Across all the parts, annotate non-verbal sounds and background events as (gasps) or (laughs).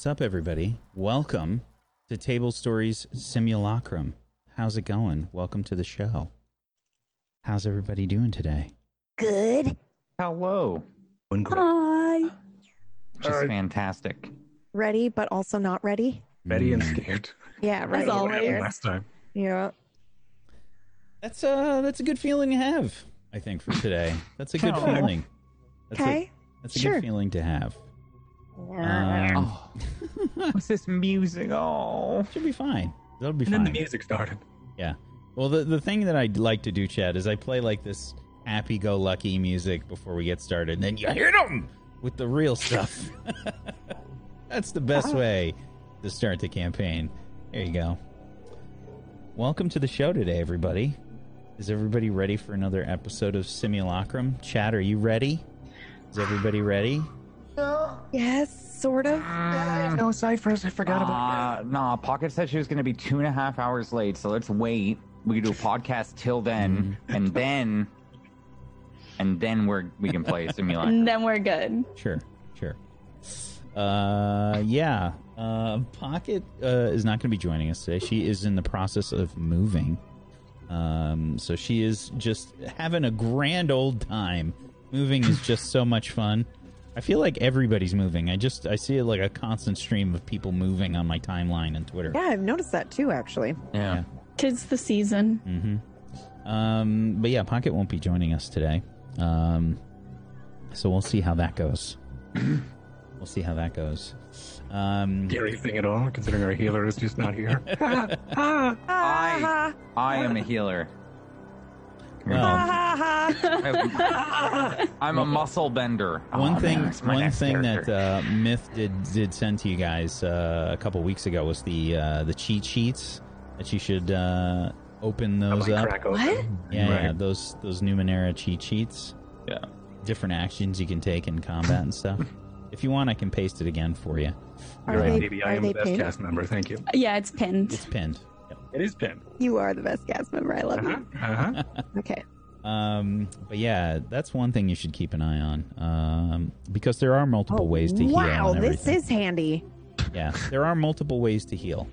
What's up, everybody? Welcome to Table Stories Simulacrum. How's it going? Welcome to the show. How's everybody doing today? Good. Hello. One great. Hi. Just Alright. fantastic. Ready, but also not ready. Ready and Mm. scared. Yeah, That's ready. what and happened scared. last time. Yeah. That's uh that's a good feeling to have, I think, for today. That's a good Oh. feeling. That's a, Okay. that's a Sure. good feeling to have. Um, (laughs) what's this music? Oh, should be fine. That'll be And then the music started. Yeah. Well, the the thing that I like to do, Chad, is I play like this happy-go-lucky music before we get started, and then you hit them with the real stuff. (laughs) That's the best way to start the campaign. There you go. Welcome to the show today, everybody. Is everybody ready for another episode of Simulacrum? Chad, are you ready? Is everybody ready? Yes, sort of. No ciphers. I forgot about uh, nah. Pocket said she was going to be two and a half hours late, so let's wait. We can do a podcast till then, and then, and then we're we can play (laughs) simulacrum. And then we're good. Sure, sure. Uh, yeah. Uh, Pocket uh, is not going to be joining us today. She is in the process of moving. Um, so she is just having a grand old time. Moving is just so much fun. I feel like everybody's moving. I just I see like a constant stream of people moving on my timeline and Twitter. Yeah, I've noticed that too, actually. Yeah. Tis the season. Mm-hmm. Um, but yeah, Pocket won't be joining us today. Um, so we'll see how that goes. (clears throat) we'll see how that goes. Um, Scary thing at all, considering our healer is just not here. (laughs) (laughs) (laughs) I I am a healer. Well, (laughs) I'm a muscle bender. one Oh, thing, man, one next thing that uh, Myth did did send to you guys uh, a couple weeks ago was the uh, the cheat sheets that you should uh, open those might up. crack open. What? Yeah, yeah, those those Numenera cheat sheets. Yeah. Different actions you can take in combat and stuff. (laughs) If you want, I can paste it again for you. Are You're right, they, baby. I are am the best pinned? cast member. Thank you. Yeah, it's pinned. It's pinned. Yep. It is pinned. You are the best cast member. I love Uh-huh. you. Uh-huh. Okay. Um, but yeah, that's one thing you should keep an eye on. Um, because there are multiple Oh, ways to heal. wow, this is handy. yeah, there are multiple ways to heal.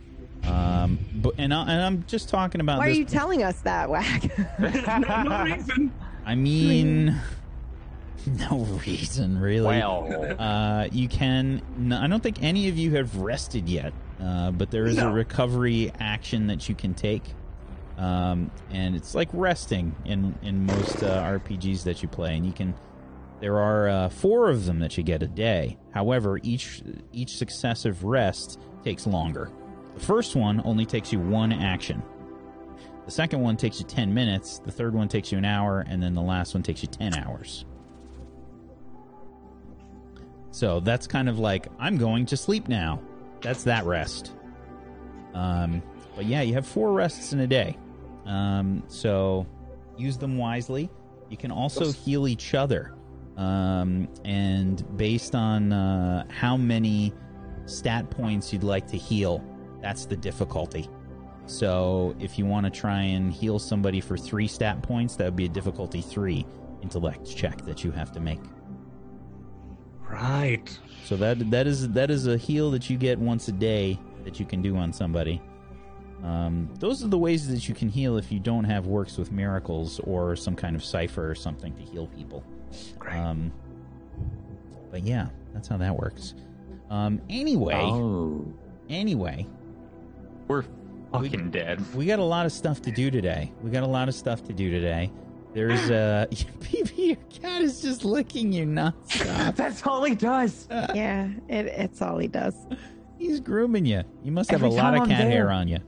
Um, but and I, and I'm just talking about Why are this. you telling us that, Whack? (laughs) no, no reason. I mean, (laughs) no reason really. Well, Uh, you can. No, I don't think any of you have rested yet, uh, but there is a recovery action that you can take, um, and it's like resting in in most uh, RPGs that you play, and you can. There are uh, four of them that you get a day. However, each each successive rest takes longer. The first one only takes you one action. The second one takes you ten minutes. The third one takes you an hour, and then the last one takes you ten hours. So that's kind of like I'm going to sleep now. That's that rest. Um, but yeah, you have four rests in a day. Um, so use them wisely. You can also heal each other. Um, and based on uh, how many stat points you'd like to heal, that's the difficulty. So if you want to try and heal somebody for three stat points, that would be a difficulty three intellect check that you have to make. Right. So that that is that is a heal that you get once a day that you can do on somebody. Um, those are the ways that you can heal if you don't have works with miracles or some kind of cipher or something to heal people. Great. Um, but yeah, that's how that works. Um, anyway, oh, anyway, we're fucking dead. we got a lot of stuff to do today. We got a lot of stuff to do today. There's uh, (laughs) PB, your cat is just licking you nonstop. (laughs) That's all he does. (laughs) yeah, it, it's all he does. He's grooming you. You must have Every a lot time of I'm cat there. hair on you.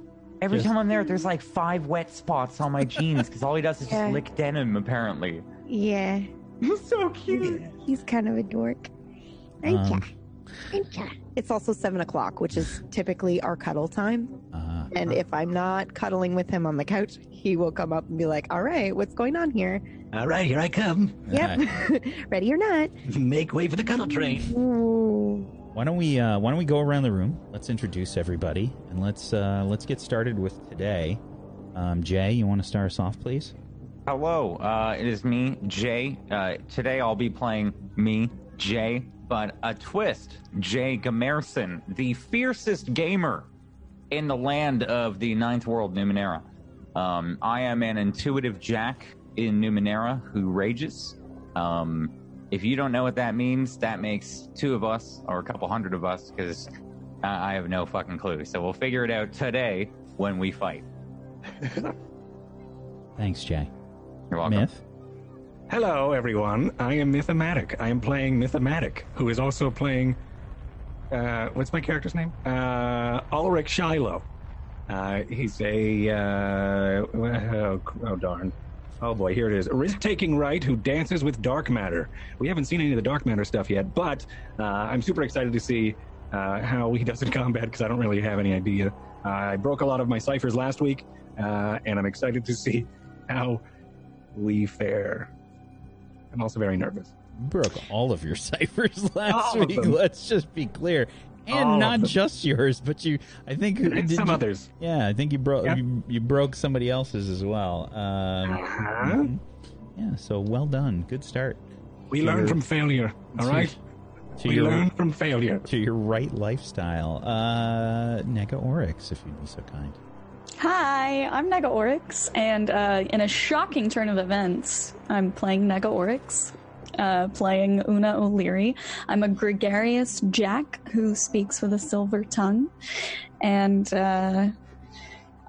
Every Just- time I'm there, there's like five wet spots on my jeans because all he does is just lick denim. Apparently, Yeah, he's so cute. he's kind of a dork. Thank Um, ya. Thank ya. It's also seven o'clock, which is typically our cuddle time. Uh, And if I'm not cuddling with him on the couch, he will come up and be like, "All right, what's going on here?" All right, here I come. Yep, (laughs) ready or not. (laughs) Make way for the cuddle train. Why don't we uh, Why don't we go around the room? Let's introduce everybody and let's uh, let's get started with today. Um, Jay, you want to start us off, please? Hello, uh, it is me, Jay. Uh, today I'll be playing me, Jay, but a twist. Jay Gamerson, the fiercest gamer in the land of the Ninth World Numenera. Um, I am an intuitive jack in Numenera who rages. Um, if you don't know what that means, that makes two of us or a couple hundred of us because I I have no fucking clue. So we'll figure it out today when we fight. (laughs) Thanks, Jay. You're welcome. Myth. Hello, everyone. I am Mythomatic. I am playing Mythomatic, who is also playing. Uh, what's my character's name? Uh, Ulrich Shiloh. Uh, he's a. Uh, oh, oh, darn. Oh boy, here it is. A risk taking right who dances with dark matter. We haven't seen any of the dark matter stuff yet, but uh, I'm super excited to see uh, how he does in (laughs) combat because I don't really have any idea. I broke a lot of my ciphers last week, and I'm excited to see (laughs) how we fare. I'm also very nervous. Broke all of your (laughs) ciphers last All week. Let's just be clear, and All not just yours, but you. I think And some you- others. Yeah, I think you broke Yeah. you, you broke somebody else's as well. Um, Uh-huh. mhm. Yeah, so well done. Good start We To learn your- from failure. All to- right, to we your learn from failure. to your right lifestyle. Uh, Nega Oryx, if you'd be so kind. Hi, I'm Nega Oryx, and uh, in a shocking turn of events, I'm playing Nega Oryx, uh, playing Una O'Leary. I'm a gregarious jack who speaks with a silver tongue, and uh,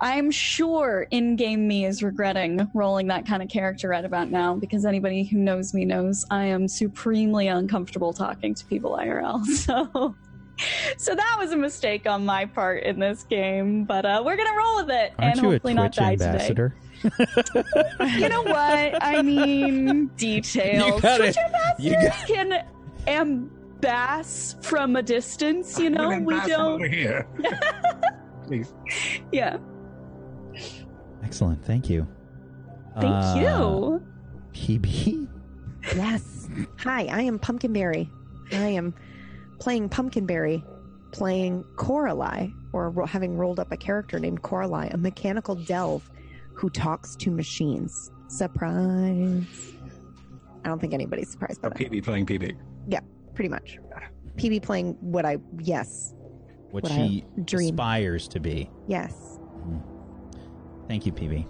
I'm sure in-game me is regretting rolling that kind of character right about now because anybody who knows me knows I am supremely uncomfortable talking to people IRL. (laughs) So. So that was a mistake on my part in this game, but uh, we're gonna roll with it Aren't and hopefully not die ambassador? today. You know what? I mean, details. You gotta- Twitch you ambassadors can ambass from a distance. You know, we don't. over here. (laughs) Please. Yeah. Excellent, thank you. Thank Uh, you. PB. Yes. Hi, I am Pumpkinberry. I am playing Pumpkinberry, playing Coralie, or ro- having rolled up a character named Coralie, a mechanical delve who talks to machines. Surprise. I don't think anybody's surprised by Oh, that. PB playing PB. Yeah, pretty much. PB playing what I, yes, What, What she dream. aspires to be. yes. Hmm. Thank you, PB.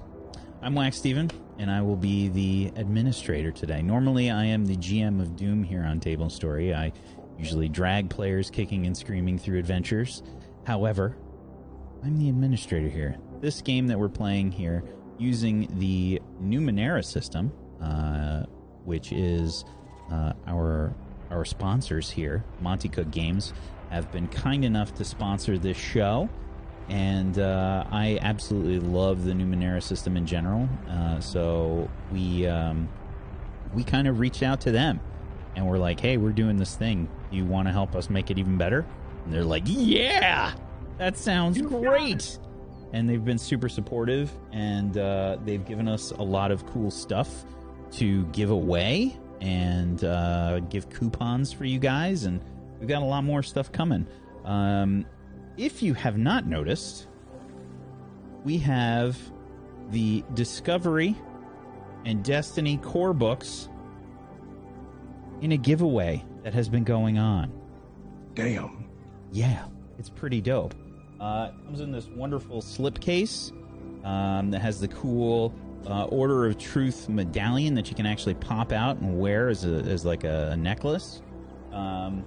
I'm Wax Steven, and I will be the administrator today. Normally, I am the GM of Doom here on Table Story. I usually drag players kicking and screaming through adventures. However, I'm the administrator here. This game that we're playing here, using the Numenera system, uh, which is uh, our our sponsors here, Monte Cook Games, have been kind enough to sponsor this show and uh, I absolutely love the Numenera system in general. Uh, so we um, we kind of reached out to them, and we're like, "Hey, we're doing this thing. You want to help us make it even better?" And they're like, "Yeah, that sounds great." And they've been super supportive, and uh, they've given us a lot of cool stuff to give away and uh, give coupons for you guys, and we've got a lot more stuff coming. Um, if you have not noticed, we have the Discovery and Destiny core books in a giveaway that has been going on. Damn. Yeah, it's pretty dope. Uh, it comes in this wonderful slipcase um, that has the cool uh, Order of Truth medallion that you can actually pop out and wear as, a, as like a, necklace. Um,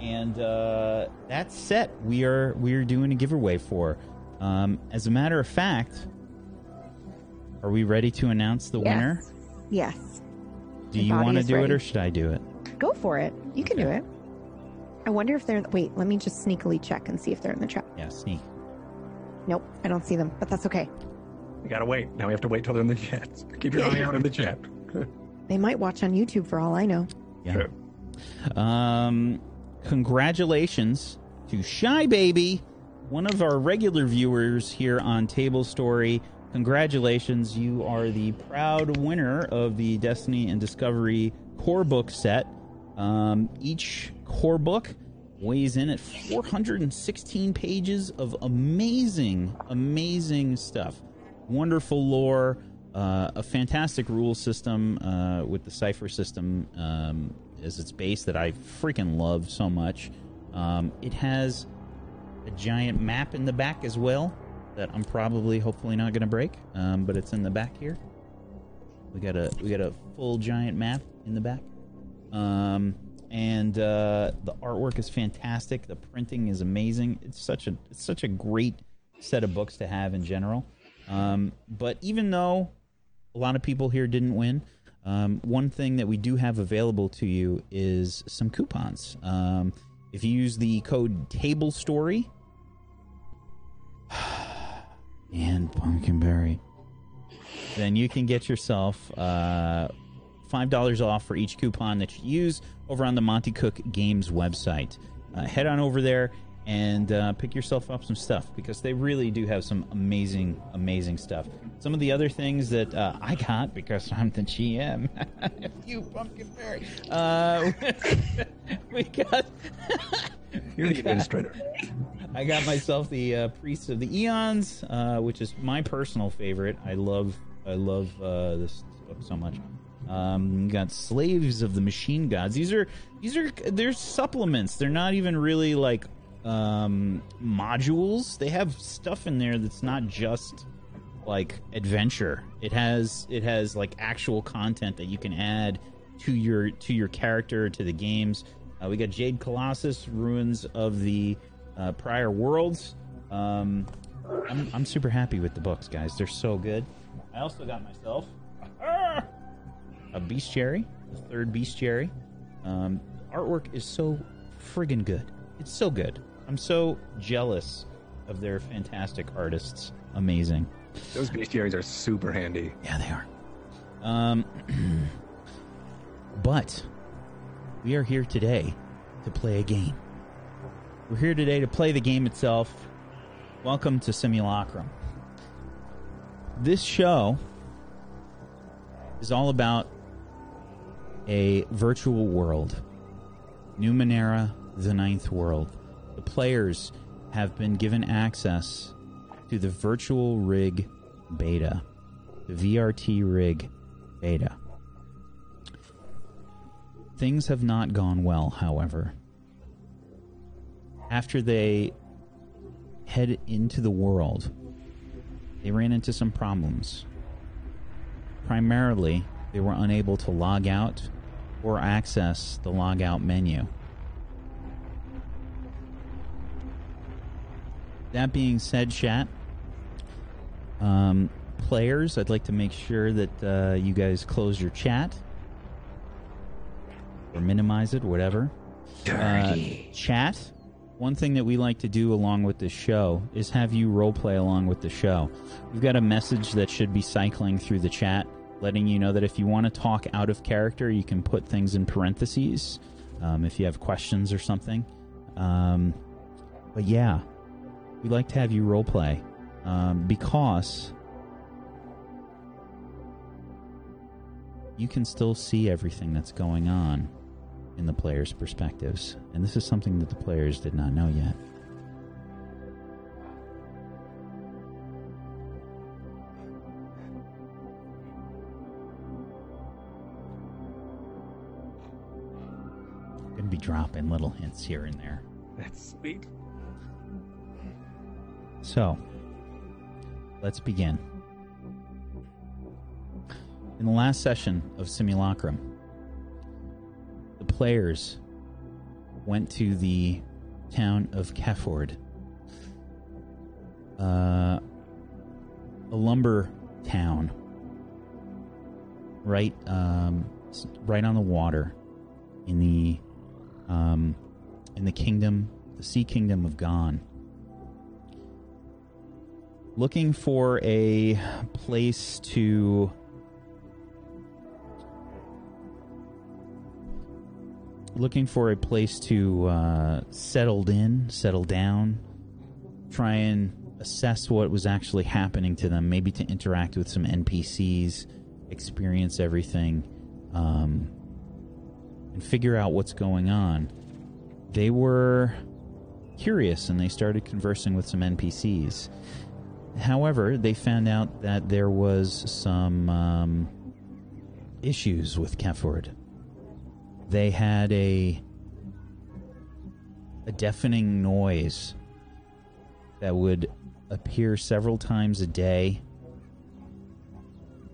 and uh, that set we are we are doing a giveaway for. Um, as a matter of fact, are we ready to announce the winner? Yes. Yes. Do My you want to do it or should I do it? Go for it. You can Okay. do it. I wonder if they're. Wait, let me just sneakily check and see if they're in the chat. Yeah, sneak. Nope, I don't see them, but that's okay. We gotta wait. Now we have to wait till they're in the chat. (laughs) Keep your (laughs) eye out in the chat. (laughs) They might watch on YouTube for all I know. Yeah. Um, congratulations to Shy Baby, one of our regular viewers here on Table Story. Congratulations, you are the proud winner of the Destiny and Discovery core book set. Um, each core book weighs in at 416 pages of amazing, amazing stuff. Wonderful lore, uh, a fantastic rule system uh, with the cipher system um, as its base that I freaking love so much. Um, it has a giant map in the back as well that I'm probably, hopefully, not going to break. Um, but it's in the back here. We got a we got a full giant map in the back. Um, and uh, the artwork is fantastic. The printing is amazing. It's such a it's such a great set of books to have in general. Um, but even though a lot of people here didn't win, um, one thing that we do have available to you is some coupons. Um, if you use the code Table Story (sighs) and Pumpkinberry, then you can get yourself uh, five dollars off for each coupon that you use over on the Monte Cook Games website. Uh, head on over there and uh, pick yourself up some stuff because they really do have some amazing, amazing stuff. Some of the other things that uh, I got because I'm the GM, (laughs) you pumpkin fairy. Uh, (laughs) we got. (laughs) You're the administrator. I got myself the uh, Priests of the Aeons, uh, which is my personal favorite. I love, I love uh, this book so much. Um, got Slaves of the Machine Gods. These are these are they're supplements. They're not even really like um, modules. They have stuff in there that's not just like adventure. It has it has like actual content that you can add to your to your character to the games. Uh, we got Jade Colossus, Ruins of the uh, Prior Worlds. Um, I'm, I'm super happy with the books, guys. They're so good. I also got myself ah, a Bestiary, the third Bestiary. Um, artwork is so friggin' good. It's so good. I'm so jealous of their fantastic artists. Amazing. Those beast bestiaries are super handy. Yeah, they are. Um, (clears throat) but we are here today to play a game. We're here today to play the game itself. Welcome to Simulacrum. This show is all about a virtual world. Numenera, the ninth world. The players have been given access to the virtual rig beta, the VRT rig beta. Things have not gone well, however. After they head into the world, they ran into some problems. Primarily, they were unable to log out or access the logout menu. That being said, chat, um, players, I'd like to make sure that uh, you guys close your chat or minimize it, whatever. Uh, chat. One thing that we like to do along with this show is have you roleplay along with the show. We've got a message that should be cycling through the chat, letting you know that if you want to talk out of character, you can put things in parentheses um, if you have questions or something. Um, but yeah, we like to have you roleplay um, because you can still see everything that's going on in the players' perspectives. And this is something that the players did not know yet. Be dropping little hints here and there. That's sweet. So, let's begin. In the last session of Simulacrum, the players went to the town of Keford, uh, a lumber town, right, um, right on the water, in the, um, in the kingdom, the Sea Kingdom of Ghan looking for a place to looking for a place to uh, settled in, settle down, try and assess what was actually happening to them, maybe to interact with some NPCs, experience everything, um, and figure out what's going on. They were curious and they started conversing with some NPCs. However, they found out that there was some um, issues with Keford. they had a a deafening noise that would appear several times a day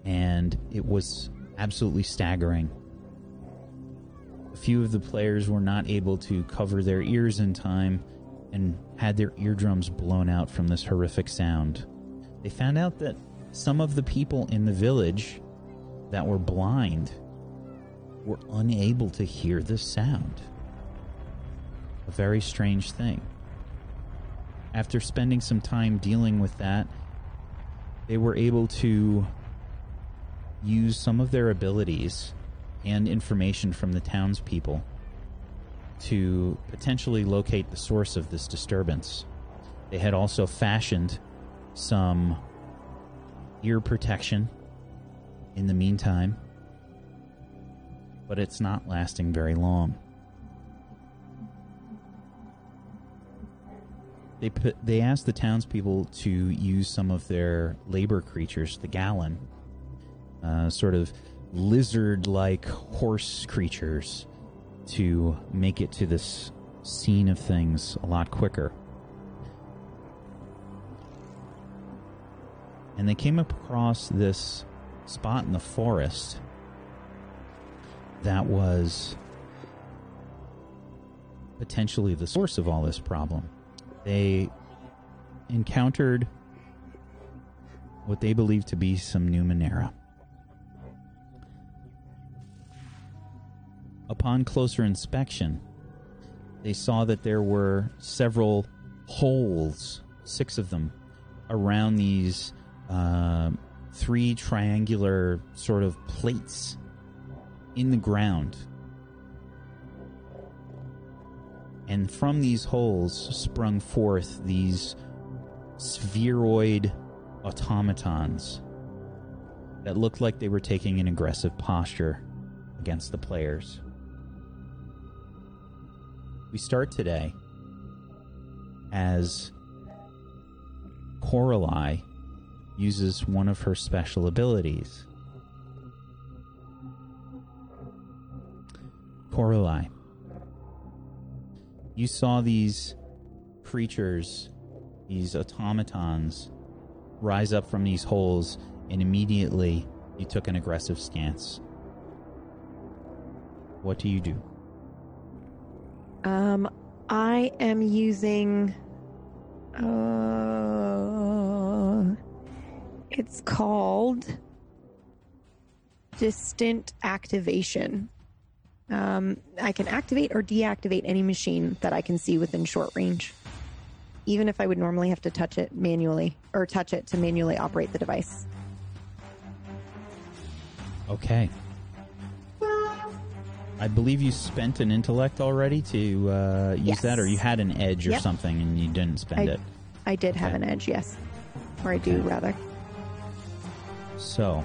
and it was absolutely staggering. Few of the players were not able to cover their ears in time and had their eardrums blown out from this horrific sound. They found out that some of the people in the village that were blind were unable to hear this sound. A very strange thing. After spending some time dealing with that, they were able to use some of their abilities and information from the townspeople to potentially locate the source of this disturbance. They had also fashioned some ear protection in the meantime, but it's not lasting very long. They put, they asked the townspeople to use some of their labor creatures, the Gallon, uh, sort of lizard-like horse creatures, to make it to this scene of things a lot quicker. And they came across this spot in the forest that was potentially the source of all this problem. They encountered what they believed to be some Numenera. Upon closer inspection, they saw that there were several holes, six of them, around these uh, three triangular sort of plates in the ground. And from these holes sprung forth these spheroid automatons that looked like they were taking an aggressive posture against the players. We start today as Coralie uses one of her special abilities. Coralie, you saw these creatures, these automatons, rise up from these holes, and immediately you took an aggressive stance. What do you do? Um, I am using. Uh, it's called distant activation. Um, I can activate or deactivate any machine that I can see within short range, even if I would normally have to touch it manually or touch it to manually operate the device. Okay. I believe you spent an intellect already to uh, use Yes. that, or you had an edge or Yep. something and you didn't spend I- it. I did have an edge, yes, or I do rather. So.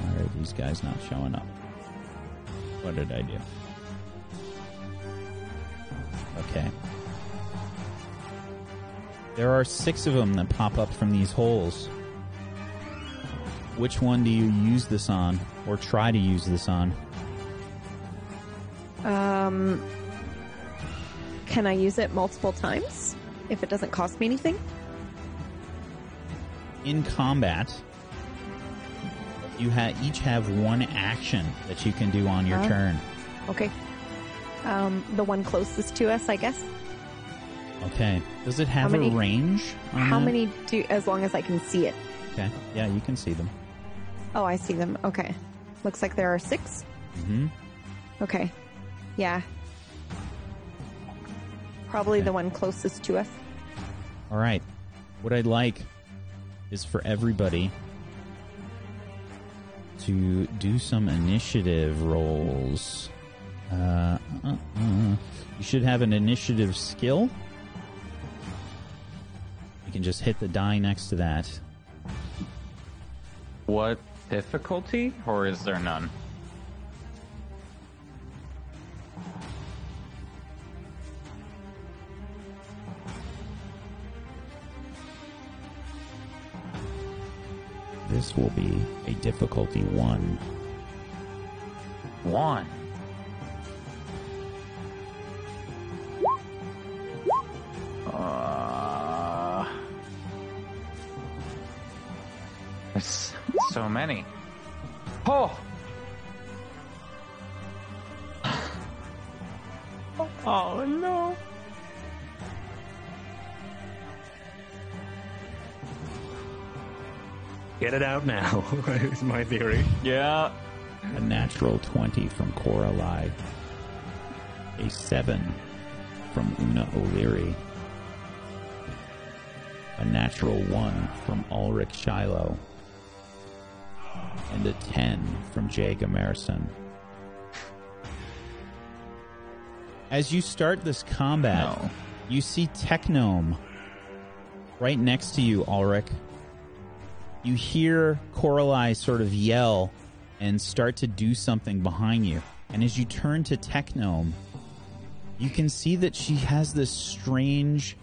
Why are these guys not showing up? What did I do? Okay. There are six of them that pop up from these holes. Which one do you use this on, or try to use this on? Um, can I use it multiple times if it doesn't cost me anything? in combat, you ha- each have one action that you can do on your Huh? turn. Okay. Um, the one closest to us, I guess. Okay. Does it have many- a range? On How that? many do? As long as I can see it. Okay. Yeah, you can see them. Oh, I see them. Okay. Looks like there are six. hmm Okay. Yeah. Probably Okay. the one closest to us. All right. What I'd like is for everybody to do some initiative rolls. Uh, uh, uh. You should have an initiative skill. You can just hit the die next to that. What difficulty, or is there none? This will be a difficulty one. One. Uh, so many. Oh! Oh no. Get it out now. (laughs) is my theory. Yeah. A natural 20 from Cora Coralie. A 7 from Una O'Leary. A natural 1 from Ulrich Shiloh. And a 10 from Jay Gamerson. As you start this combat, No. you see Technome right next to you, Ulrich. You hear Coralie sort of yell and start to do something behind you. And as you turn to Technome, you can see that she has this strange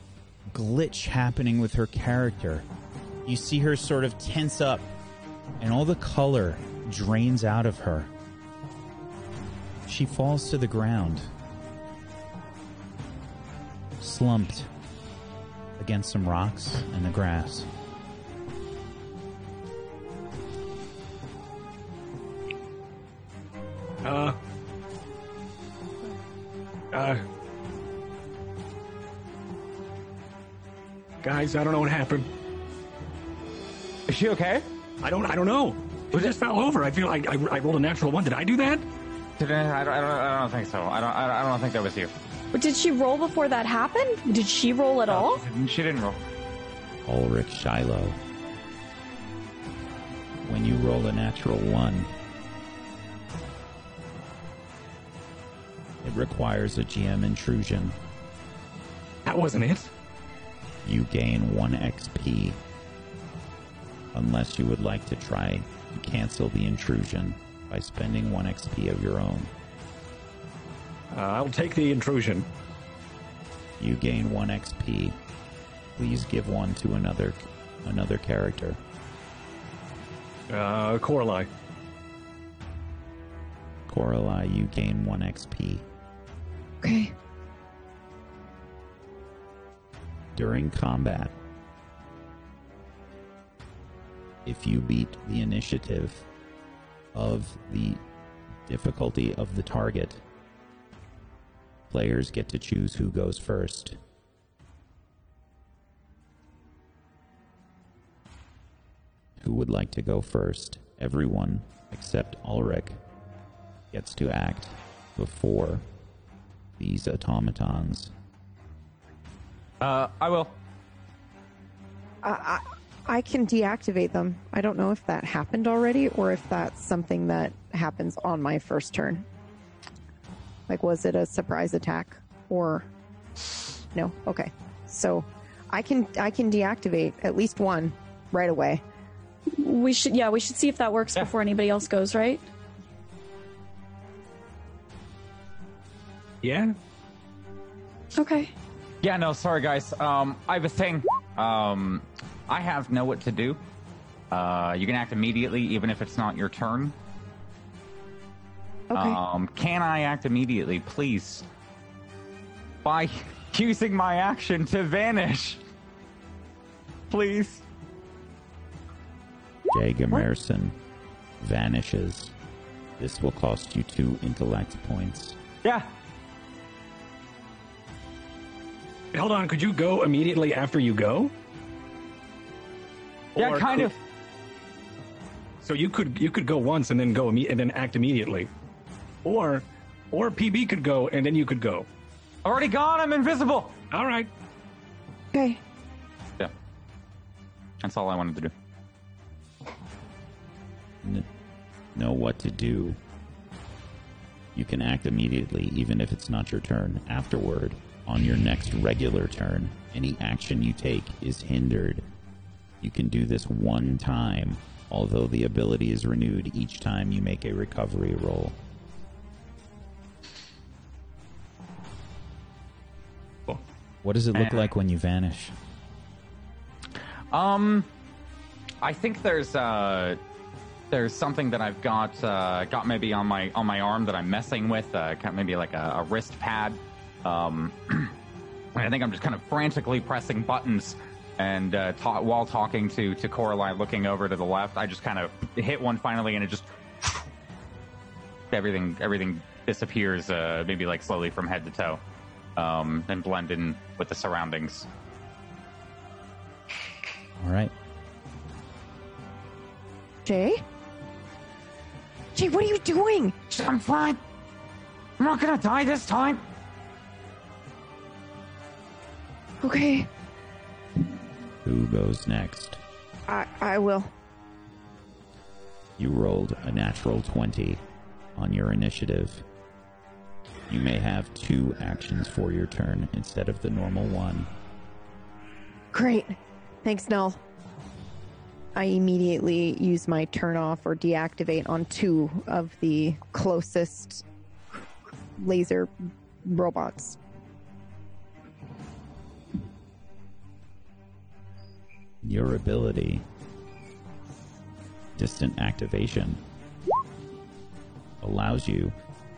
glitch happening with her character. You see her sort of tense up, and all the color drains out of her. She falls to the ground, slumped against some rocks and the grass. Uh. Uh. Guys, I don't know what happened. Is she okay? I don't. I don't know. It just fell over. I feel like I, I rolled a natural one. Did I do that? Did I, I, don't, I, don't, I don't think so. I don't, I don't- I don't think that was you. But did she roll before that happened? Did she roll at all? She didn't roll. Ulrich Shiloh. When you roll a natural one, it requires a GM intrusion. That wasn't it. You gain 1 XP. Unless you would like to try to cancel the intrusion by spending 1 XP of your own. Uh, I'll take the intrusion. You gain 1 XP. Please give one to another another character. Uh, Coralie. Coralie, you gain 1 XP. Okay. during combat. If you beat the initiative of the difficulty of the target, players get to choose who goes first. Who would like to go first? Everyone except Ulrich gets to act before these automatons. Uh, I will. I, I, I can deactivate them. I don't know if that happened already or if that's something that happens on my first turn. Like, was it a surprise attack or no? Okay, so I can I can deactivate at least one right away. We should, yeah, we should see if that works Yeah. before anybody else goes, right? Yeah. Okay. Yeah, no, sorry guys. Um, I have a thing. Um, I have know what to do. Uh, you can act immediately, even if it's not your turn. Okay. Um, can I act immediately, please? By (laughs) using my action to vanish. Please. Jay Gamerson vanishes. This will cost you two intellect points. Yeah. Hold on. Could you go immediately after you go? Yeah, Or kind could- of. So you could you could go once and then go imme- and then act immediately, or or PB could go and then you could go. Already gone. I'm invisible. All right. okay. Yeah. That's all I wanted to do. N- know what to do. You can act immediately, even if it's not your turn. Afterward, on your next regular turn, any action you take is hindered. You can do this one time, although the ability is renewed each time you make a recovery roll. What does it look Eh. like when you vanish? Um, I think there's uh, there's something that I've got uh, got maybe on my on my arm that I'm messing with, uh, maybe like a, a wrist pad. Um, (clears throat) I think I'm just kind of frantically pressing buttons and uh, ta- while talking to to Coraline, looking over to the left, I just kind of hit one finally, and it just everything everything disappears, uh, maybe like slowly from head to toe, um, and blend in with the surroundings. All right. Jay? Jay, what are you doing? I'm fine. I'm not gonna die this time. Okay, Who goes next? I I will. You rolled a natural 20 on your initiative. You may have two actions for your turn instead of the normal one. Great. Thanks, Null. I immediately use my turn off or deactivate on two of the closest laser robots. Your ability, distant activation, allows you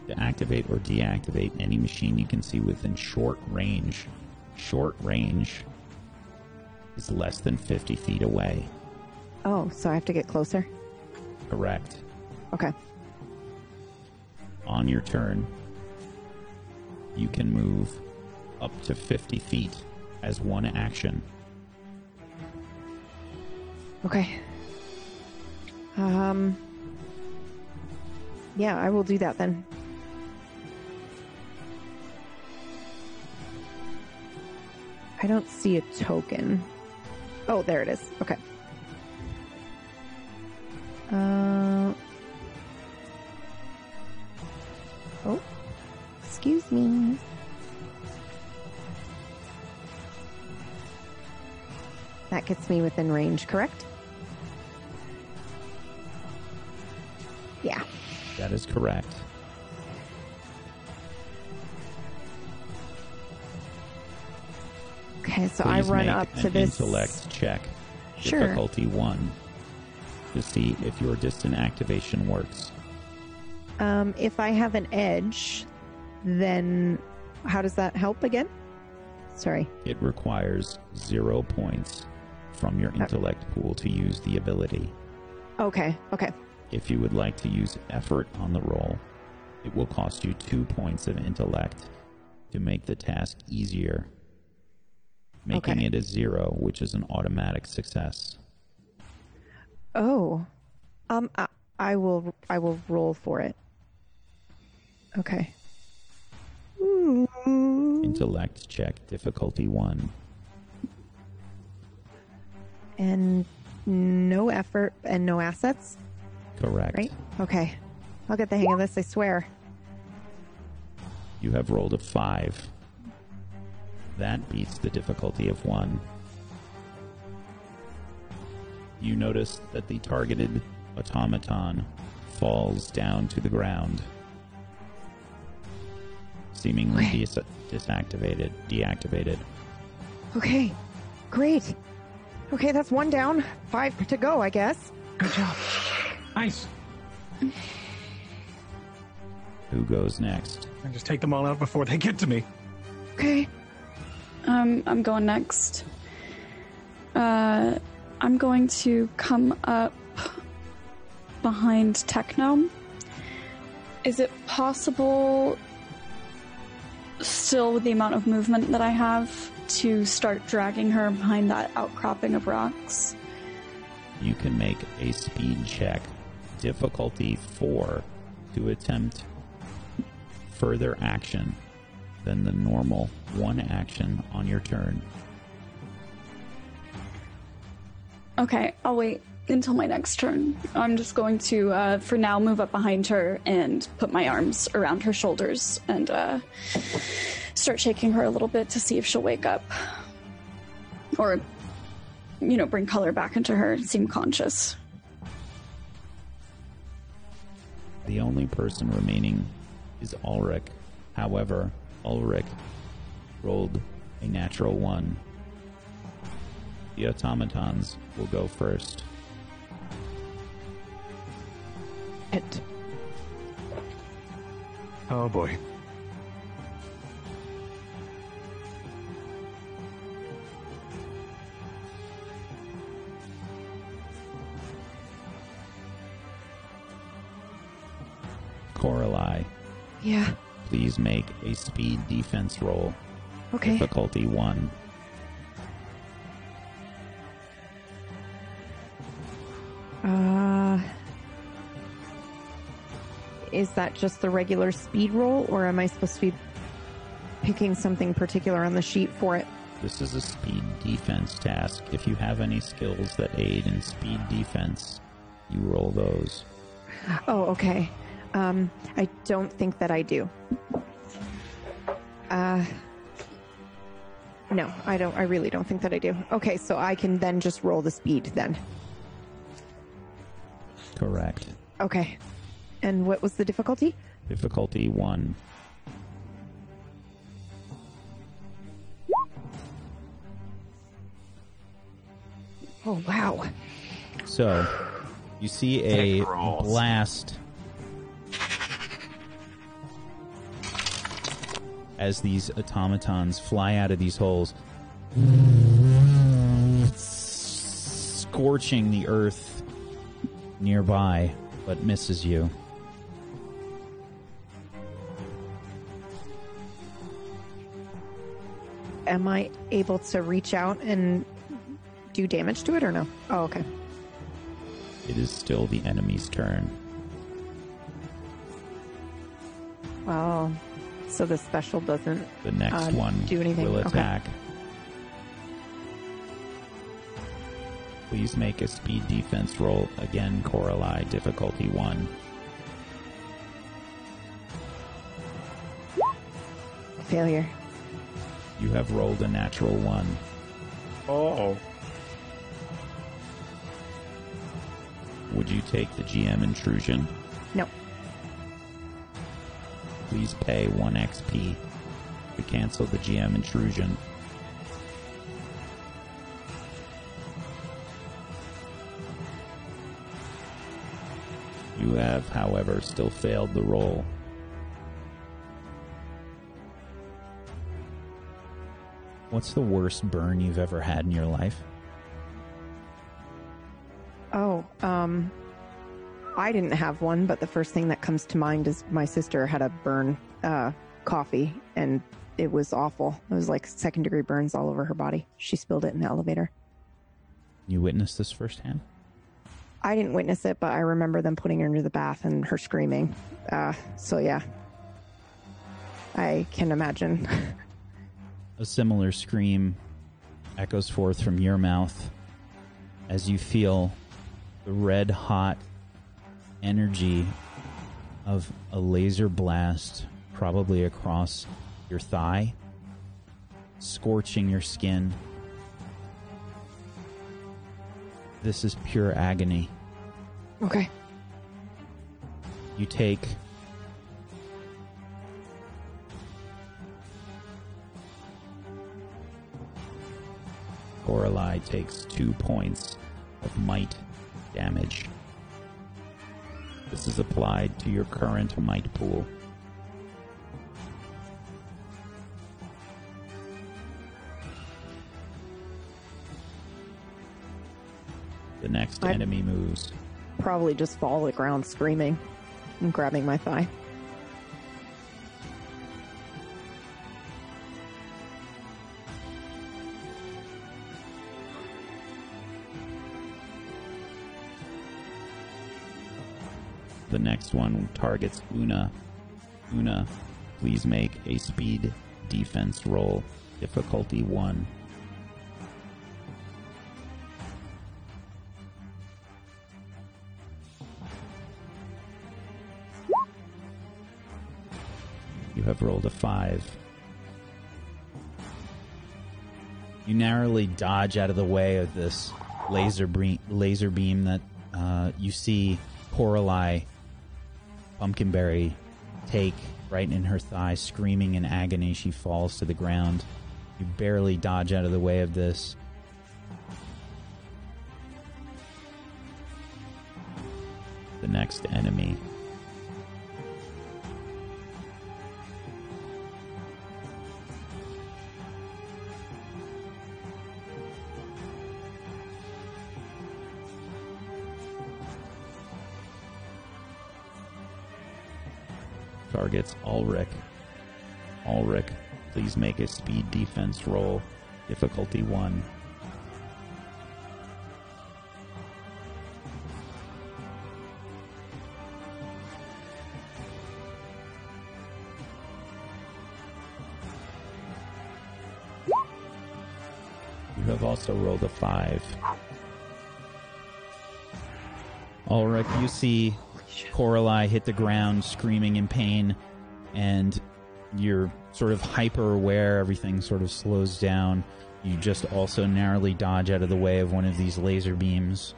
to activate or deactivate any machine you can see within short range. Short range is less than 50 feet away. Oh, so I have to get closer? Correct. Okay. On your turn, you can move up to 50 feet as one action. Okay. Um. Yeah, I will do that then. I don't see a token. Oh, there it is. Okay. Uh. Oh. Excuse me. That gets me within range, correct? That is correct. Okay, so I run up to this. intellect check, Sure. difficulty one, to see if your distant activation works. Um, if I have an edge, then how does that help again? Sorry. It requires zero points from your intellect pool to use the ability. Okay. Okay. If you would like to use effort on the roll, it will cost you two points of intellect to make the task easier, making Okay. it a zero, which is an automatic success. Oh. Um. I, I will. I will roll for it. Okay. Intellect check, difficulty one. And no effort and no assets, Correct. right? Okay. I'll get the hang of this. I swear. You have rolled a five. That beats the difficulty of one. You notice that the targeted automaton falls down to the ground, seemingly Okay. dis- disactivated, deactivated. Okay. Great. Okay, that's one down. Five to go, I guess. Good job. Nice. Who goes next? I just take them all out before they get to me. Okay. Um, I'm going next. Uh, I'm going to come up behind Techno. Is it possible, still with the amount of movement that I have, to start dragging her behind that outcropping of rocks? You can make a speed check, difficulty four, to attempt further action than the normal one action on your turn. Okay, I'll wait until my next turn. I'm just going to, uh, for now, move up behind her and put my arms around her shoulders and uh, start shaking her a little bit to see if she'll wake up. Or, you know, bring color back into her and seem conscious. The only person remaining is Ulrich. However, Ulrich rolled a natural one. The automatons will go first. It. Oh boy. Coralie, Yeah. please make a speed defense roll. Okay. Difficulty one. Uh, is that just the regular speed roll, or am I supposed to be picking something particular on the sheet for it? This is a speed defense task. If you have any skills that aid in speed defense, you roll those. Oh, okay. Um, I don't think that I do. Uh, no, I don't. I really don't think that I do. Okay, so I can then just roll the speed then. Correct. Okay. And what was the difficulty? Difficulty one. Oh, wow. So, you see a Dick rolls. blast as these automatons fly out of these holes, scorching the earth nearby, but misses you. Am I able to reach out and do damage to it or no? Oh, okay. It is still the enemy's turn. Oh, so the special doesn't. The next Uh, one do anything? will Okay. attack. Please make a speed defense roll. Again, Coralie, difficulty one. Failure. You have rolled a natural one. Oh. Would you take the GM intrusion? No. Please pay 1 XP to cancel the GM intrusion. You have, however, still failed the roll. What's the worst burn you've ever had in your life? I didn't have one, but the first thing that comes to mind is my sister had a burn, uh, coffee, and it was awful. It was like second degree burns all over her body. She spilled it in the elevator. You witnessed this firsthand? I didn't witness it, but I remember them putting her into the bath and her screaming. Uh, so yeah, I can imagine. A similar scream echoes forth from your mouth as you feel the red hot energy of a laser blast, probably across your thigh, scorching your skin. This is pure agony. okay. You take Coralie takes two points of might damage. This is applied to your current might pool. The next I- enemy moves. Probably just fall to the ground screaming and grabbing my thigh. The next one targets Una. Una, please make a speed defense roll. Difficulty 1. You have rolled a 5. You narrowly dodge out of the way of this laser, laser beam that uh, you see Coralie Pumpkinberry take right in her thigh, screaming in agony. She falls to the ground. You barely dodge out of the way of this. The next enemy. Targets Ulrich. Ulrich, please make a speed defense roll. Difficulty 1. You have also rolled a 5. Ulrich, you see Coralie hit the ground screaming in pain, and you're sort of hyper aware. Everything sort of slows down. You just also narrowly dodge out of the way of one of these laser beams.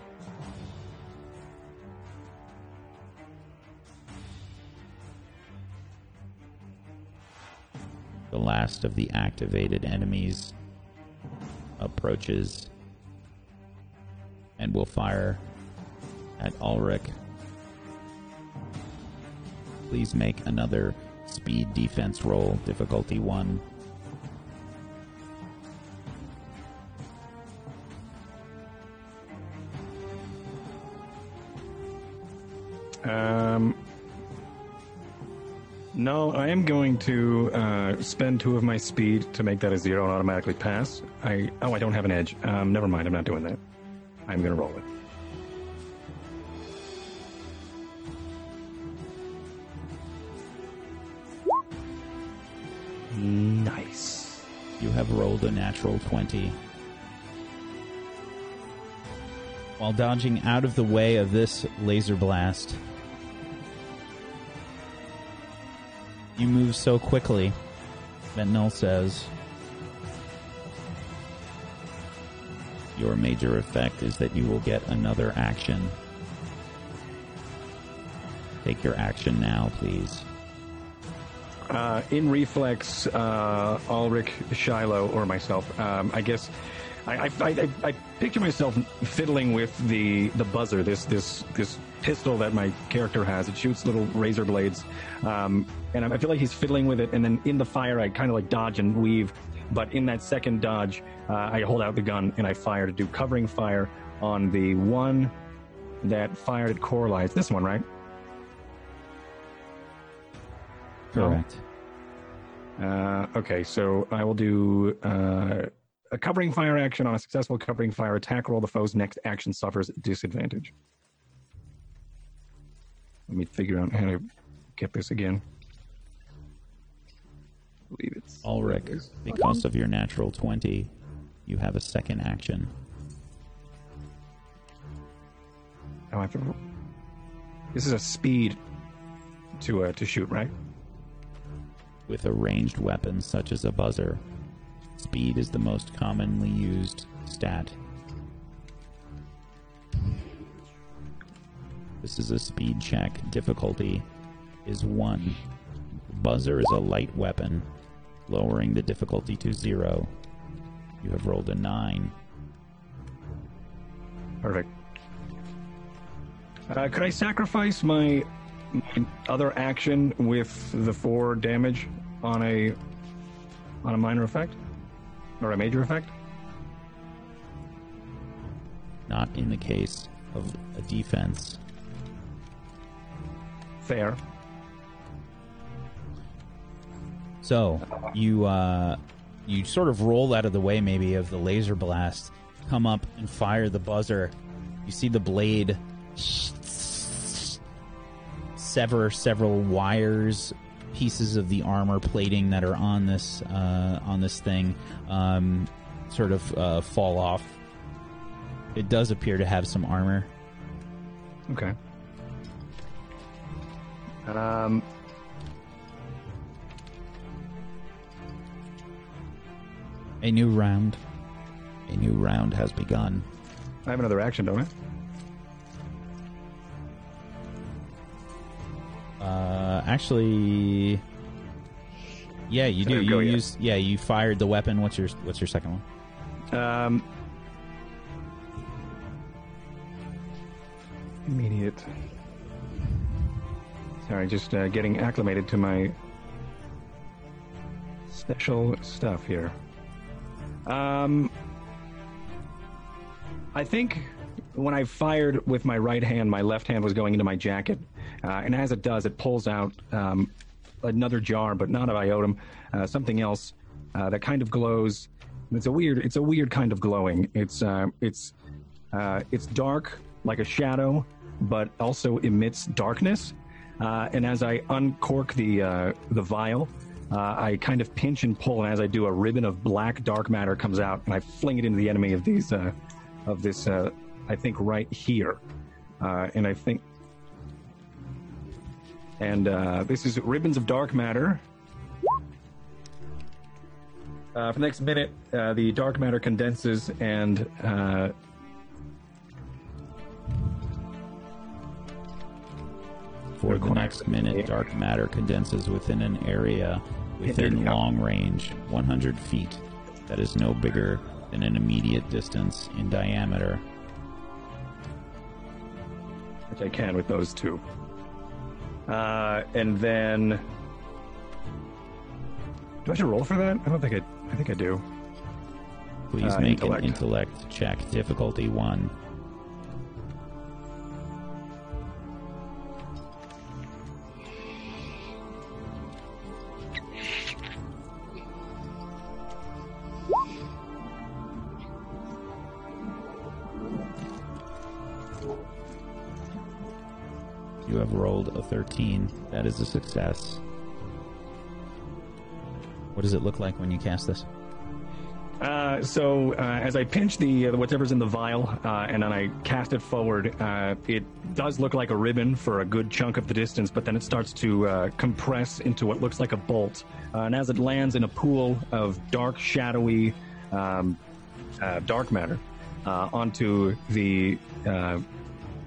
The last of the activated enemies approaches and will fire at Ulrich. Please make another speed defense roll, difficulty 1. Um, no, I am going to uh, spend two of my speed to make that a zero and automatically pass. I oh, I don't have an edge. Um, never mind. I'm not doing that. I'm going to roll it. Rolled a natural 20. While dodging out of the way of this laser blast, you move so quickly Null says, Your major effect is that you will get another action. Take your action now, please. Uh, in reflex, uh, Ulrich, Shiloh, or myself, um, I guess I, I, I, I picture myself fiddling with the, the buzzer, this, this, this pistol that my character has. It shoots little razor blades. Um, and I feel like he's fiddling with it. And then in the fire, I kind of like dodge and weave. But in that second dodge, uh, I hold out the gun and I fire to do covering fire on the one that fired at Coralie. This one, right? Correct. Uh, okay, so I will do uh, a covering fire action on a successful covering fire attack roll. The foe's next action suffers disadvantage. Let me figure out how to get this again. I believe it's Ulrich, because of your natural 20, you have a second action. Oh, I have to. This is a speed to uh, to shoot, right? With a ranged weapon such as a buzzer, speed is the most commonly used stat. This is a speed check. Difficulty is 1. Buzzer is a light weapon, lowering the difficulty to 0. You have rolled a 9. Perfect. Uh, could I sacrifice my, my other action with the four damage on a on a minor effect or a major effect? Not in the case of a defense. Fair. So you uh, you sort of roll out of the way, maybe of the laser blast, come up and fire the buzzer. You see the blade sever several wires, pieces of the armor plating that are on this uh, on this thing, um, sort of uh, fall off. It does appear to have some armor. Okay. Um. A new round. A new round has begun. I have another action, don't I? Uh, actually, yeah, you do. You use yeah, you fired the weapon. What's your what's your second one? Um. Immediate. Sorry, just uh, getting acclimated to my special stuff here. Um, I think when I fired with my right hand, my left hand was going into my jacket, uh, and as it does, it pulls out um, another jar, but not of iotum, uh, something else uh, that kind of glows. It's a weird, it's a weird kind of glowing. It's uh, it's uh, it's dark like a shadow, but also emits darkness. Uh, and as I uncork the the vial, I kind of pinch and pull, and as I do, a ribbon of black dark matter comes out, and I fling it into the enemy of these of this. I think right here, and I think, and uh, this is ribbons of dark matter. Uh, for the next minute, uh, the dark matter condenses and uh, For the next minute, dark matter condenses within an area within long range, 100 feet, that is no bigger than an immediate distance in diameter. which I can with those two. Uh, and then, do I have to roll for that? I don't think I. I think I do. Please Uh, make intellect. an intellect check, difficulty one. A 13. That is a success. What does it look like when you cast this? Uh, so uh, as I pinch the uh, whatever's in the vial uh, and then I cast it forward, uh, it does look like a ribbon for a good chunk of the distance, but then it starts to uh, compress into what looks like a bolt. And as it lands in a pool of dark, shadowy, um, dark matter onto the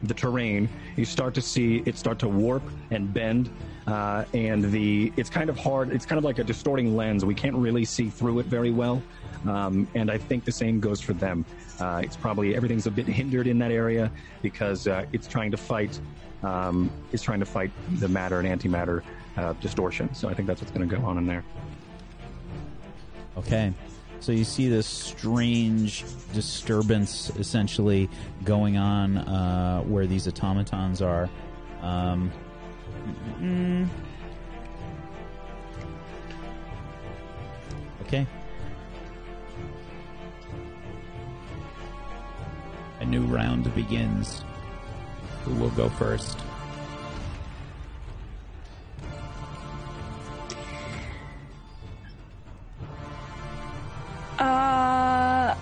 the terrain, you start to see it start to warp and bend. Uh, and the it's kind of hard. It's kind of like a distorting lens. We can't really see through it very well. Um, and I think the same goes for them. Uh, it's probably everything's a bit hindered in that area because uh, it's trying to fight. Um, it's trying to fight the matter and antimatter uh, distortion. So I think that's what's going to go on in there. Okay. So you see this strange disturbance essentially going on uh, where these automatons are. Um, okay. A new round begins. Who will go first? Uh,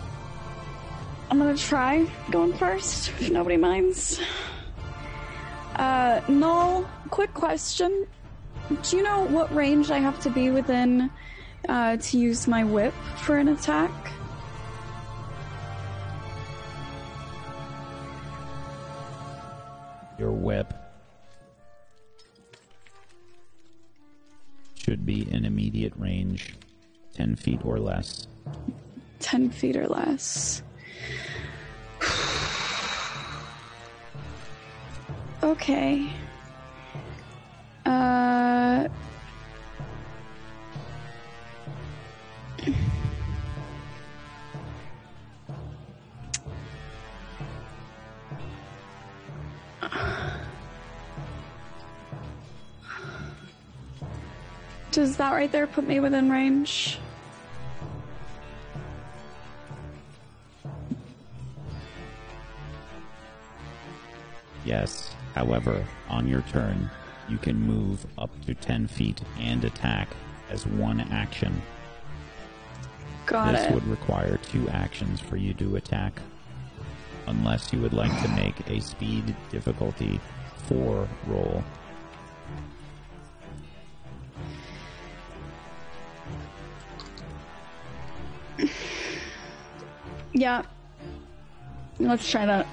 I'm gonna try going first, if nobody minds. Uh, Null, quick question. Do you know what range I have to be within uh, to use my whip for an attack? Your whip should be in immediate range, 10 feet or less. 10 feet or less. (sighs) okay. Uh. (sighs) Does that right there put me within range? Yes. However, on your turn, you can move up to 10 feet and attack as one action. Got this it. would require two actions for you to attack. Unless you would like to make a speed difficulty 4 roll. (laughs) Yeah. Let's try that.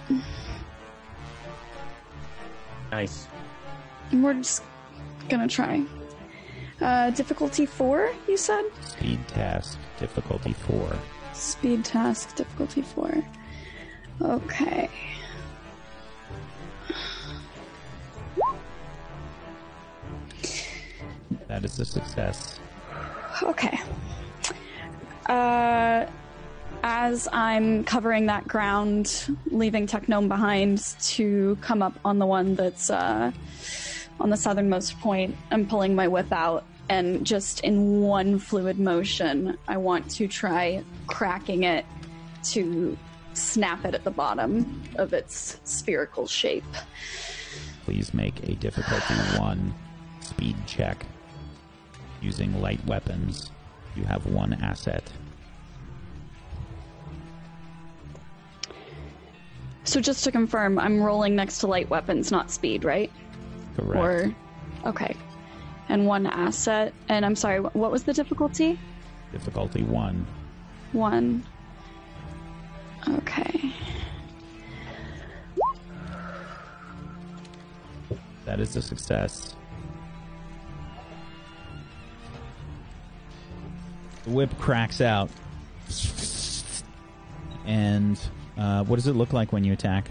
Nice. We're just gonna try. Uh, difficulty four, you said? Speed task difficulty 4. Speed task, difficulty four. Okay. That is a success. Okay. Uh, as I'm covering that ground, leaving Technome behind to come up on the one that's uh, on the southernmost point, I'm pulling my whip out and just in one fluid motion, I want to try cracking it to snap it at the bottom of its spherical shape. Please make a difficulty one speed check using light weapons. You have one asset. So just to confirm, I'm rolling next to light weapons, not speed, right? Correct. Or okay. And one asset. And I'm sorry, what was the difficulty? difficulty one. One. Okay. That is a success. The whip cracks out. And uh, what does it look like when you attack?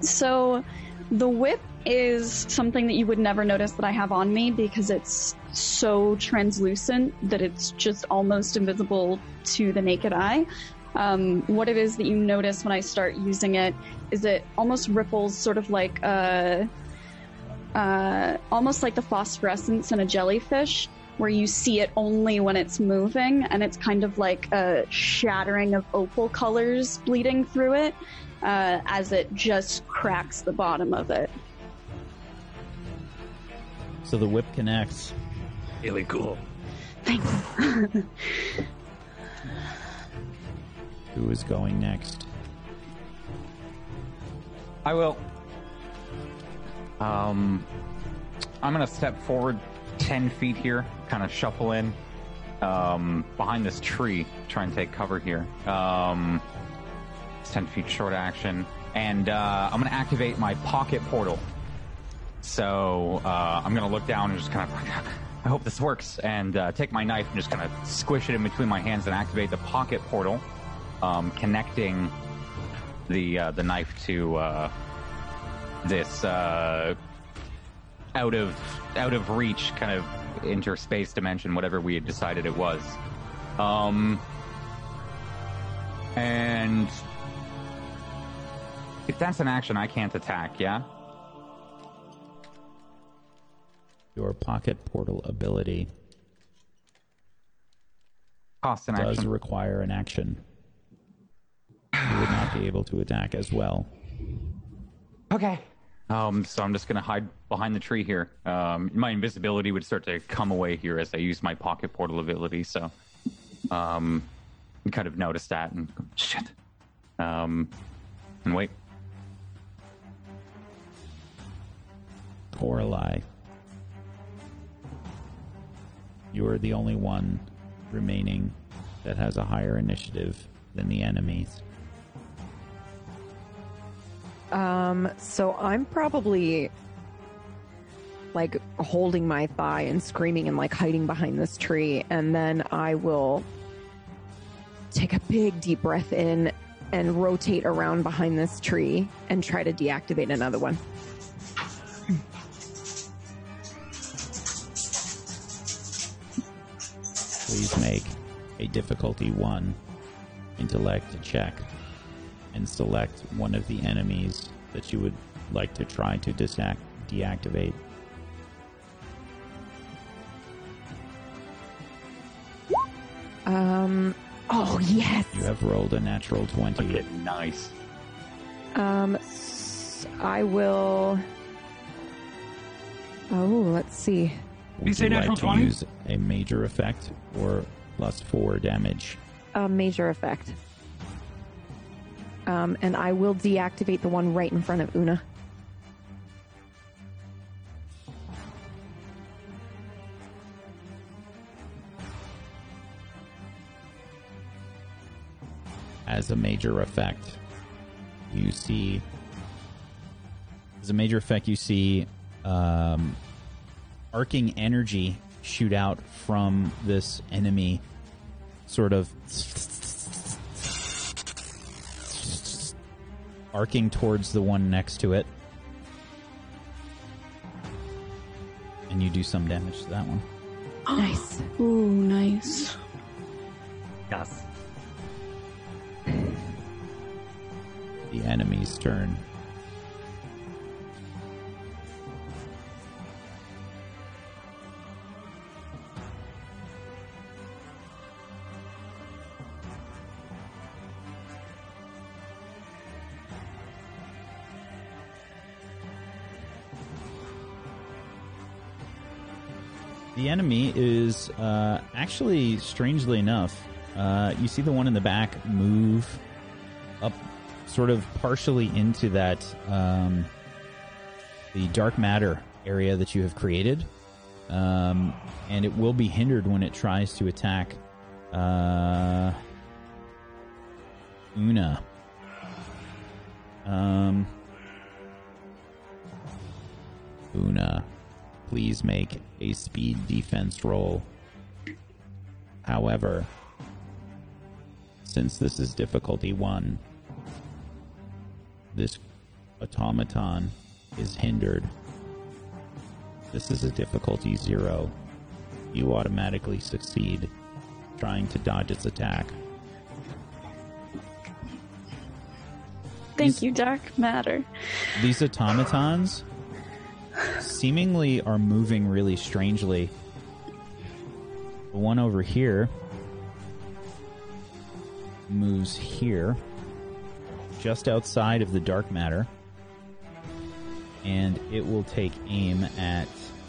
So the whip is something that you would never notice that I have on me because it's so translucent that it's just almost invisible to the naked eye. Um, what it is that you notice when I start using it is it almost ripples sort of like a, uh, almost like the phosphorescence in a jellyfish where you see it only when it's moving and it's kind of like a shattering of opal colors bleeding through it uh, as it just cracks the bottom of it. So the whip connects. Really cool. Thanks. (laughs) Who is going next? I will. Um, I'm gonna step forward ten feet here, kind of shuffle in um, behind this tree, try and take cover here. Um, it's ten feet short action, and uh, I'm gonna activate my pocket portal. So uh, I'm gonna look down and just kind of. I hope this works, and uh, take my knife and just kind of squish it in between my hands and activate the pocket portal, um, connecting the uh, the knife to uh, this uh, out of out of reach kind of interspace dimension, whatever we had decided it was. Um, and if that's an action, I can't attack. Yeah. Your pocket portal ability Cost an does action. require an action. You would not be able to attack as well. Okay. Um, so I'm just gonna hide behind the tree here. Um, my invisibility would start to come away here as I use my pocket portal ability. So, um, kind of noticed that and shit. Um, and wait. Coralie. You are the only one remaining that has a higher initiative than the enemies. Um, so I'm probably like holding my thigh and screaming and like hiding behind this tree, and then I will take a big deep breath in and rotate around behind this tree and try to deactivate another one. Please make a difficulty one intellect check and select one of the enemies that you would like to try to disac- deactivate. Um, oh yes. You have rolled a natural 20. Nice. Um, s- I will. Oh, let's see. Would you say you like natural to 20? use a major effect or plus four damage? A major effect. Um, and I will deactivate the one right in front of Una. as a major effect. You see, as a major effect, you see um, arcing energy shoot out from this enemy, sort of arcing towards the one next to it. And and you do some damage to that one. Nice. Ooh, nice. Yes. The enemy's turn. The enemy is uh, actually, strangely enough, uh, you see the one in the back move up, sort of partially into that um, the dark matter area that you have created, um, and it will be hindered when it tries to attack uh, Una. Um, Una, please make a speed defense roll. However, since this is difficulty one, this automaton is hindered. This is a difficulty zero. You automatically succeed trying to dodge its attack. Thank you, Dark Matter. These automatons seemingly are moving really strangely. The one over here moves here, just outside of the dark matter, and it will take aim at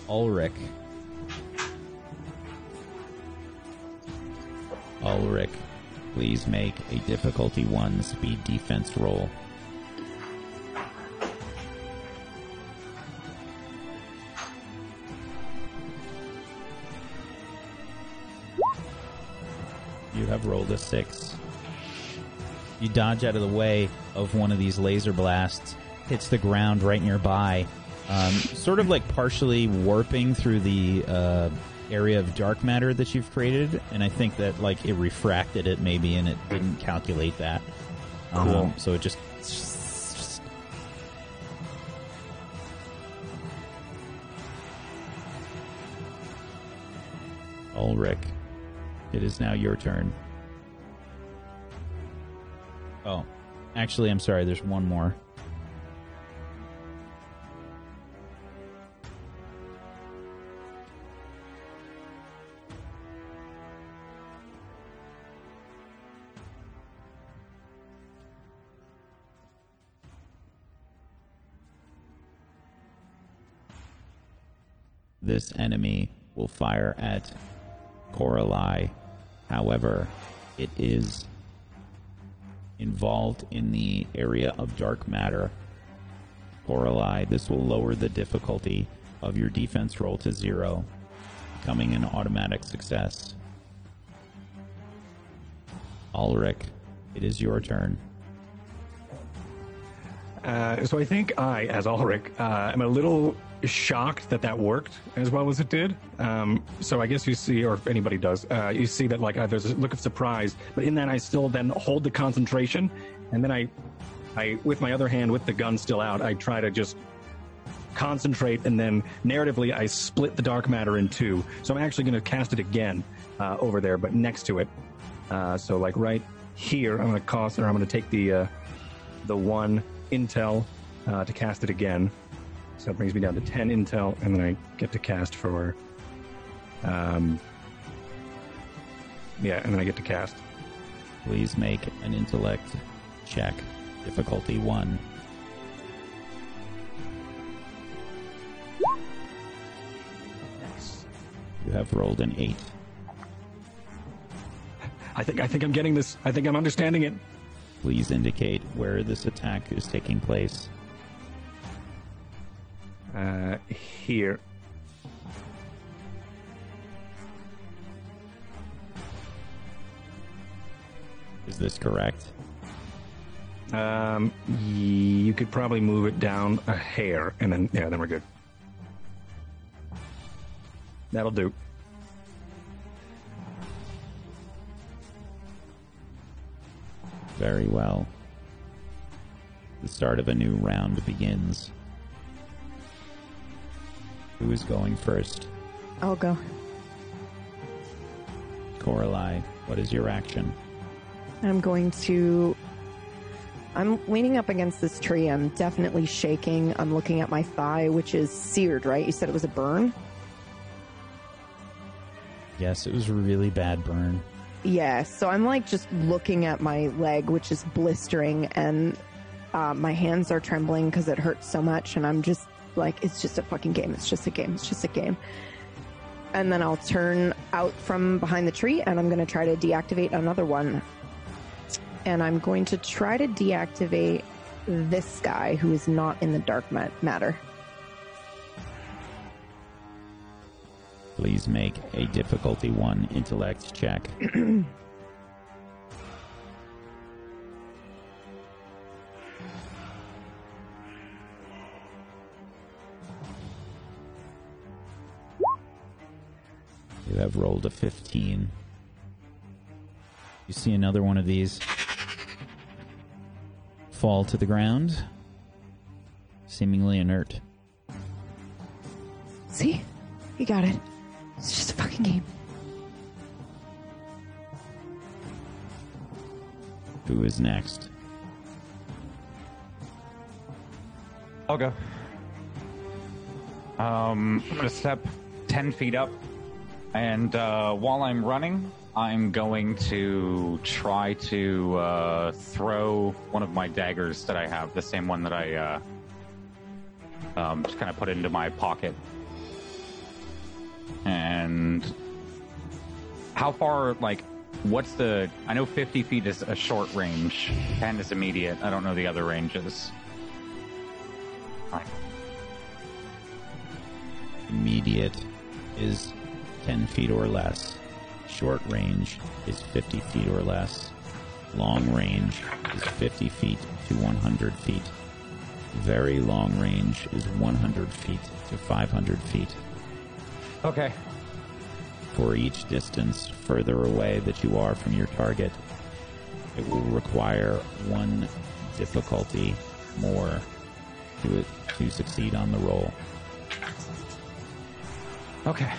Ulrich. Ulrich, please make a difficulty one speed defense roll. You have rolled a six. You dodge out of the way of one of these laser blasts, hits the ground right nearby, um, sort of like partially warping through the uh, area of dark matter that you've created. And I think that like it refracted it maybe, and it didn't calculate that. Um, Cool. so it just Ulrich, it is now your turn. Oh, actually, I'm sorry. There's one more. This enemy will fire at Coralie. However, it is involved in the area of dark matter. Coralie, this will lower the difficulty of your defense roll to zero, becoming an automatic success. Ulrich, it is your turn. Uh, so I think I, as Ulrich, uh, am a little shocked that that worked as well as it did. Um, so I guess you see, or if anybody does, uh, you see that like uh, there's a look of surprise, but in that I still then hold the concentration, and then I, I with my other hand with the gun still out, I try to just concentrate, and then narratively I split the dark matter in two. So I'm actually going to cast it again uh, over there, but next to it. Uh, so like right here, I'm going to cost, or I'm going to take the uh, the one intel uh, to cast it again. So that brings me down to 10 intel, and then I get to cast for. Um, yeah, and then I get to cast. Please make an intellect check, difficulty one. You have rolled an eight. I think I think I'm getting this. I think I'm understanding it. Please indicate where this attack is taking place. Uh, here. Is this correct? Um, you could probably move it down a hair, and then yeah, then we're good. That'll do. Very well. The start of a new round begins. Who is going first? I'll go. Coralie, what is your action? I'm going to. I'm leaning up against this tree. I'm definitely shaking. I'm looking at my thigh, which is seared, right? You said it was a burn? Yes, it was a really bad burn. Yeah, so I'm like just looking at my leg, which is blistering, and uh, my hands are trembling because it hurts so much. And I'm just like, it's just a fucking game. It's just a game. It's just a game. And then I'll turn out from behind the tree and I'm going to try to deactivate another one. And I'm going to try to deactivate this guy who is not in the dark mat- matter. Please make a difficulty one intellect check. (clears throat) you have rolled a 15. You see another one of these fall to the ground, seemingly inert. See? You got it. It's just a fucking game. Who is next? I'll go. Um, I'm gonna step ten feet up, and uh, while I'm running, I'm going to try to uh, throw one of my daggers that I have, the same one that I uh, um, just kind of put into my pocket. And how far, like, what's the? I know 50 feet is a short range, 10 is immediate. I don't know the other ranges. Immediate is 10 feet or less. Short range is 50 feet or less. Long range is 50 feet to 100 feet. Very long range is 100 feet to 500 feet. Okay. For each distance further away that you are from your target, it will require one difficulty more to, to succeed on the roll. Okay.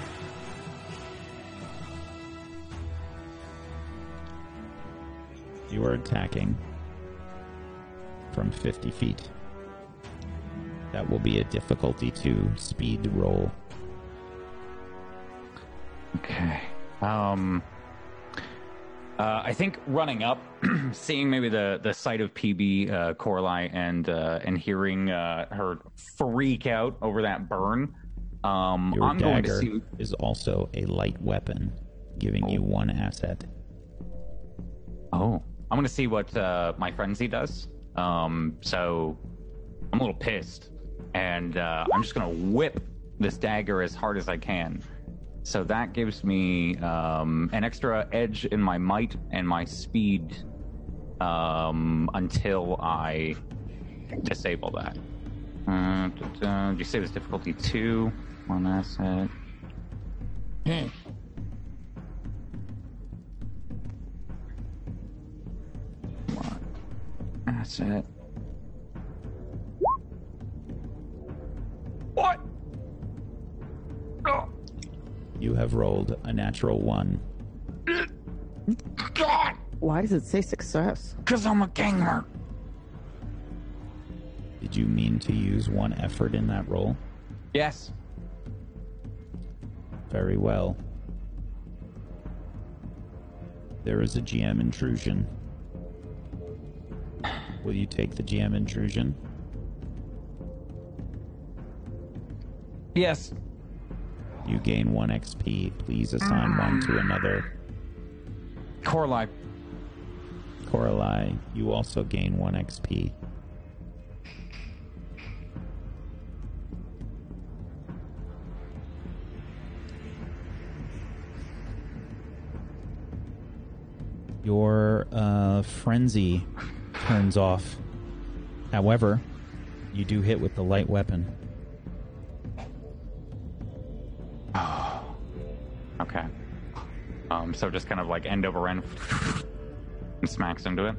You are attacking from 50 feet. That will be a difficulty two speed roll. Okay. Um. Uh, I think running up, (clears throat) seeing maybe the, the sight of PB uh, Coralie and uh, and hearing uh, her freak out over that burn, um, Your I'm going to dagger see. is also a light weapon, giving you one asset. Oh, I'm to see what uh, my frenzy does. Um, so I'm a little pissed, and uh, I'm just to whip this dagger as hard as I can. So that gives me um, an extra edge in my might and my speed um, until I disable that. Uh, you say was difficulty two? One asset. Asset. What? Oh, You have rolled a natural one. God! Why does it say success? Because I'm a gamer. Did you mean to use one effort in that roll? Yes. Very well. There is a GM intrusion. Will you take the GM intrusion? Yes. You gain one XP. Please assign one to another. Coralie. Coralie, you also gain one XP. Your uh, frenzy turns off. However, you do hit with the light weapon. (sighs) Okay. Um, so just kind of like end over end (laughs) and smacks into it.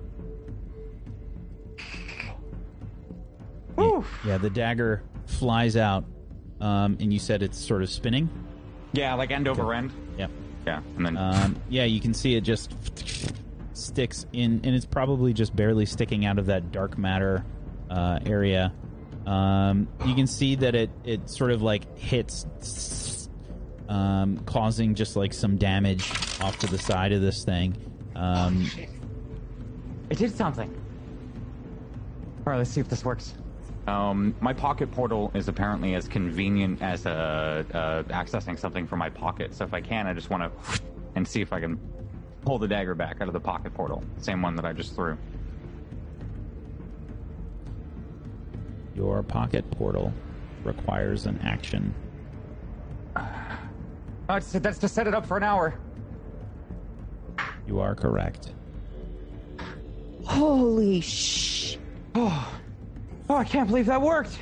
Yeah, the dagger flies out um, and you said it's sort of spinning. Yeah, like end over end. Yep. Yeah, and then Um, yeah, you can see it just sticks in, and it's probably just barely sticking out of that dark matter uh, area. Um, you can see that it it sort of like hits, um, causing just like some damage off to the side of this thing. Um, it did something. All right, let's see if this works. Um, my pocket portal is apparently as convenient as uh, uh, accessing something from my pocket. So if I can, I just want to and see if I can pull the dagger back out of the pocket portal. Same one that I just threw. your pocket portal requires an action. Uh, oh, it's, that's to set it up for an hour. You are correct. Holy sh! Oh, oh, I can't believe that worked.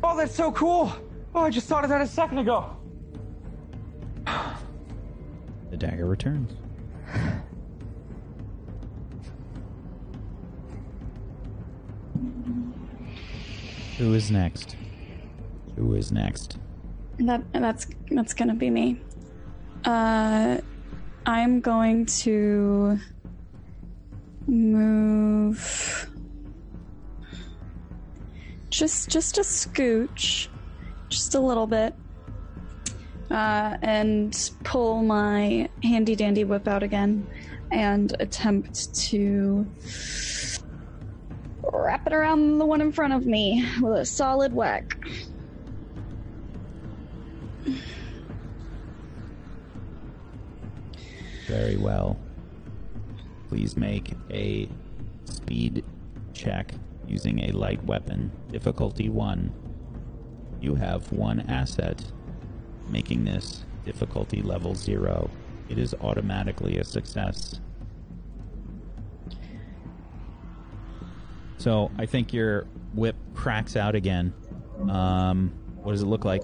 Oh, that's so cool. Oh, I just thought of that a second ago. The dagger returns. Who is next? Who is next? That that's that's gonna be me. Uh, I'm going to move just just a scooch, just a little bit, uh, and pull my handy dandy whip out again, and attempt to wrap it around the one in front of me with a solid whack. Very well. Please make a speed check using a light weapon. Difficulty 1. You have one asset, making this difficulty level 0. It is automatically a success. So I think your whip cracks out again. Um, what does it look like?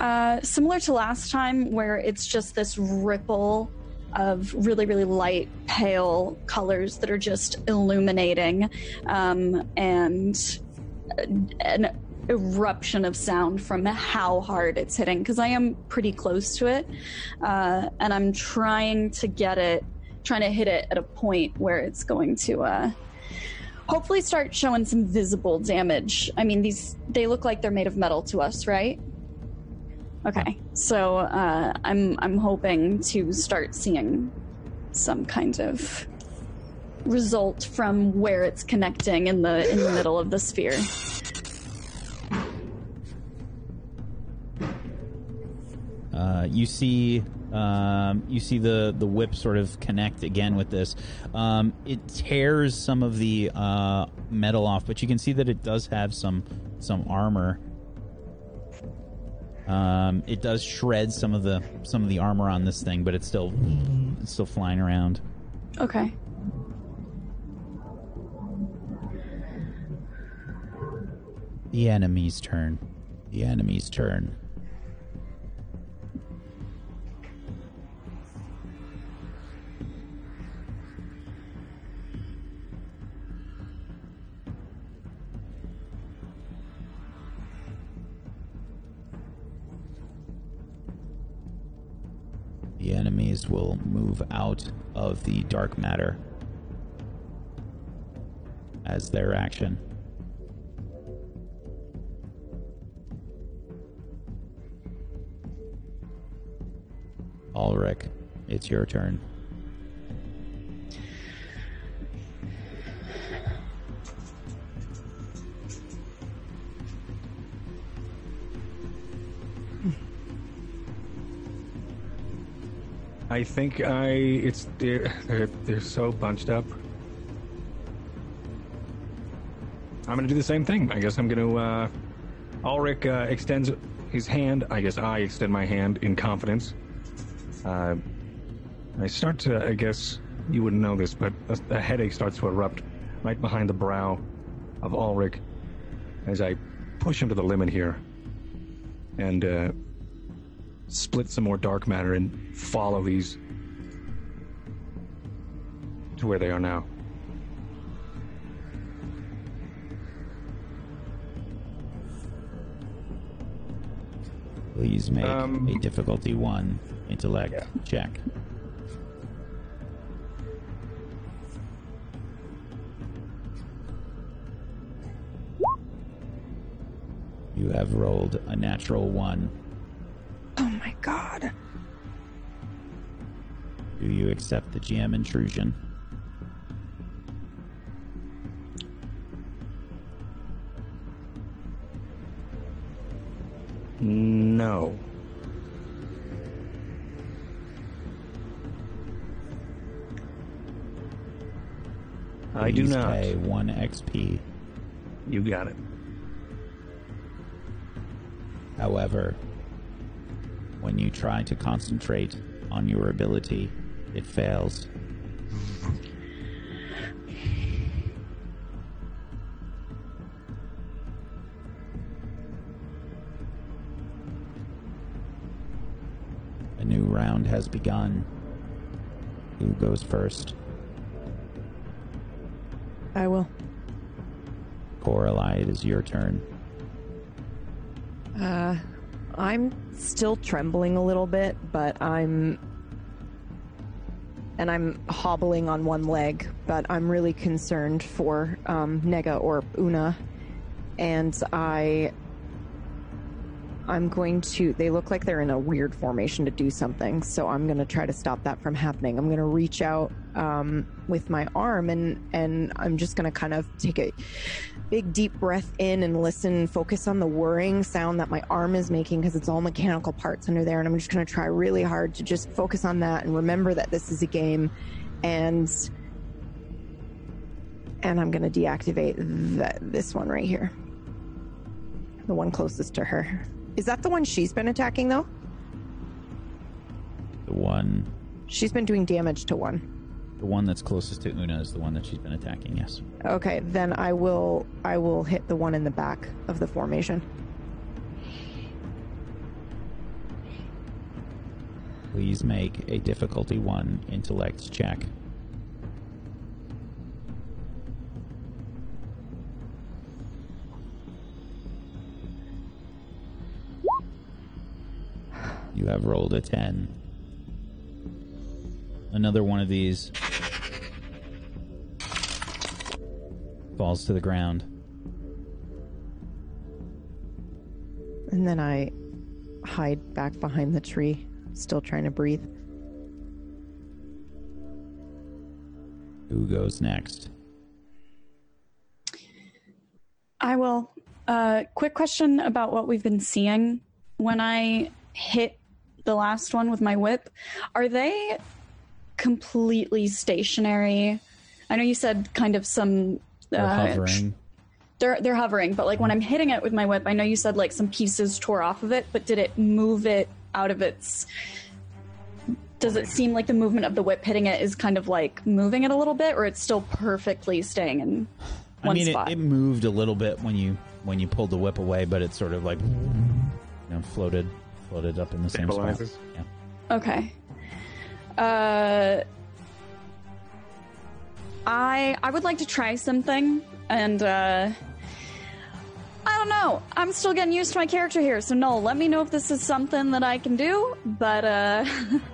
Uh, similar to last time, where it's just this ripple of really, really light, pale colors that are just illuminating, um, and an eruption of sound from how hard it's hitting. Because I am pretty close to it, uh, and I'm trying to get it, trying to hit it at a point where it's going to. Uh, hopefully start showing some visible damage. I mean, these they look like they're made of metal to us, right? Okay, so uh, I'm I'm hoping to start seeing some kind of result from where it's connecting in the in the middle of the sphere. Uh, you see, um, you see the the whip sort of connect again with this. Um, it tears some of the uh, metal off, but you can see that it does have some some armor. Um, it does shred some of the some of the armor on this thing, but it's still it's still flying around. Okay. The enemy's turn. The enemy's turn. The enemies will move out of the dark matter as their action. Ulrich, it's your turn. I think I it's they're, they're they're so bunched up. I'm gonna do the same thing. I guess I'm gonna. uh Ulrich uh, extends his hand. I guess I extend my hand in confidence. Uh, I start to. I guess you wouldn't know this, but a, a headache starts to erupt right behind the brow of Ulrich as I push him to the limit here, and uh, split some more dark matter and follow these to where they are now. Please make Um, a difficulty one intellect Yeah. check. You have rolled a natural one. My god. Do you accept the GM intrusion? No. I do Please not. Pay one XP. You got it. However, when you try to concentrate on your ability, it fails. A new round has begun. Who goes first? I will. Coralie, it is your turn. Uh, I'm still trembling a little bit, but I'm. And I'm hobbling on one leg, but I'm really concerned for um, Nega or Una. And I. I'm going to. They look like they're in a weird formation to do something, so I'm going to try to stop that from happening. I'm going to reach out um, with my arm, and and I'm just going to kind of take a big deep breath in and listen, focus on the whirring sound that my arm is making because it's all mechanical parts under there. And I'm just going to try really hard to just focus on that and remember that this is a game and and I'm going to deactivate that this one right here. The one closest to her. Is that the one she's been attacking though? The one She's been doing damage to one. The one that's closest to Una is the one that she's been attacking, yes. Okay, then I will I will hit the one in the back of the formation. Please make a difficulty one intellect check. You have rolled a 10. Another one of these falls to the ground. And then I hide back behind the tree, still trying to breathe. Who goes next? I will. Uh, quick question about what we've been seeing. When I hit the last one with my whip, are they completely stationary? I know you said kind of some. They're uh, hovering. They're they're hovering, but like when I'm hitting it with my whip, I know you said like some pieces tore off of it, but did it move it out of its? Does it seem like the movement of the whip hitting it is kind of like moving it a little bit, or it's still perfectly staying in one I mean, it, spot? it moved a little bit when you when you pulled the whip away, but it sort of like you know floated floated up in the same spot. Yeah. Okay. Uh, I I would like to try something, and uh, I don't know. I'm still getting used to my character here, so no. Let me know if this is something that I can do. But uh,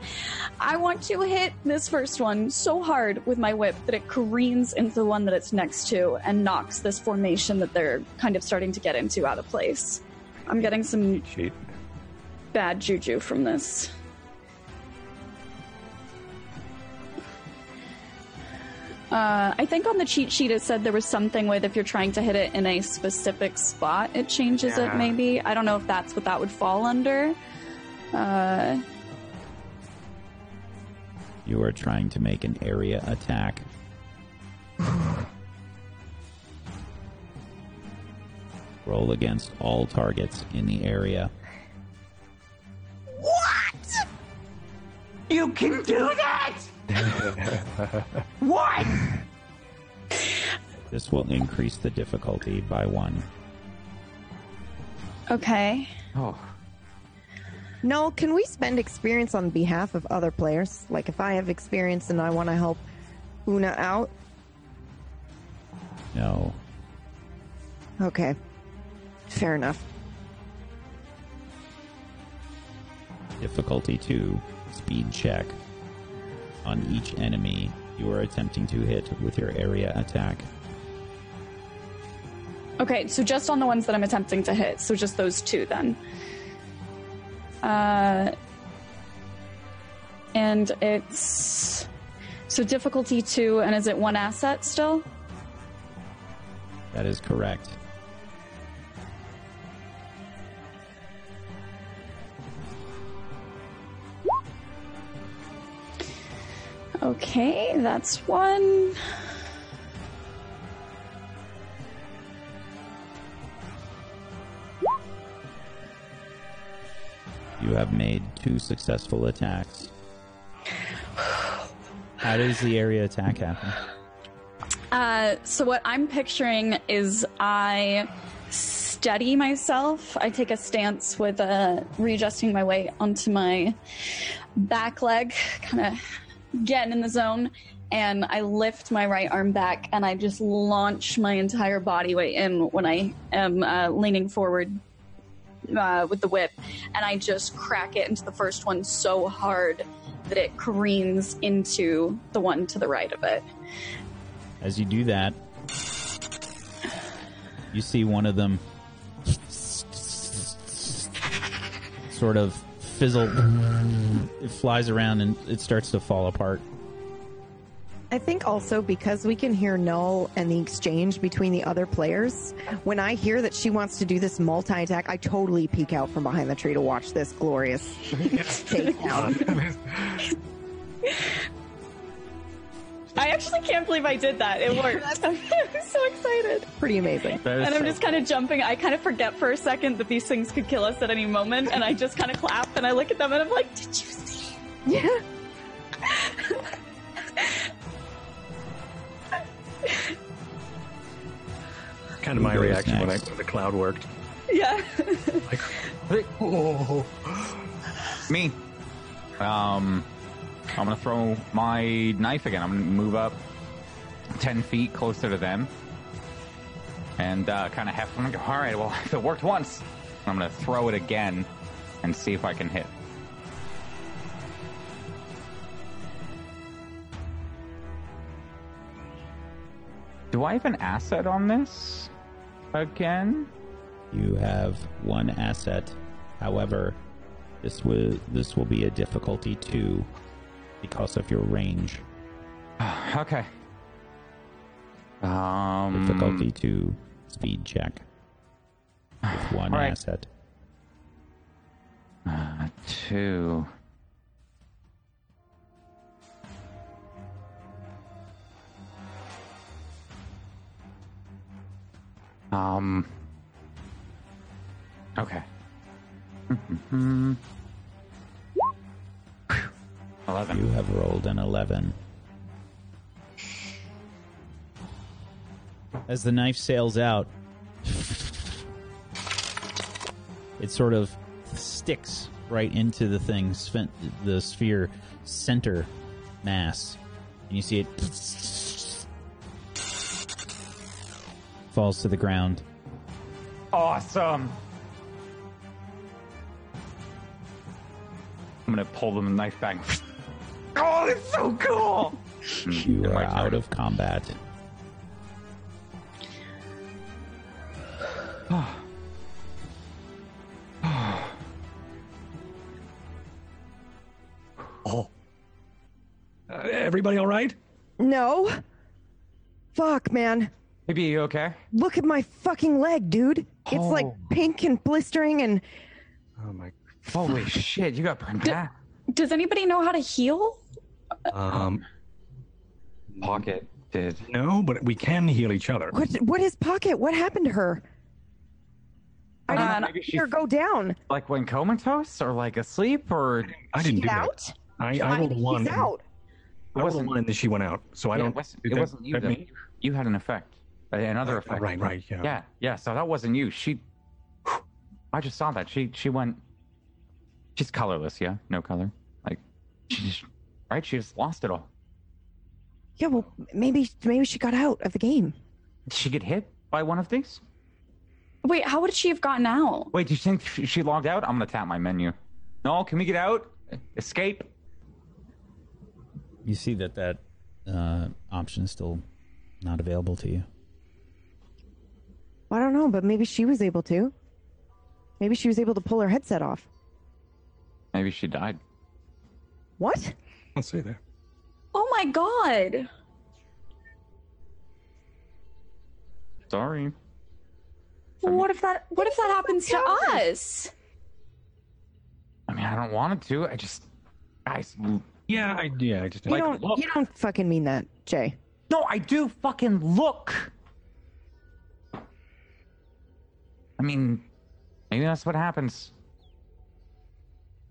(laughs) I want to hit this first one so hard with my whip that it careens into the one that it's next to and knocks this formation that they're kind of starting to get into out of place. I'm getting some Cheat. bad juju from this. Uh, I think on the cheat sheet it said there was something with if you're trying to hit it in a specific spot, it changes Yeah. it maybe. I don't know if that's what that would fall under. Uh, You are trying to make an area attack. Roll against all targets in the area. What? You can do that? (laughs) what? This will increase the difficulty by one. okay. Oh, No, can we spend experience on behalf of other players? Like if I have experience and I want to help Una out? No. Okay. Fair enough. difficulty 2 speed check on each enemy you are attempting to hit with your area attack. Okay, so just on the ones that I'm attempting to hit. So just those two then. Uh, and it's so difficulty two, and is it one asset still? That is correct. Okay, that's one. You have made two successful attacks. How does the area attack happen? Uh, so what I'm picturing is I steady myself. I take a stance with uh, readjusting my weight onto my back leg, kind of getting in the zone, and I lift my right arm back and I just launch my entire body weight in when I am uh, leaning forward uh, with the whip, and I just crack it into the first one so hard that it careens into the one to the right of it. As you do that, you see one of them sort of fizzle. It flies around and it starts to fall apart. I think also because we can hear Null and the exchange between the other players, when I hear that she wants to do this multi attack, I totally peek out from behind the tree to watch this glorious (laughs) takedown. (laughs) (laughs) I actually can't believe I did that. It worked. (laughs) I'm so excited. Pretty amazing. And I'm so just kind of jumping. I kind of forget for a second that these things could kill us at any moment. And I just kind of clap and I look at them and I'm like, did you see? Yeah. (laughs) Kind of my Who goes reaction when, I, when the cloud worked. Yeah. Like, (laughs) oh. Me. Um, I'm gonna throw my knife again. I'm gonna move up ten feet closer to them, and uh, kind of have them go. All right, well, (laughs) if it worked once, I'm gonna throw it again and see if I can hit. Do I have an asset on this again? You have one asset. However, this will this will be a difficulty two because of your range. (sighs) okay. Um, Difficulty two speed check with (sighs) one right. asset. Uh, two. Um. Okay. (laughs) Eleven. You have rolled an 11. As the knife sails out, it sort of sticks right into the thing, the sphere center mass. And you see it falls to the ground. Awesome. I'm gonna pull the knife back. Oh, it's so cool. You are out turn. of combat. (sighs) oh. Uh, everybody all right? No. Fuck, man. Maybe you okay? Look at my fucking leg, dude. It's like Oh. pink and blistering and Oh my. Holy shit! You got burned back. Does anybody know how to heal? Um, Pocket did. no, but we can heal each other. what what is Pocket? What happened to her? I Uh, didn't maybe see she- her go down. Like when comatose or like asleep or I didn't do Get that. out? I, I rolled a one. He's out. I rolled a one and then she went out. So I Yeah, don't. it, was, is it that- wasn't you. that Though. me? You had an effect, Uh, another effect. right, right, yeah. yeah, yeah. So that wasn't you. She. I just saw that. She she went. She's colorless. Yeah, no color. Like, she just right. She just lost it all. Yeah, well, maybe maybe she got out of the game. Did she get hit by one of these? Wait, how would she have gotten out? Wait, do you think she she logged out? I'm gonna tap my menu. No, can we get out? Escape? You see that that uh, option is still not available to you. I don't know, but maybe she was able to. Maybe she was able to pull her headset off. Maybe she died. What? I'll say that. Oh my god! Sorry. Well, what if that what if that happens to us? I mean, I don't want it to. I just, guys. Yeah, I yeah, I just You don't. look. You don't fucking mean that, Jay. No, I do fucking look. I mean, maybe that's what happens.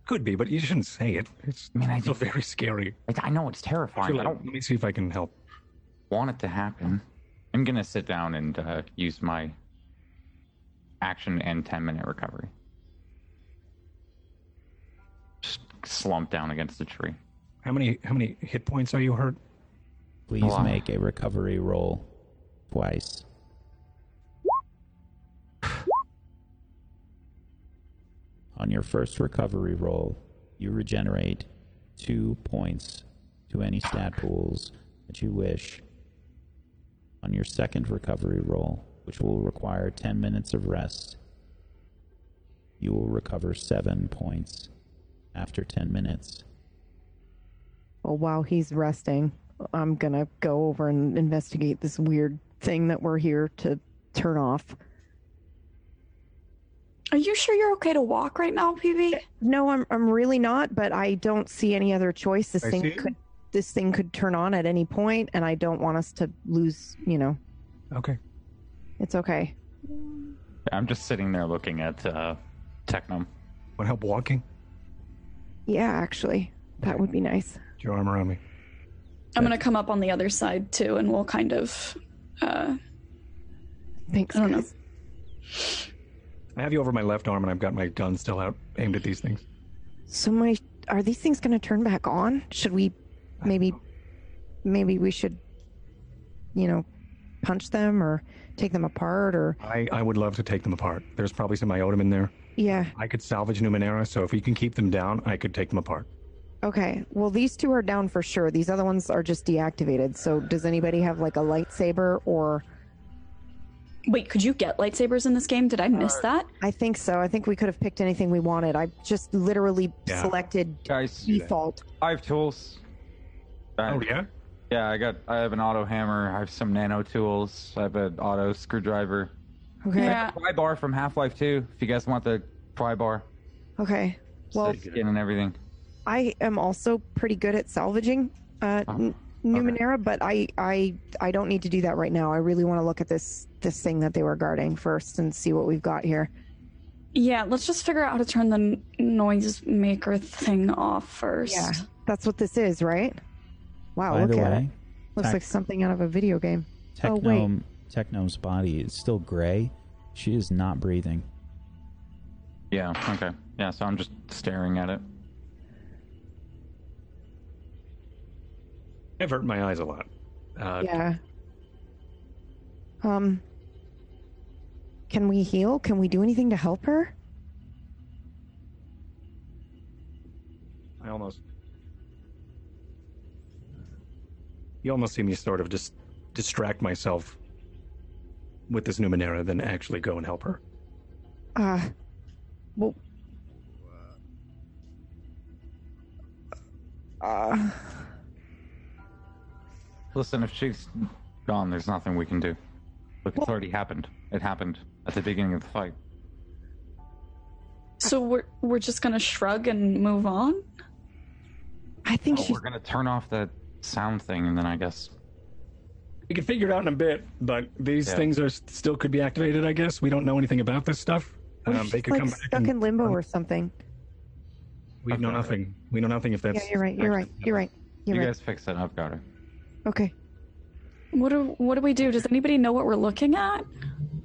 Could be, but you shouldn't say it. It's I mean, I still just- very scary. I, I know it's terrifying. Feel I don't let me see if I can help. want it to happen. I'm gonna sit down and uh, use my action and 10 minute recovery. Just slump down against the tree. How many how many hit points are you hurt? Please Wow. make a recovery roll twice. On your first recovery roll, you regenerate two points to any stat pools that you wish. On your second recovery roll, which will require 10 minutes of rest, you will recover seven points after 10 minutes. Well, while he's resting, I'm gonna go over and investigate this weird thing that we're here to turn off. Are you sure you're okay to walk right now, PB? No, I'm I'm really not, but I don't see any other choice. This I thing see. could this thing could turn on at any point, and I don't want us to lose. You know, Okay. it's okay. I'm just sitting there looking at uh, Technum. Want help walking? Yeah, actually, that would be nice. Put your arm around me. I'm gonna come up on the other side too, and we'll kind of. Uh, Thanks. I don't know. I have you over my left arm, and I've got my gun still out, aimed at these things. So my are these things going to turn back on? Should we maybe maybe we should you know punch them or take them apart or I, I would love to take them apart. There's probably some iotum in there. yeah. I could salvage Numenera, so if we can keep them down, I could take them apart. Okay. Well, these two are down for sure. These other ones are just deactivated. So does anybody have like a lightsaber or wait, could you get lightsabers in this game? Did I miss that? I think so. I think we could have picked anything we wanted. I just literally Yeah. selected Guys, default. I have tools. I- Oh yeah. Yeah, I got. I have an auto hammer. I have some nano tools. I have an auto screwdriver. Okay. Yeah. Pry bar from Half Life 2. If you guys want the pry bar, Okay. Well, skin and everything. I am also pretty good at salvaging uh, Oh, N- Numenera, but I, I I don't need to do that right now. I really want to look at this this thing that they were guarding first and see what we've got here. Yeah, let's just figure out how to turn the n- noise maker thing off first. Yeah, that's what this is, right? Wow, By look the at way, it. Looks Tac- like something out of a video game. Oh, wait. Technome, Technome's body is still gray. She is not breathing. Yeah. Okay. Yeah. So I'm just staring at it. I've hurt my eyes a lot. Uh, Yeah. Um. Can we heal? Can we do anything to help her? I almost. You almost see me sort of just distract myself with this Numenera than actually go and help her. Uh. Well. Uh. Listen, if she's gone, there's nothing we can do. Look, it's already happened. It happened at the beginning of the fight. So we're we're just gonna shrug and move on. I think Oh, she's we're gonna turn off the sound thing, and then I guess. We can figure it out in a bit, but these Yeah. things are still could be activated. I guess we don't know anything about this stuff. What if Um, they could like come back. stuck and- in limbo or something. We know nothing. We know nothing if that's. Yeah, you're right. You're right. You're right. You're you right. guys fix it. I've got it. Okay. What do what do we do? Does anybody know what we're looking at?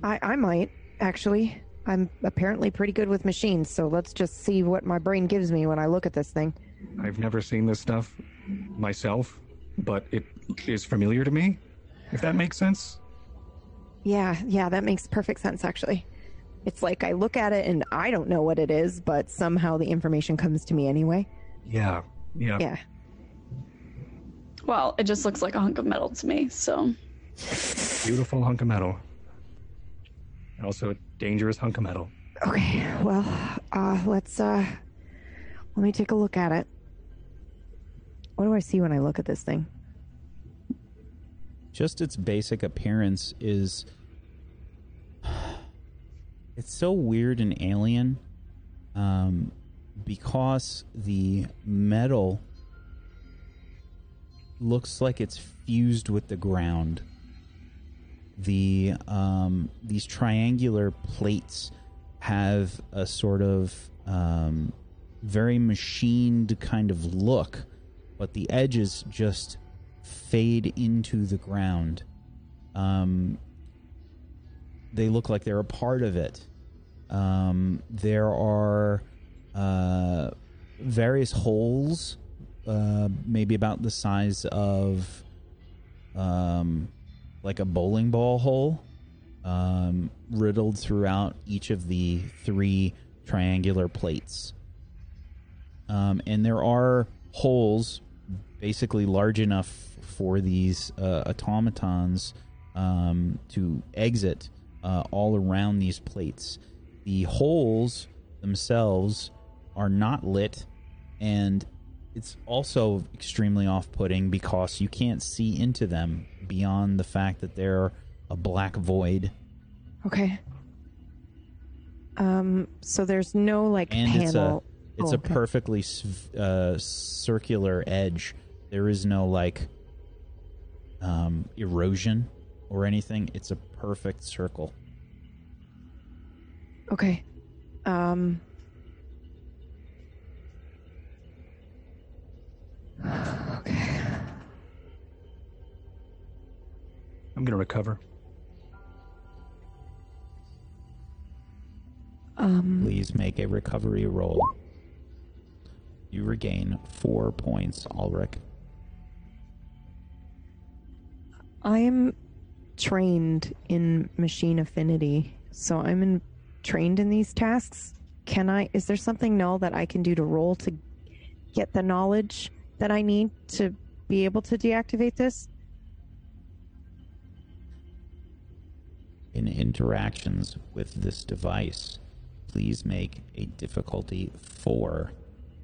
I I might actually. I'm apparently pretty good with machines, so let's just see what my brain gives me when I look at this thing. I've never seen this stuff myself, but it is familiar to me. If that makes sense. Yeah, yeah, that makes perfect sense actually. It's like I look at it and I don't know what it is, but somehow the information comes to me anyway. Yeah, yeah. Yeah. Well, it just looks like a hunk of metal to me, so. Beautiful hunk of metal. And also a dangerous hunk of metal. Okay. Well, uh, let's uh, let me take a look at it. What do I see when I look at this thing? just its basic appearance is it's so weird and alien um, because the metal looks like it's fused with the ground the um, these triangular plates have a sort of um, very machined kind of look but the edges just fade into the ground. Um, they look like they're a part of it. Um, there are uh, various holes, uh, maybe about the size of um, like a bowling ball hole, um, riddled throughout each of the three triangular plates. Um, and there are holes basically large enough for these uh, automatons um, to exit uh, all around these plates. The holes themselves are not lit, and it's also extremely off putting because you can't see into them beyond the fact that they're a black void. Okay. Um. So there's no like And it's a panel. it's Oh, a okay. perfectly uh, circular edge. There is no like um, erosion or anything. It's a perfect circle. Okay. Um. Okay. I'm gonna recover. Um. Please make a recovery roll. You regain four points, Ulrich. I am trained in machine affinity, so I'm in, trained in these tasks. Can I? Is there something Null that I can do to roll to get the knowledge that I need to be able to deactivate this? In interactions with this device, please make a difficulty four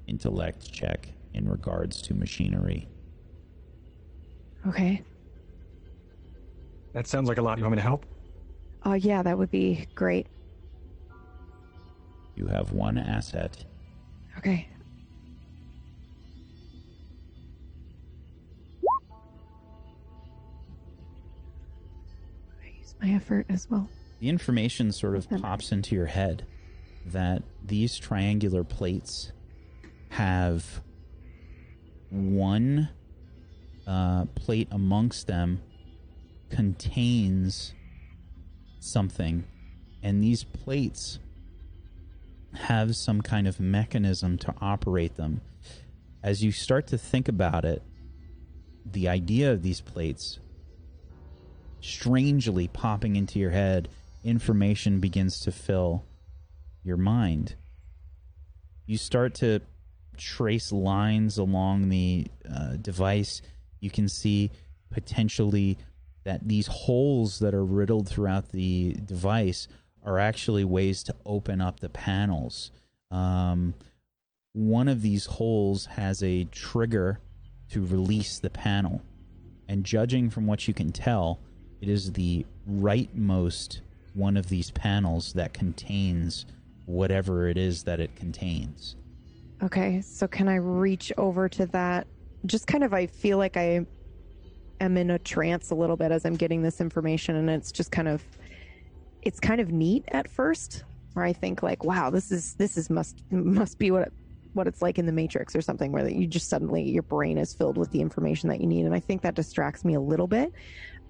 intellect check in regards to machinery. Okay. That sounds like a lot. You want me to help? Uh, yeah, that would be great. You have one asset. Okay. My effort as well. the information sort of pops into your head that these triangular plates have one uh, plate amongst them contains something, and these plates have some kind of mechanism to operate them. As you start to think about it, the idea of these plates strangely popping into your head, information begins to fill your mind. You start to trace lines along the uh, device. You can see potentially that these holes that are riddled throughout the device are actually ways to open up the panels. Um, one of these holes has a trigger to release the panel. And judging from what you can tell, it is the rightmost one of these panels that contains whatever it is that it contains. Okay, so can I reach over to that? Just kind of, I feel like I am in a trance a little bit as I'm getting this information, and it's just kind of, it's kind of neat at first, where I think like, wow, this is this is must must be what it, what it's like in the Matrix or something, where that you just suddenly your brain is filled with the information that you need, and I think that distracts me a little bit.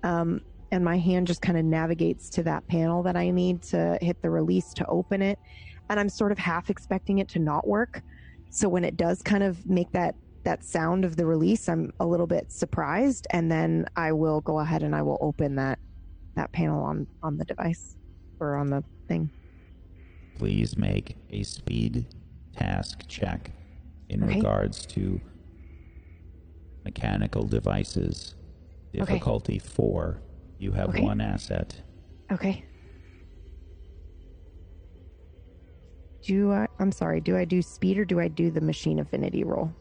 Um, and my hand just kind of navigates to that panel that I need to hit the release to open it, and I'm sort of half expecting it to not work. So when it does kind of make that that sound of the release, I'm a little bit surprised, and then I will go ahead and I will open that that panel on on the device or on the thing. Please make a speed task check in Okay. regards to mechanical devices. Difficulty four. You have Okay. one asset. Okay. Do I? I'm sorry. Do I do speed or do I do the machine affinity roll?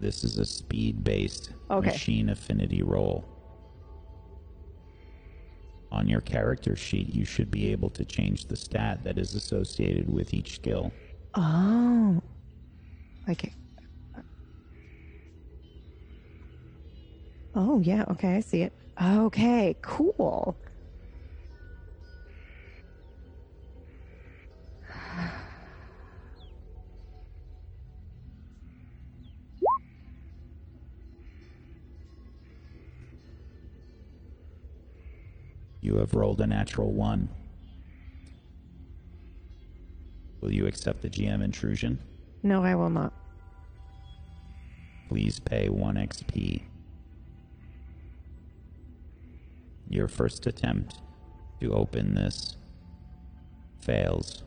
This is a speed based Okay. machine affinity roll. On your character sheet, you should be able to change the stat that is associated with each skill. Oh. Okay. Oh yeah. Okay, I see it. Okay, cool. You have rolled a natural one. Will you accept the GM intrusion? No, I will not. Please pay 1 XP. Your first attempt to open this fails.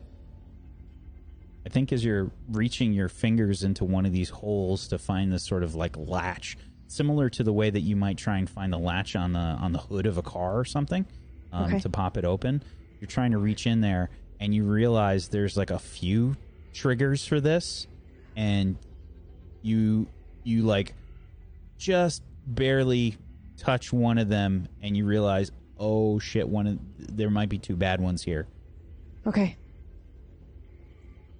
I think as you're reaching your fingers into one of these holes to find this sort of like latch, similar to the way that you might try and find the latch on the on the hood of a car or something um, Okay. to pop it open. You're trying to reach in there and you realize there's like a few triggers for this and you you like just barely touch one of them and you realize oh shit one of there might be two bad ones here Okay.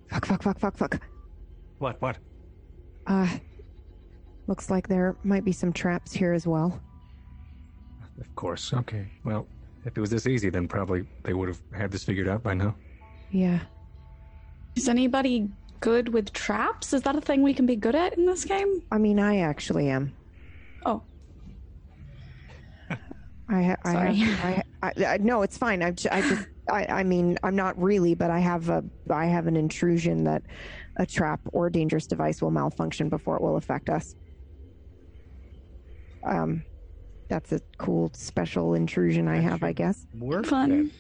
Fuck, fuck, fuck, fuck, fuck. What? What? Uh, looks like there might be some traps here as well. Of course. Okay. Well, if it was this easy, then probably they would have had this figured out by now. Yeah. Is anybody good with traps? Is that a thing we can be good at in this game? I mean, I actually am. Oh, I, ha- I, Sorry. have, I, (laughs) I, I, no, it's fine. I, I just, I, I mean, I'm not really, but I have a, I have an intrusion that a trap or a dangerous device will malfunction before it will affect us. Um, that's a cool special intrusion I have, I guess. Work fun.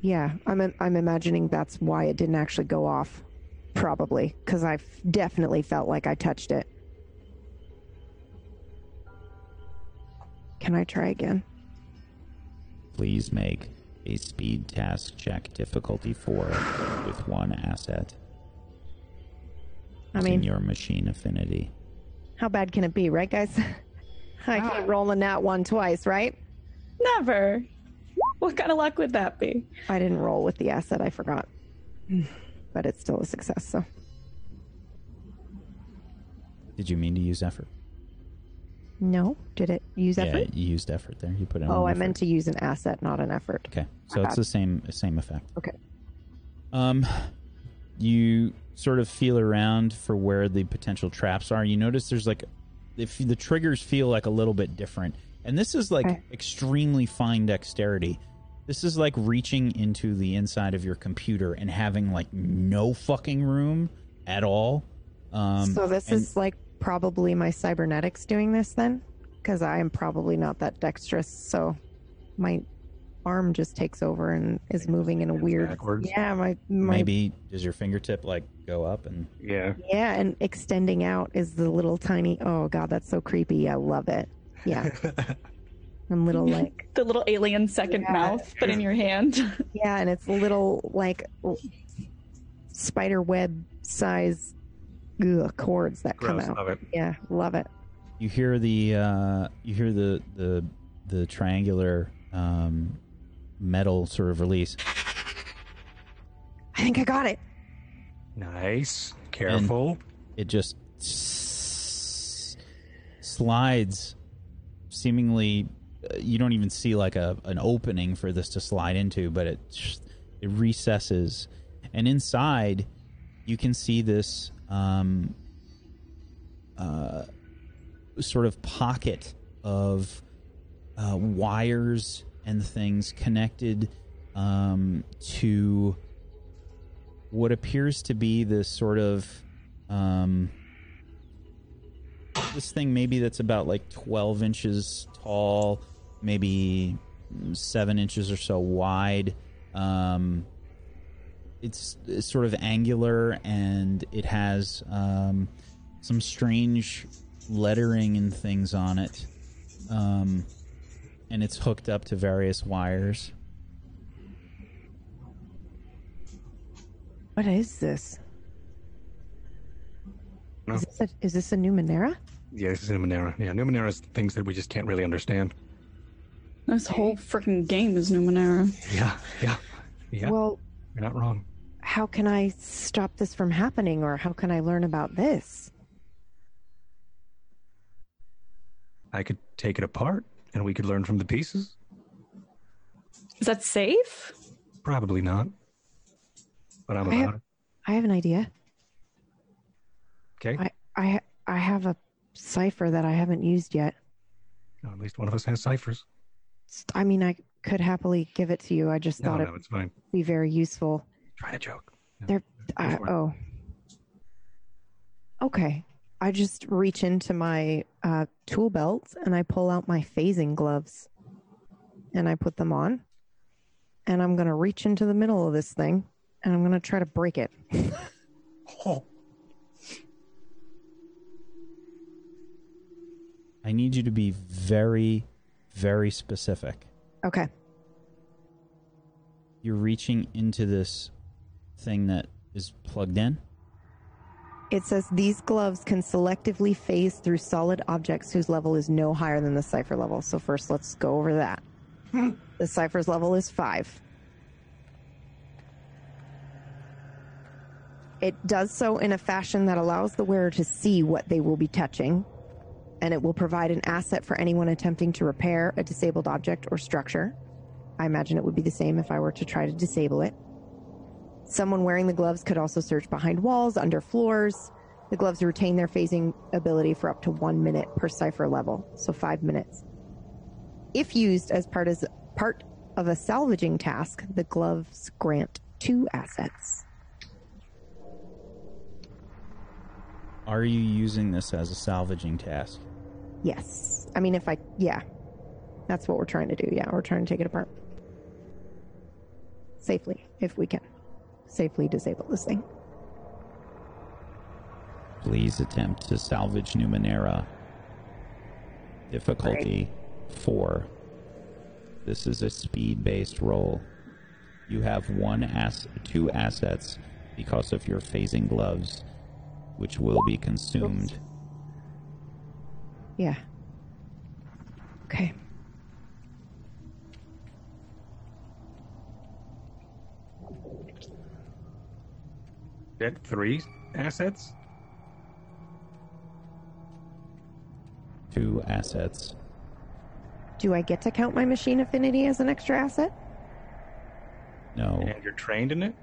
Yeah, I'm, I'm imagining that's why it didn't actually go off, probably because I definitely felt like I touched it. Can I try again? please make a speed task check difficulty 4 with one asset I using mean, your machine affinity How bad can it be, right, guys? (laughs) I can't ah. roll a nat one twice, right? never. What kind of luck would that be? I didn't roll with the asset, I forgot. (sighs) But it's still a success, so. did you mean to use effort No? Did it use effort? yeah you used effort there you put in oh, I effort. meant to use an asset, not an effort. okay so it's the same same effect Okay. Um, you sort of feel around for where the potential traps are. You notice there's like, if the triggers feel like a little bit different, and this is like Okay. extremely fine dexterity. This is like reaching into the inside of your computer and having like no fucking room at all. Um, so this is like probably my cybernetics doing this then? Because I am probably not that dexterous, so my arm just takes over and is moving in a weird. backwards. Yeah, my, my maybe does your fingertip like go up and Yeah. Yeah, and extending out is the little tiny. Oh god, that's so creepy. I love it. Yeah, (laughs) and little like The little alien second Yeah. mouth, but in your hand. yeah, and it's little like spider web size ugh, cords that come out. Love it. Yeah, love it. you hear the uh, you hear the the the triangular um, metal sort of release. I think I got it. Nice. Careful. It just s- slides, seemingly. Uh, you don't even see like a an opening for this to slide into, but it it recesses, and inside you can see this um, uh, sort of pocket of uh, wires and things connected um, to what appears to be this sort of um, this thing maybe that's about like 12 inches tall maybe seven inches or so wide. Um, it's, it's sort of angular and it has um, some strange lettering and things on it. Um, and it's hooked up to various wires. What is this? No. Is this a, is this a Numenera? Yeah, this is Numenera. Yeah, Numenera is things that we just can't really understand. This whole freaking game is Numenera. Yeah, yeah, yeah. Well, you're not wrong. How can I stop this from happening or how can I learn about this? I could take it apart and we could learn from the pieces. Is that safe? Probably not. But I'm I about have, it. I have an idea. Okay. I I I have a cipher that I haven't used yet. No, at least one of us has ciphers. I mean, I could happily give it to you. I just No, thought no, it'd be very useful. Try to joke. Yeah. There. I, for it. oh. Okay. I just reach into my uh, tool belt and I pull out my phasing gloves, and I put them on, and I'm gonna reach into the middle of this thing, and I'm gonna try to break it. Oh, (laughs) I need you to be very, very specific. Okay. You're reaching into this thing that is plugged in. It says these gloves can selectively phase through solid objects whose level is no higher than the cipher level. So first, let's go over that. Hmm. the cipher's level is five. It does so in a fashion that allows the wearer to see what they will be touching, and it will provide an asset for anyone attempting to repair a disabled object or structure. I imagine it would be the same if I were to try to disable it. Someone wearing the gloves could also search behind walls, under floors. The gloves retain their phasing ability for up to one minute per cipher level, so five minutes. If used as part, as part of a salvaging task, the gloves grant two assets. Are you using this as a salvaging task? Yes. I mean, if I, yeah. That's what we're trying to do. Yeah, we're trying to take it apart. Safely, if we can. Safely disable this thing. Please attempt to salvage Numenera. Difficulty 4. This is a speed based roll. You have one ass two assets because of your phasing gloves, which will be consumed. Yeah. Okay. Get three assets? Two assets. Do I get to count my machine affinity as an extra asset? No. And you're trained in it?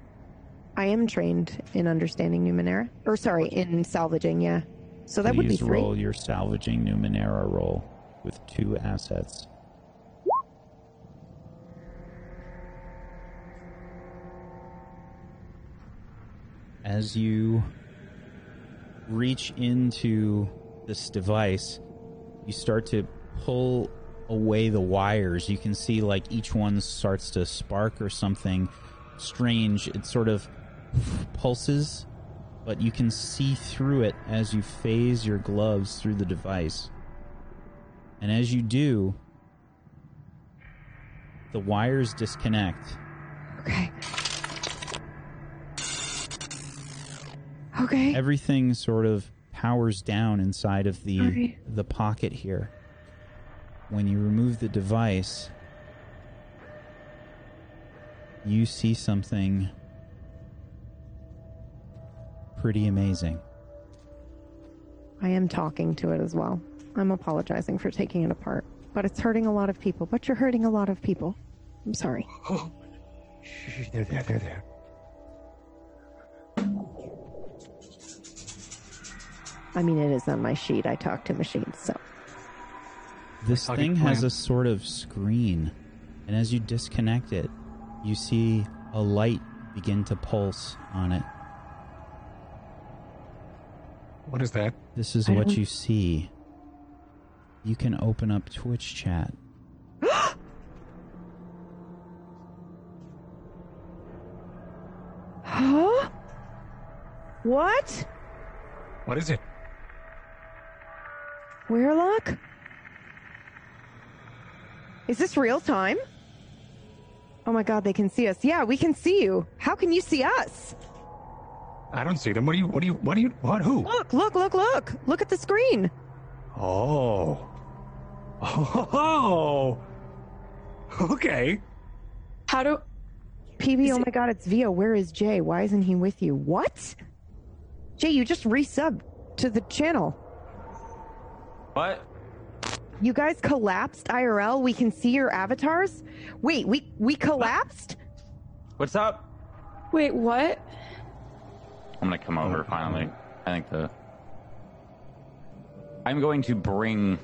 I am trained in understanding Numenera. Or sorry, in salvaging, yeah. So that would be Please three. roll your salvaging Numenera roll with two assets. As you reach into this device, you start to pull away the wires. You can see like each one starts to spark or something strange. It sort of pulses but you can see through it as you phase your gloves through the device. And as you do, the wires disconnect. Okay. Okay. Everything sort of powers down inside of the Okay. the pocket here. When you remove the device, you see something pretty amazing. I am talking to it as well. I'm apologizing for taking it apart. But it's hurting a lot of people. But you're hurting a lot of people. I'm sorry. Oh, shh, they're there, they're there. I mean, it is on my sheet. I talk to machines, so. This thing has a sort of screen, and as you disconnect it, you see a light begin to pulse on it. What is that? This is I what don't... you see. You can open up Twitch chat. (gasps) huh? What? What is it? Weirlock? Is this real time? Oh my god, they can see us. Yeah, we can see you. How can you see us? I don't see them. What do you? What do you? What do you? What? Who? Look, look, look, look. Look at the screen. Oh. Oh. Okay. How do PB, Is oh it- my god, it's Vio. Where is Jay? Why isn't he with you? What? Jay, you just resubbed to the channel. What? You guys collapsed IRL. We can see your avatars. Wait, we we collapsed? What's up? wait what? I'm gonna come over finally. I think the. I'm going to bring.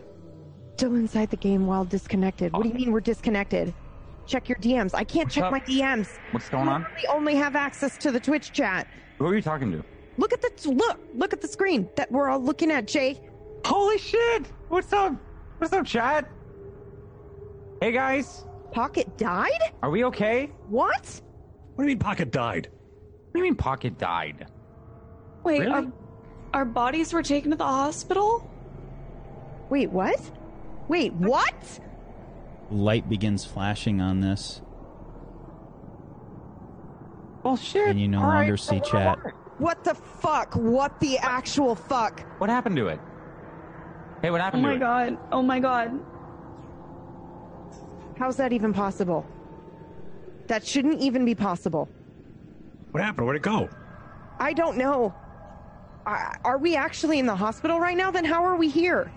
Still inside the game while disconnected. What do you mean we're disconnected? Check your DMs. I can't check up? my DMs. What's going on? We only have access to the Twitch chat. Who are you talking to? Look at the look. Look at the screen that we're all looking at, Jay. Holy shit! What's up? What's up, chat? Hey guys, Pocket died? are we okay? What? What do you mean Pocket died? What do you mean Pocket died? Wait, Really? our, our bodies were taken to the hospital? Wait, what? Wait, what? Light begins flashing on this, Well, shit. and you no All right, longer so see what chat. What the fuck? What the actual fuck? What happened to it? Hey, what happened? Oh my to it? god. Oh my god. How's that even possible? That shouldn't even be possible. What happened? Where'd it go? I don't know. Are are we actually in the hospital right now? Then how are we here?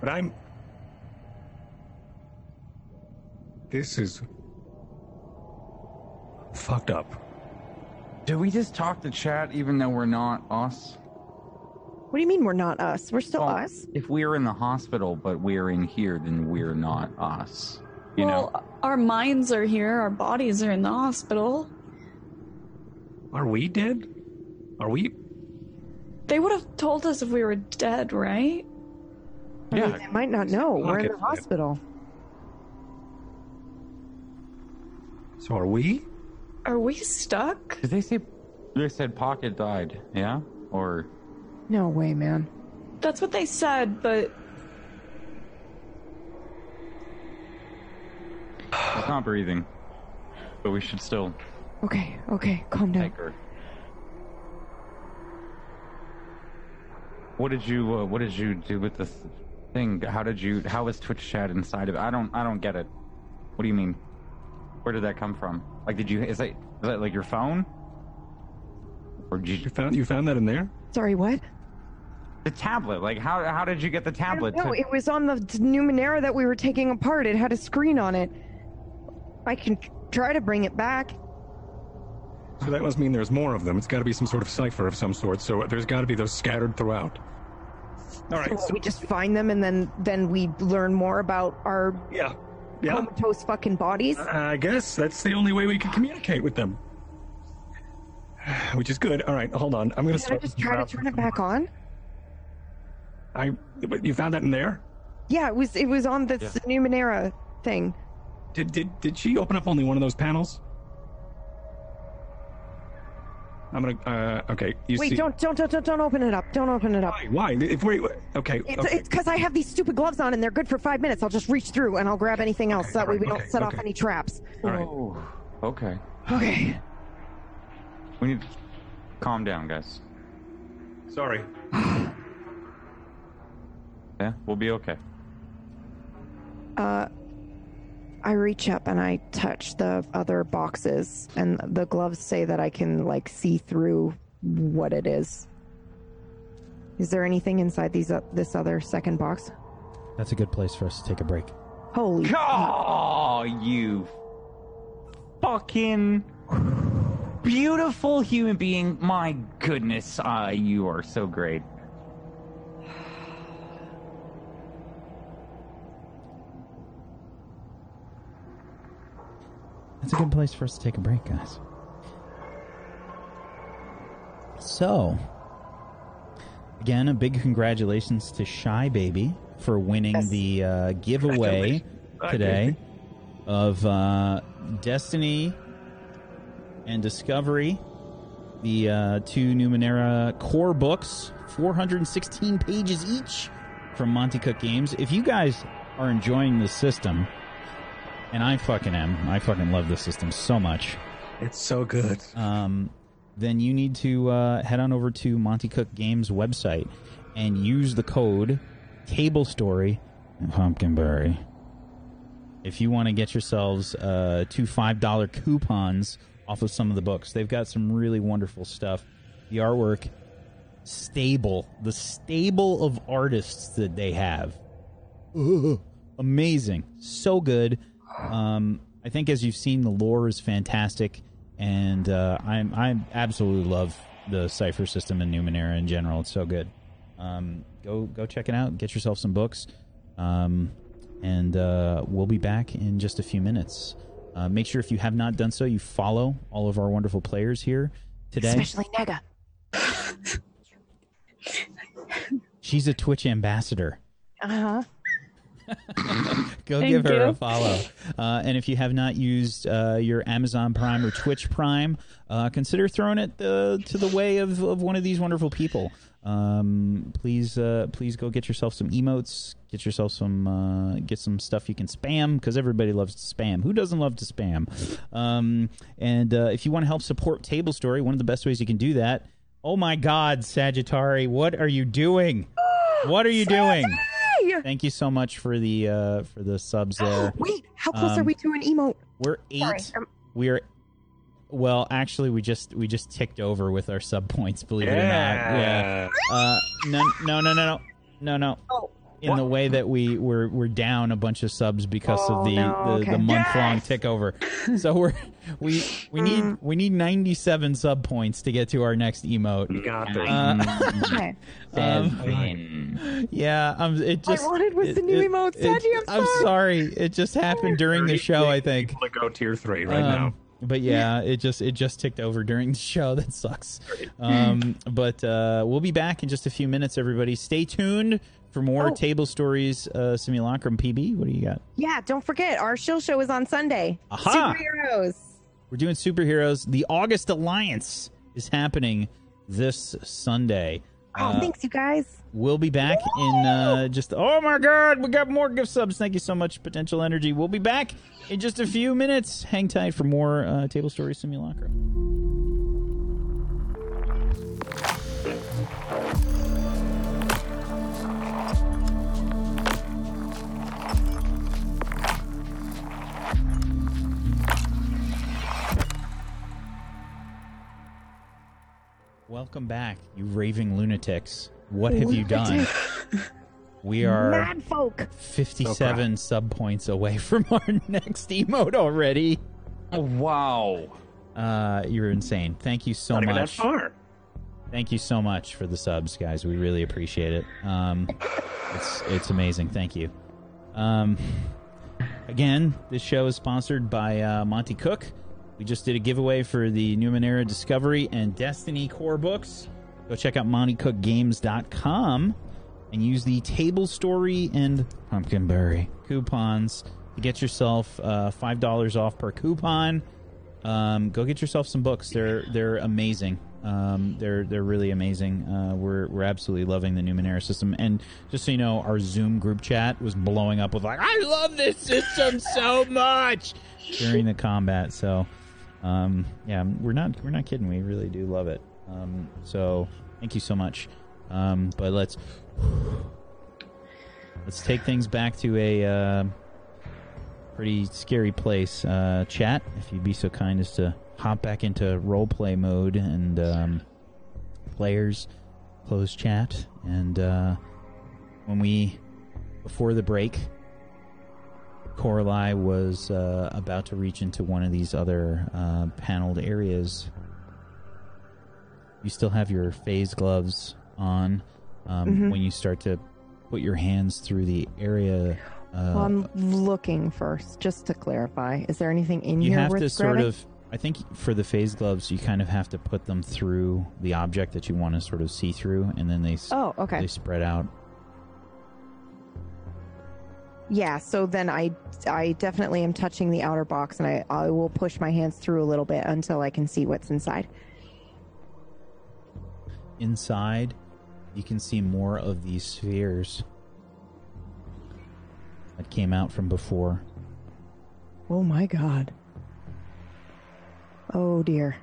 But I'm. This is fucked up. Did we just talk to chat even though we're not us? What do you mean we're not us? We're still Well, us. If we're in the hospital but we're in here, then we're not us. You well, know? our minds are here, our bodies are in the hospital. Are we dead? Are we? They would have told us if we were dead, right? I mean, Yeah. they might not know. We're in the hospital. So are we? Are we stuck? Did they say they said Pocket died? Yeah, or No way, man. That's what they said, but she's not breathing, but we should still Okay, okay, calm down. take her. What did you uh, What did you do with this thing? How did you? How was Twitch chat inside of it? I don't. I don't get it. What do you mean? Where did that come from? Like, did you? Is that is that like your phone? Or did You you found you found that in there? Sorry, what? The tablet? Like, how how did you get the tablet? No, to- it was on the Numenera that we were taking apart. It had a screen on it. I can try to bring it back. So that must mean there's more of them. It's got to be some sort of cipher of some sort. So there's got to be those scattered throughout. All right. So So, we just find them and then then we learn more about our yeah, yeah. comatose fucking bodies. I guess that's the only way we can communicate with them. (sighs) Which is good. All right, hold on. I'm gonna Can I just try to turn it back on? I. But you found that in there? Yeah, it was it was on this Numenera thing. Did did did she open up only one of those panels? I'm gonna. Uh, okay. You Wait, see. don't don't don't don't don't open it up. Don't open it up. Why? Why? If we. Okay. It's okay. because I have these stupid gloves on and they're good for five minutes. I'll just reach through and I'll grab anything else. Okay, that way alright, we don't okay, set off any traps. All right. Oh, okay. Okay. We need to calm down, guys. Sorry. (laughs) Yeah, we'll be okay. Uh, I reach up and I touch the other boxes, and the gloves say that I can like see through what it is. Is there anything inside these uh, this other second box? That's a good place for us to take a break. Holy! Oh, you fucking beautiful human being. My goodness, uh, you are so great. That's a good place for us to take a break, guys. So, again, a big congratulations to Shy Baby for winning Yes. the uh, giveaway today of uh, Destiny and Discovery the uh, two Numenera core books, 416 pages each from Monte Cook Games. If you guys are enjoying the system, and I fucking am, I fucking love the system so much. It's so good. Um, then you need to uh, head on over to Monte Cook Games website and use the code Table Story Pumpkinberry. If you want to get yourselves uh, two five dollar coupons off of some of the books, they've got some really wonderful stuff. The artwork, stable, the stable of artists that they have, Ugh, (laughs) amazing, so good. Um, I think as you've seen, the lore is fantastic, and uh, I'm I absolutely love the cipher system in Numenera in general. It's so good. Um, go go check it out. Get yourself some books, um, and uh, we'll be back in just a few minutes. Uh, make sure if you have not done so, you follow all of our wonderful players here today. Especially Nega. She's a Twitch ambassador. Uh huh. Go Thank give her a follow. Uh, and if you have not used uh, your Amazon Prime or Twitch Prime, uh, consider throwing it uh, to the way of, of one of these wonderful people. Um, please, uh, please go get yourself some emotes. Get yourself some, uh, get some stuff you can spam because everybody loves to spam. Who doesn't love to spam? Um, and uh, if you want to help support Table Story, one of the best ways you can do that. Oh my God, Sagittari, what are you doing? What are you doing? Hey! Thank you so much for the uh, for the subs there. Wait, how close Um, are we to an emote? We're eight. Sorry, um, We're well, actually, we just we just ticked over with our sub points. Believe it or not, yeah. Uh, no, no, no, no, no, no, no. Oh. In the way that we we're we're down a bunch of subs because Oh, of the no, the, okay. the month long tick over. So we're we we need Mm. we need ninety seven sub points to get to our next emote. You got this. Uh, Okay. (laughs) um, yeah, um, it just I wanted was it- the new it- emote. it- Sadie, I'm I'm sorry. sorry. It just happened during the show. I think. People to go tier three right Um, now. But yeah, it just it just ticked over during the show. (laughs) That sucks. Um, but uh, we'll be back in just a few minutes. Everybody, stay tuned for more Oh. table stories. Uh, simulacrum PB. What do you got? Yeah, don't forget our shill show is on Sunday. Aha! Superheroes. We're doing superheroes. The August Alliance is happening this Sunday. Oh, Uh, thanks, you guys. We'll be back in uh, just. Oh my God, we got more gift subs. Thank you so much, Potential Energy. We'll be back in just a few minutes. Hang tight for more uh, Table Story Simulacrum. Welcome back, you raving lunatics. What have you done? We are Mad folk. 57 sub points away from (laughs) our next emote already. Oh, wow. Uh, you're insane. Thank you so Not even that much. far. Thank you so much for the subs, guys. We really appreciate it. Um, it's it's amazing. Thank you. Um, again, this show is sponsored by uh, Monte Cook. We just did a giveaway for the Numenera Discovery and Destiny core books. Go check out MonteCookGames.com and use the Table Story and Pumpkinberry coupons to get yourself uh, five dollars off per coupon. Um, go get yourself some books. They're they're amazing. Um, they're they're really amazing. Uh, we're we're absolutely loving the Numenera system. And just so you know, our Zoom group chat was blowing up with like, "I love this system so much" during the combat. So, um, yeah, we're not we're not kidding. We really do love it. Um, so thank you so much. Um, but let's let's take things back to a. Uh, pretty scary place. Uh, chat, if you'd be so kind as to hop back into role play mode and um, players close chat. And uh, when we, before the break, Coralie was uh, about to reach into one of these other uh, paneled areas. You still have your phase gloves on um, Mhm. when you start to put your hands through the area. Uh, Well, I'm looking first, just to clarify. Is there anything in your you here have worth to sort grabbing? of i think for the phase gloves you kind of have to put them through the object that you want to sort of see through and then they Oh, okay. they spread out Yeah, so then I I definitely am touching the outer box and I, I will push my hands through a little bit until I can see what's inside. inside, you can see more of these spheres that came out from before. Oh my god. Oh dear.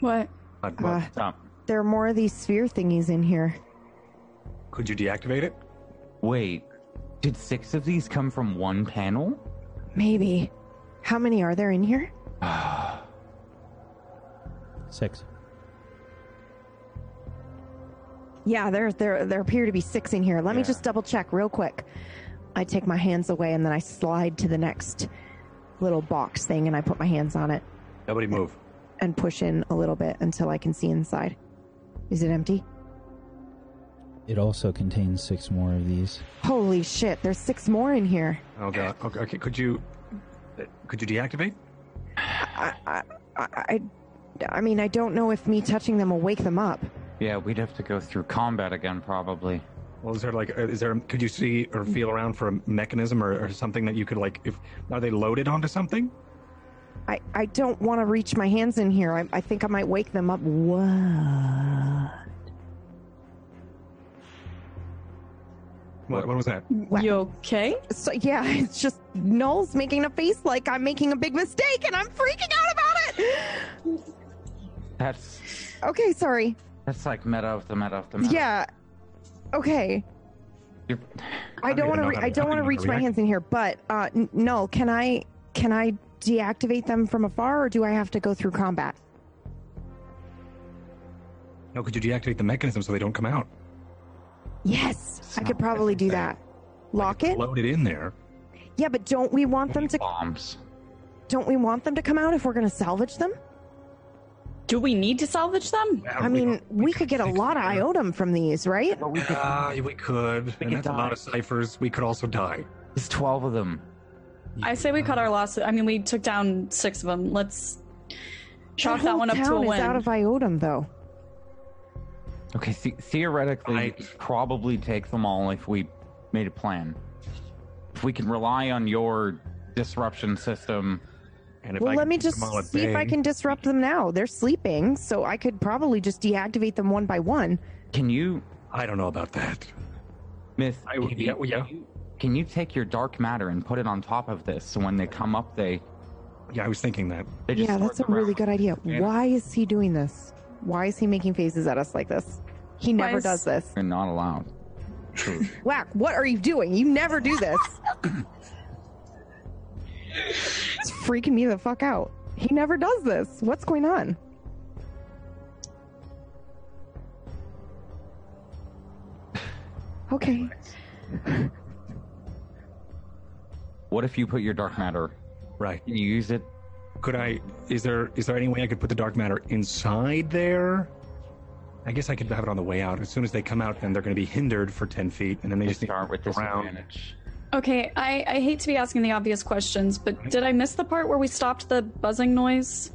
What? But, Uh, but Stop. There are more of these sphere thingies in here. could you deactivate it? Wait, did six of these come from one panel? Maybe. How many are there in here? (sighs) Six. Yeah, there there there appear to be six in here. Let me just double check real quick. I take my hands away and then I slide to the next little box thing and I put my hands on it Nobody move. and push in a little bit until I can see inside. Is it empty? It also contains six more of these. Holy shit, there's six more in here. Oh god. Okay, okay. Could you uh, could you deactivate? I, I, I, I mean, I don't know if me touching them will wake them up. Yeah, we'd have to go through combat again, probably. Well, is there like uh, is there could you see or feel around for a mechanism or, or something that you could like if are they loaded onto something? I, I don't want to reach my hands in here. I, I think I might wake them up. What? What, what was that? What? You okay? So yeah, (laughs) it's just Null's making a face like I'm making a big mistake, and I'm freaking out about it. That's Okay, sorry. that's like meta of the meta of the meta. Yeah. Okay. You're- I don't want to. Re- I don't want to to reach my hands in here. But uh, N- Null, can I? Can I deactivate them from afar, or do I have to go through combat? No, could you deactivate the mechanism so they don't come out? Yes, I could probably do different that. Lock it. Load it in there. Yeah, but don't we want them to? bombs. Don't we want them to come out if we're going to salvage them? Do we need to salvage them? I mean, we could get a lot of iotum from these, right? But we could. Ah, we could. and could that's a lot of ciphers. We could also die. There's twelve of them. I say we cut our losses. I mean, we took down six of them. Let's chalk that whole one up to a town is win. out of iotum, though. Okay, the- theoretically, we Right. could probably take them all if we made a plan. If we can rely on your disruption system. And if Well, I let can me just them all see if I can disrupt them now. They're sleeping, so I could probably just deactivate them one by one. Can you, I don't know about that. Myth? I- can yeah, you- yeah. Can you, can you take your dark matter and put it on top of this, so when they come up, they Yeah, I was thinking that. they just Yeah, that's a the really good idea. Yeah. Why is he doing this? Why is he making faces at us like this? He Why never is- does this. You're not allowed. (laughs) Whack, what are you doing? You never do this. it's freaking me the fuck out. He never does this. What's going on? Okay. What if you put your dark matter? Right. Can you use it? Could I? Is there? Is there any way I could put the dark matter inside there? I guess I could have it on the way out. As soon as they come out, then they're going to be hindered for ten feet, and then they They just need start with to go around. disadvantage. Okay, I, I hate to be asking the obvious questions, but did I miss the part where we stopped the buzzing noise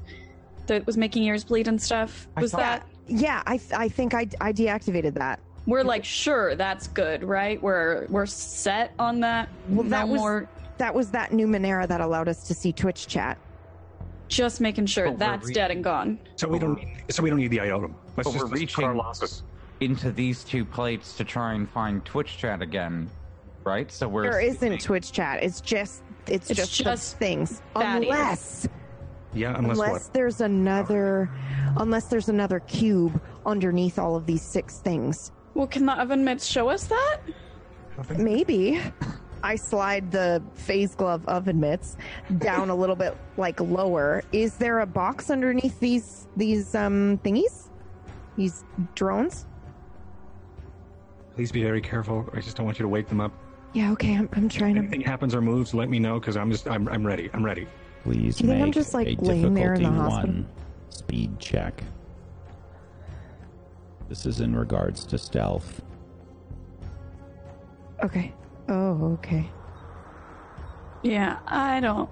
that was making ears bleed and stuff? Was thought- that Yeah, I, I think I, I deactivated that. we're like sure that's good, right? We're we're set on that. Well, that no was more that was that Numenera that allowed us to see Twitch chat. just making sure But we're that's re- dead and gone. So we don't. So we don't need the item. Let's But just we're let's cut our reaching- Into these two plates to try and find Twitch chat again, right? So we're There isn't Twitch chat. It's just it's, It's just, just things. fatties. Unless Yeah, unless, unless what? there's another unless there's another cube underneath all of these six things. Well, can the oven mitts show us that? Maybe. I slide the phase glove oven mitts down a little bit like lower. Is there a box underneath these these um thingies? These drones? Please be very careful. I just don't want you to wake them up. Yeah, okay, I'm, I'm trying If to anything happens or moves, let me know because I'm just I'm I'm ready. I'm ready. Please Do you think make I'm just, like, a laying there in the difficulty hospital? one speed check. This is in regards to stealth. Okay. Oh, okay. Yeah, I don't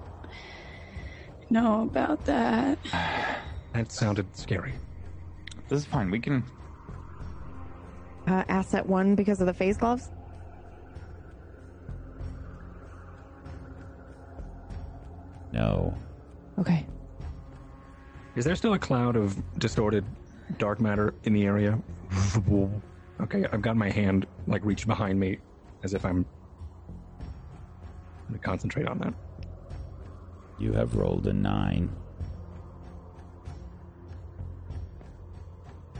know about that. (sighs) That sounded scary. This is fine. We can. Uh, asset one because of the phase gloves? No. Okay. Is there still a cloud of distorted dark matter in the area (laughs) Okay, I've got my hand like reached behind me, as if I'm going to concentrate on that. You have rolled a nine.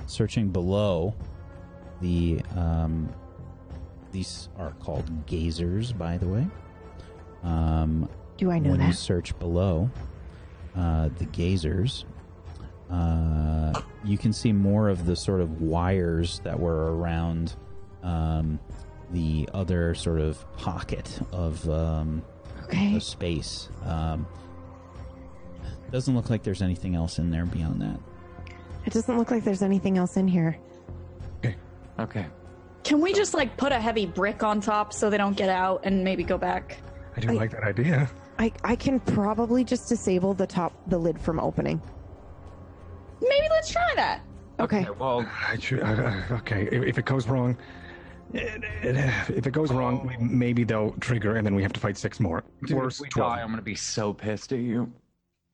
Searching below, the um, these are called gazers, by the way. Um, Do I know when you search below uh, the gazers, uh, you can see more of the sort of wires that were around um, the other sort of pocket of um, Okay. of space. Um, doesn't look like there's anything else in there beyond that. It doesn't look like there's anything else in here. Okay. Okay. Can we just like put a heavy brick on top so they don't get out and maybe go back? I do I- like that idea. I, I can probably just disable the top the lid from opening. Maybe let's try that. Okay. Well, I should, I- I- okay, if, if it goes wrong, it- it- if it goes wrong, we- maybe they'll trigger, and then we have to fight six more. dude, Worse, if we 12. die, I'm gonna be so pissed at you.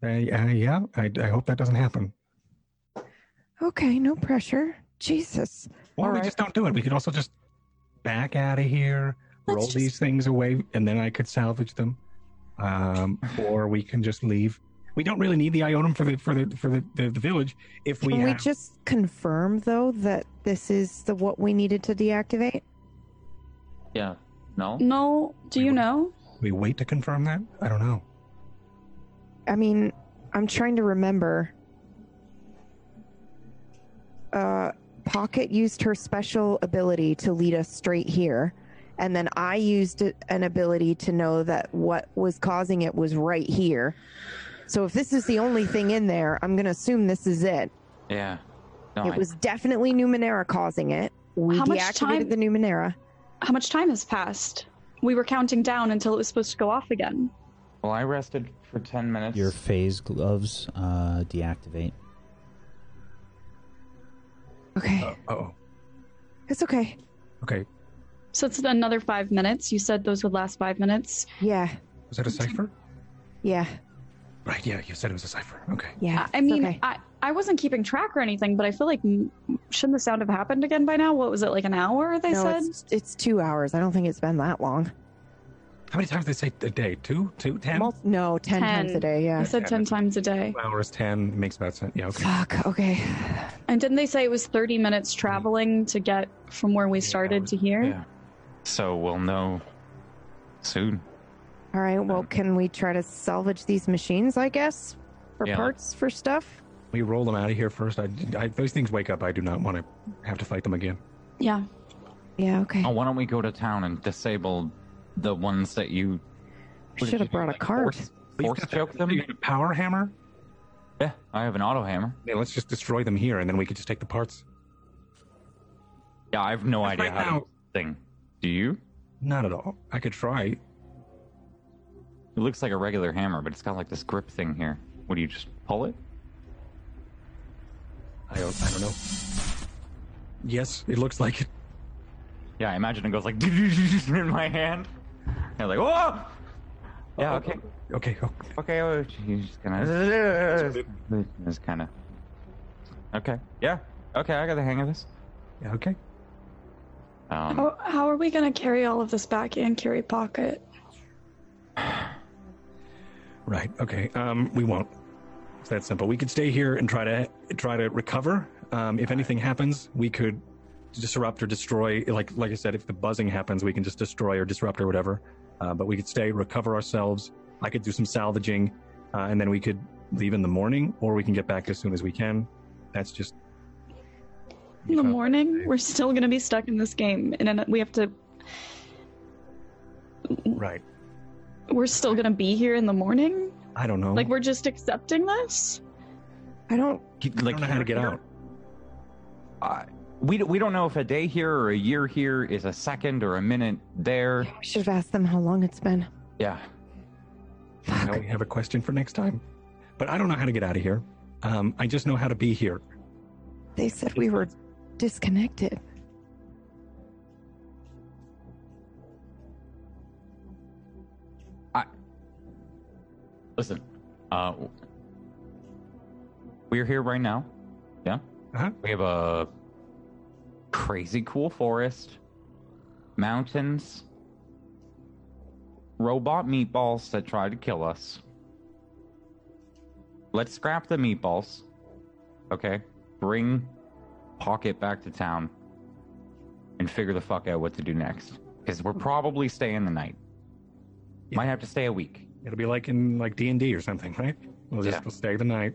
Uh, uh, yeah, I, I hope that doesn't happen. Okay, no pressure. Jesus. Or we Alright. just don't do it. We could also just back out of here, Let's roll just- these things away, and then I could salvage them. Um, (sighs) or we can just leave. We don't really need the iotum for the for the for the, the, the village if we Can we just confirm though that this is the what we needed to deactivate? Yeah. No. No, do you know? we wait to confirm that. I don't know. I mean, I'm trying to remember. Uh, Pocket used her special ability to lead us straight here, and then I used an ability to know that what was causing it was right here. So if this is the only thing in there, I'm going to assume this is it. Yeah. No, It I- was definitely Numenera causing it. We How much deactivated time- the Numenera. How much time has passed? We were counting down until it was supposed to go off again. well, I rested for ten minutes. Your phase gloves uh, deactivate. Okay, Oh, it's okay. okay. So it's another five minutes. You said those would last five minutes. Yeah, Was that a cipher? yeah, Right. Yeah, you said it was a cipher. Okay. yeah. I I mean, okay. I, I wasn't keeping track or anything, but I feel like shouldn't the sound have happened again by now? What was it, like an hour, they no, said? it's it's two hours. I don't think it's been that long. How many times did they say a day? Two? Two? Ten? Mul- no, ten, times a day. Yeah. They said 10 times a day. Two hours, ten makes about sense. Yeah. Okay. Fuck. Okay. And didn't they say it was 30 minutes mm. traveling to get from where we started to here? Yeah. So we'll know soon. All right. Well, can we try to salvage these machines? I guess for Yeah. parts for stuff. We roll them out of here first. I, I, those things wake up. I do not want to have to fight them again. Yeah. Yeah. Okay. Oh, why don't we go to town and disable the ones that you Should have brought a like, cart. Force, force choke them? you got a power hammer. Yeah, I have an auto hammer. Yeah, let's just destroy them here, and then we could just take the parts. Yeah, I have no Right idea how now- to thing. Do you? Not at all. I could try. It looks like a regular hammer, but it's got like this grip thing here. What do you just pull it? I don't. I don't know. Yes, it looks like it. Yeah, I imagine it goes like (laughs) in my hand. (laughs) Yeah, like whoa. Yeah. Uh, Okay. Okay. oh, Okay. oh, You just kind of. Just (laughs) kind of. Okay. Yeah. Okay. I got the hang of this. yeah, okay. Um, How, how are we going to carry all of this back and carry Pocket? (sighs) Right. Okay. Um, we won't. It's that simple. We could stay here and try to try to recover. Um, if anything happens, we could disrupt or destroy. Like like I said, if the buzzing happens, we can just destroy or disrupt or whatever. Uh, but we could stay, recover ourselves. I could do some salvaging, uh, and then we could leave in the morning, or we can get back as soon as we can. That's just In the Uh, morning, we're still going to be stuck in this game. And then we have to. right. We're still going to be here in the morning? I don't know. Like, we're just accepting this? I don't. I don't know how to get out. Uh, we we don't know if a day here or a year here is a second or a minute there. We should have asked them how long it's been. Yeah. Now we have a question for next time. But I don't know how to get out of here. Um, I just know how to be here. They said we were disconnected. I Listen. Uh, we're here right now. Yeah. Uh-huh. We have a crazy cool forest, mountains, robot meatballs that try to kill us. Let's scrap the meatballs. Okay? Bring Pocket back to town and figure the fuck out what to do next. Because we're probably staying the night. Might have to stay a week. It'll be like in like D and D or something, right? We'll just Yeah. we'll stay the night.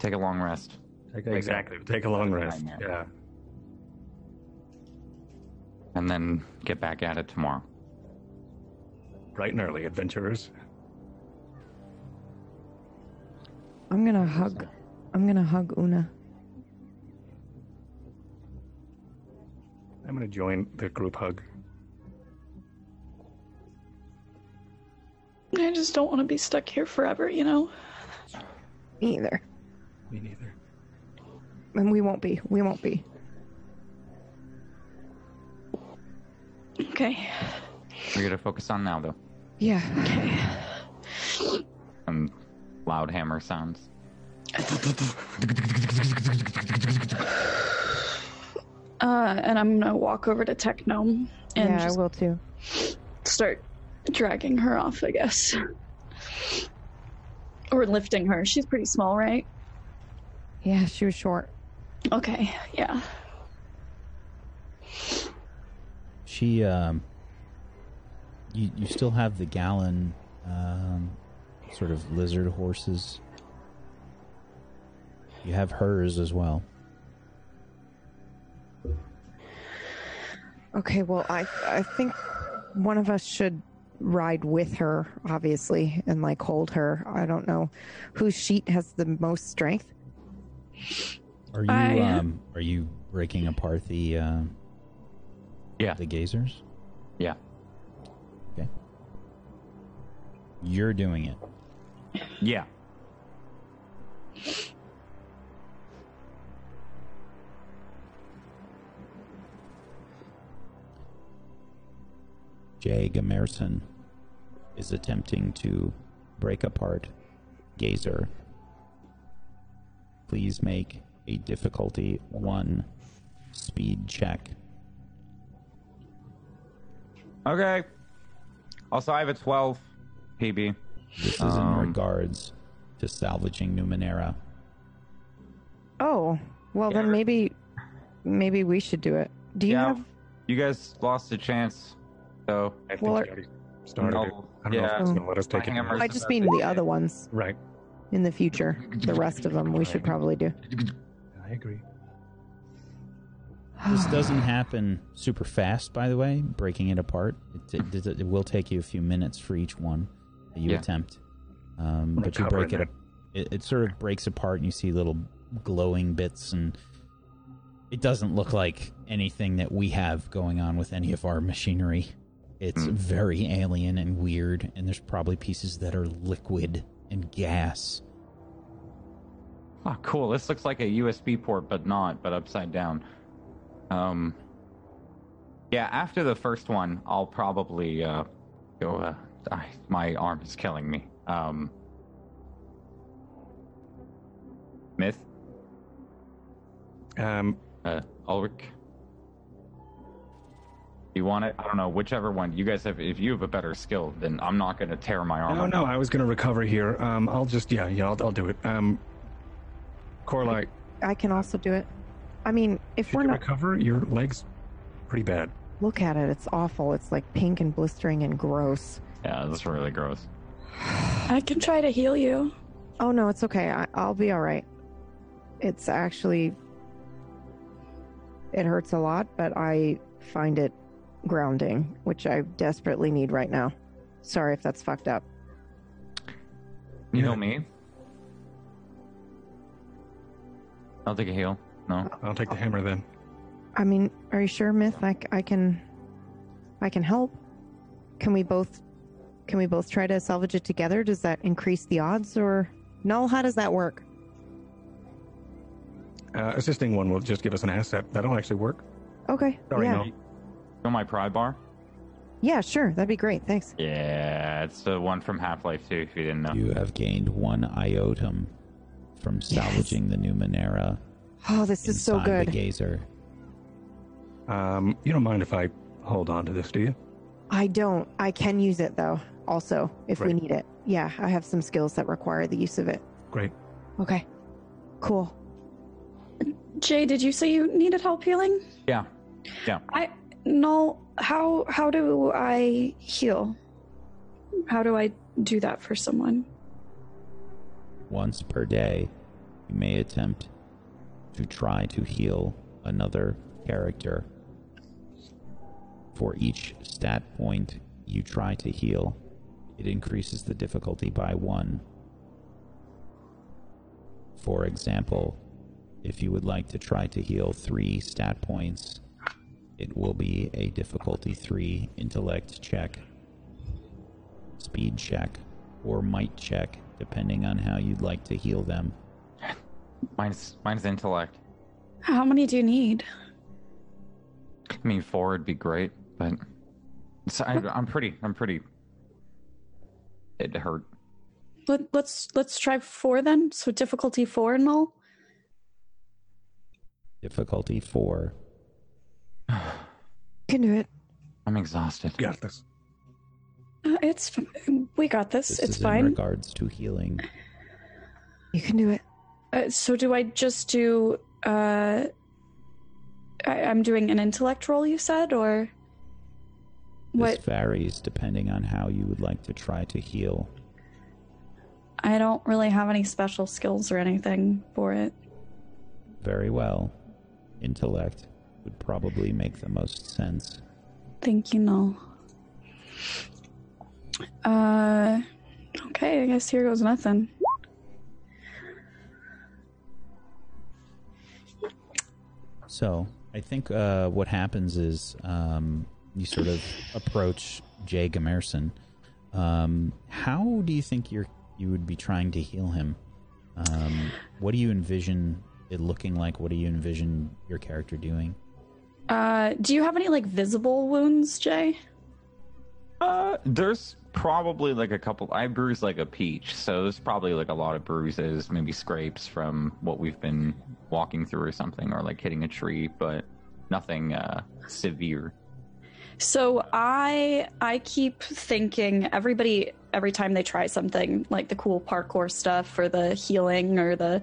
Take a long rest. Take, exactly. Take a long rest. Yeah. And then get back at it tomorrow. Bright and early, adventurers. I'm gonna hug. I'm gonna hug Una. I'm gonna join the group hug. I just don't want to be stuck here forever, you know? Me either. Me neither. And we won't be. We won't be. Okay. We're gonna focus on now though. Yeah. Some loud hammer sounds. Uh, and I'm gonna walk over to Technome and yeah, just I will too. start dragging her off, I guess. Or lifting her. She's pretty small, right? Yeah, she was short. Okay, yeah. She, um, you you still have the gallon, um, sort of lizard horses. You have hers as well. Okay, well, I I think one of us should ride with her, obviously, and like hold her. I don't know whose sheet has the most strength. Are you I- um are you breaking apart the uh, Yeah. the gazers? Yeah. Okay. You're doing it. Yeah. Jay Gamerson is attempting to break apart Gazer. Please make a difficulty one speed check. Okay. Also, I have a 12 PB. This is in Um, regards to salvaging Numenera. Oh, well then maybe maybe we should do it. Do you Yeah. have? You guys lost a chance, so I think Well, she already started. No, I don't know yeah. if it's gonna let us take it. I just mean the other ones Right. in the future. The rest of them we should probably do. I agree. This (sighs) doesn't happen super fast, by the way. Breaking it apart, it, it, it will take you a few minutes for each one that you Yeah. attempt. Um, but you break it, it. It sort of breaks apart, and you see little glowing bits, and it doesn't look like anything that we have going on with any of our machinery. It's Hmm. very alien and weird, and there's probably pieces that are liquid and gas. Oh, cool. This looks like a USB port, but not, but upside down. Um, yeah, after the first one, I'll probably uh, go. Uh, I, my arm is killing me. Um, Myth, Um, uh, Ulrich. You want it? I don't know. Whichever one you guys have. If you have a better skill, then I'm not going to tear my arm. no, no. I was gonna recover here. Um, I'll just yeah, yeah, I'll, I'll do it. Um, Coraline, I can also do it. I mean, if if we're you not recover, your legs pretty bad. look at it, it's awful. It's like pink and blistering and gross. Yeah, that's really gross. I can try to heal you. Oh no, it's okay. I, I'll be all right. It's actually it hurts a lot, but I find it grounding, which I desperately need right now. Sorry if that's fucked up. You know me. I'll take a heal. No. I'll take the hammer then. I mean, are you sure, Myth? I, c- I can, I can help. Can we both, can we both try to salvage it together? Does that increase the odds, or Null? How does that work? Uh, assisting one will just give us an asset. That'll actually work. Okay. Sorry, yeah. no. Know my pry bar? Yeah, sure. That'd be great. Thanks. Yeah, it's the one from Half Life 2, if you didn't know. You have gained one iotum from salvaging the Numenera Oh, this is so inside the good. gazer. Um, you don't mind if I hold on to this, do you? I don't. I can use it though. Also, if we need it. Yeah, I have some skills that require the use of it. Great. Okay. Cool. Jay, did you say you needed help healing? Yeah. Yeah. I no. How how do I heal? How do I do that for someone? Once per day, you may attempt to try to heal another character. For each stat point you try to heal, it increases the difficulty by one. For example, if you would like to try to heal three stat points, it will be a difficulty 3 intellect check, speed check, or might check, depending on how you'd like to heal them. Mine's mine's intellect. How many do you need? I mean, four would be great, but it's, I, I'm pretty. I'm pretty. It hurt. Let, let's let's try four then. So difficulty four and all. Difficulty 4. (sighs) Can do it. I'm exhausted. Got this. Uh, it's we got this. This it's is in fine. regards to healing. You can do it. Uh, so do I just do? Uh, I, I'm doing an intellect roll. You said, or This what? varies depending on how you would like to try to heal. I don't really have any special skills or anything for it. Very well. Intellect would probably make the most sense. Thank you know. Uh, okay. I guess here goes nothing. So I think uh, what happens is um, you sort of approach Jay Gamerson. Um, how do you think you're you would be trying to heal him? Um, what do you envision it looking like? What do you envision your character doing? Uh, do you have any like visible wounds, Jay? Uh, there's probably like a couple. I bruise like a peach, so there's probably like a lot of bruises, maybe scrapes from what we've been walking through or something, or like hitting a tree, but nothing uh severe. So I I keep thinking everybody every time they try something like the cool parkour stuff or the healing or the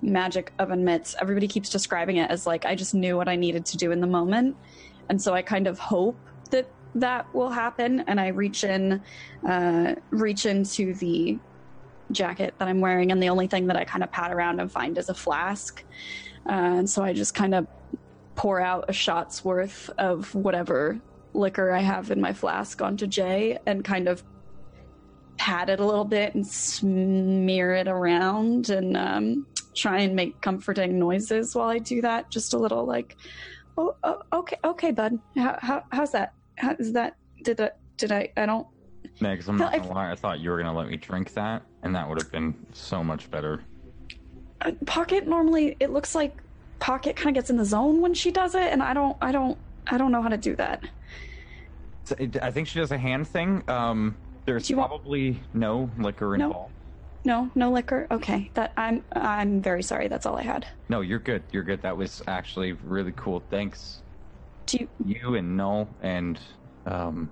magic oven mitts, everybody keeps describing it as like I just knew what I needed to do in the moment, and so I kind of hope that that will happen, and I reach in, uh, reach into the jacket that I'm wearing, and the only thing that I kind of pat around and find is a flask, uh, and so I just kind of pour out a shot's worth of whatever liquor I have in my flask onto Jay and kind of pat it a little bit and smear it around and um, try and make comforting noises while I do that. Just a little like, oh, oh okay, okay, bud. How, how, how's that? How, is that? Did that? Did I? I don't. Next, I'm not gonna lie. I thought you were gonna let me drink that, and that would have been so much better. Uh, Pocket normally it looks like Pocket kind of gets in the zone when she does it, and I don't. I don't. I don't know how to do that. So it, I think she does a hand thing. Um, there's you want- probably no liquor involved. No, no liquor. Okay, that I'm. I'm very sorry. That's all I had. No, you're good. You're good. That was actually really cool. Thanks, Do you? you and Null, and um,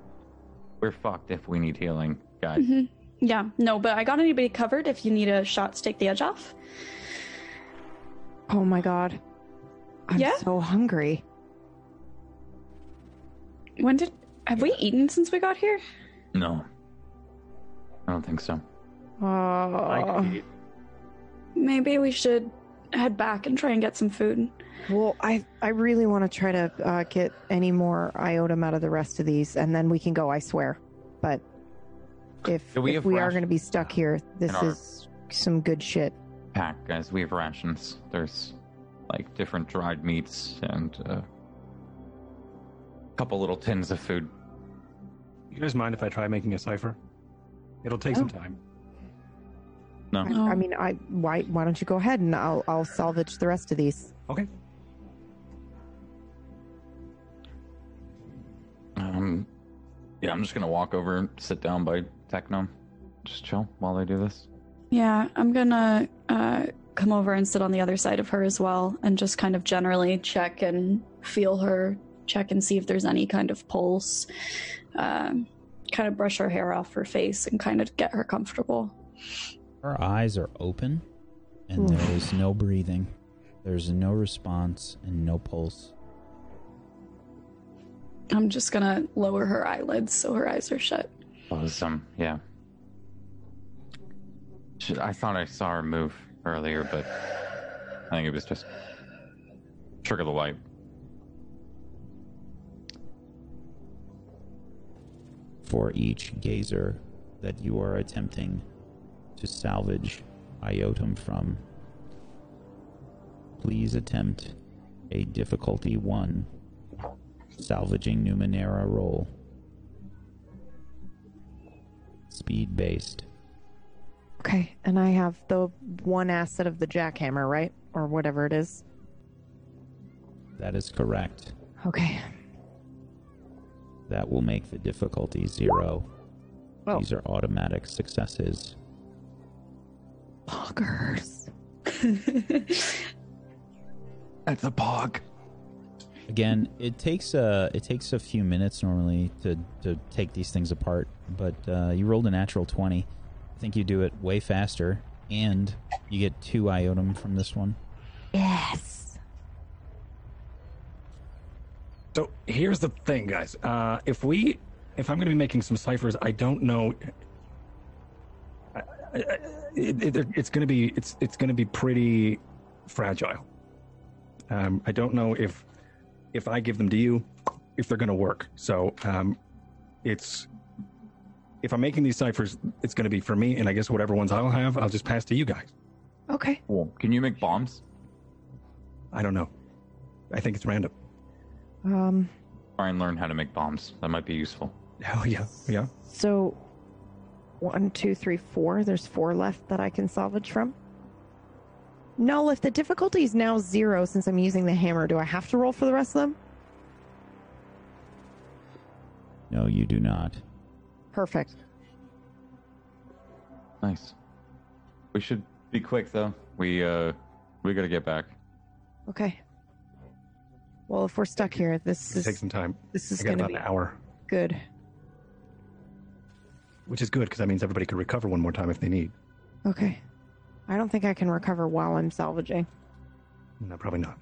we're fucked if we need healing, guys. Mhm. Yeah, no, but I got anybody covered if you need a shot to take the edge off. Oh my god. I'm Yeah? so hungry. When did have we eaten since we got here? No, I don't think so. Oh. Maybe we should head back and try and get some food. Well, I I really want to try to uh, get any more iotum out of the rest of these, and then we can go. I swear. But if we if have we are going to be stuck here, this in is some good shit. Pack, guys. We have rations. There's like different dried meats and uh, a couple little tins of food. You guys mind if I try making a cipher? It'll take some Oh. time. No, I. I mean, I why why don't you go ahead and I'll I'll salvage the rest of these. Okay. Um, yeah. I'm just gonna walk over and sit down by Techno, just chill while they do this. Yeah, I'm gonna uh, come over and sit on the other side of her as well, and just kind of generally check and feel her check and see if there's any kind of pulse. Um, kind of brush her hair off her face and kind of get her comfortable. Her eyes are open, and there is no breathing. There's no response and no pulse. I'm just gonna lower her eyelids so her eyes are shut. Awesome. Yeah. Should, I thought I saw her move earlier, but I think it was just trigger the light. For each gazer that you are attempting to salvage iotum from, please attempt a difficulty one salvaging Numenera roll. Speed based. Okay, and I have the one asset of the jackhammer, right? Or whatever it is. That is correct. Okay. That will make the difficulty zero. Oh. These are automatic successes. Poggers. (laughs) It's a pog. Again, it takes a it takes a few minutes normally to to take these things apart, but uh, you rolled a natural twenty. I think you do it way faster, and you get two iotum from this one. Yes. So here's the thing, guys. Uh, if we, if I'm going to be making some ciphers, I don't know. I, I, I- it, it, it's going to be it's it's going to be pretty fragile. Um, I don't know if if I give them to you, if they're going to work. So um, it's if I'm making these ciphers, it's going to be for me, and I guess whatever ones I'll have, I'll just pass to you guys. Okay. Cool. Can you make bombs? I don't know. I think it's random. Um. Try and learn how to make bombs. That might be useful. Oh yeah, yeah. So, one, two, three, four. There's four left that I can salvage from. No, if the difficulty is now zero since I'm using the hammer, do I have to roll for the rest of them? No, you do not. Perfect. Nice. We should be quick though. We uh we gotta get back. Okay. Well, if we're stuck here, this is Take some time. this is I got going to about be an hour. good. Which is good because that means everybody could recover one more time if they need. Okay. I don't think I can recover while I'm salvaging. No, probably not.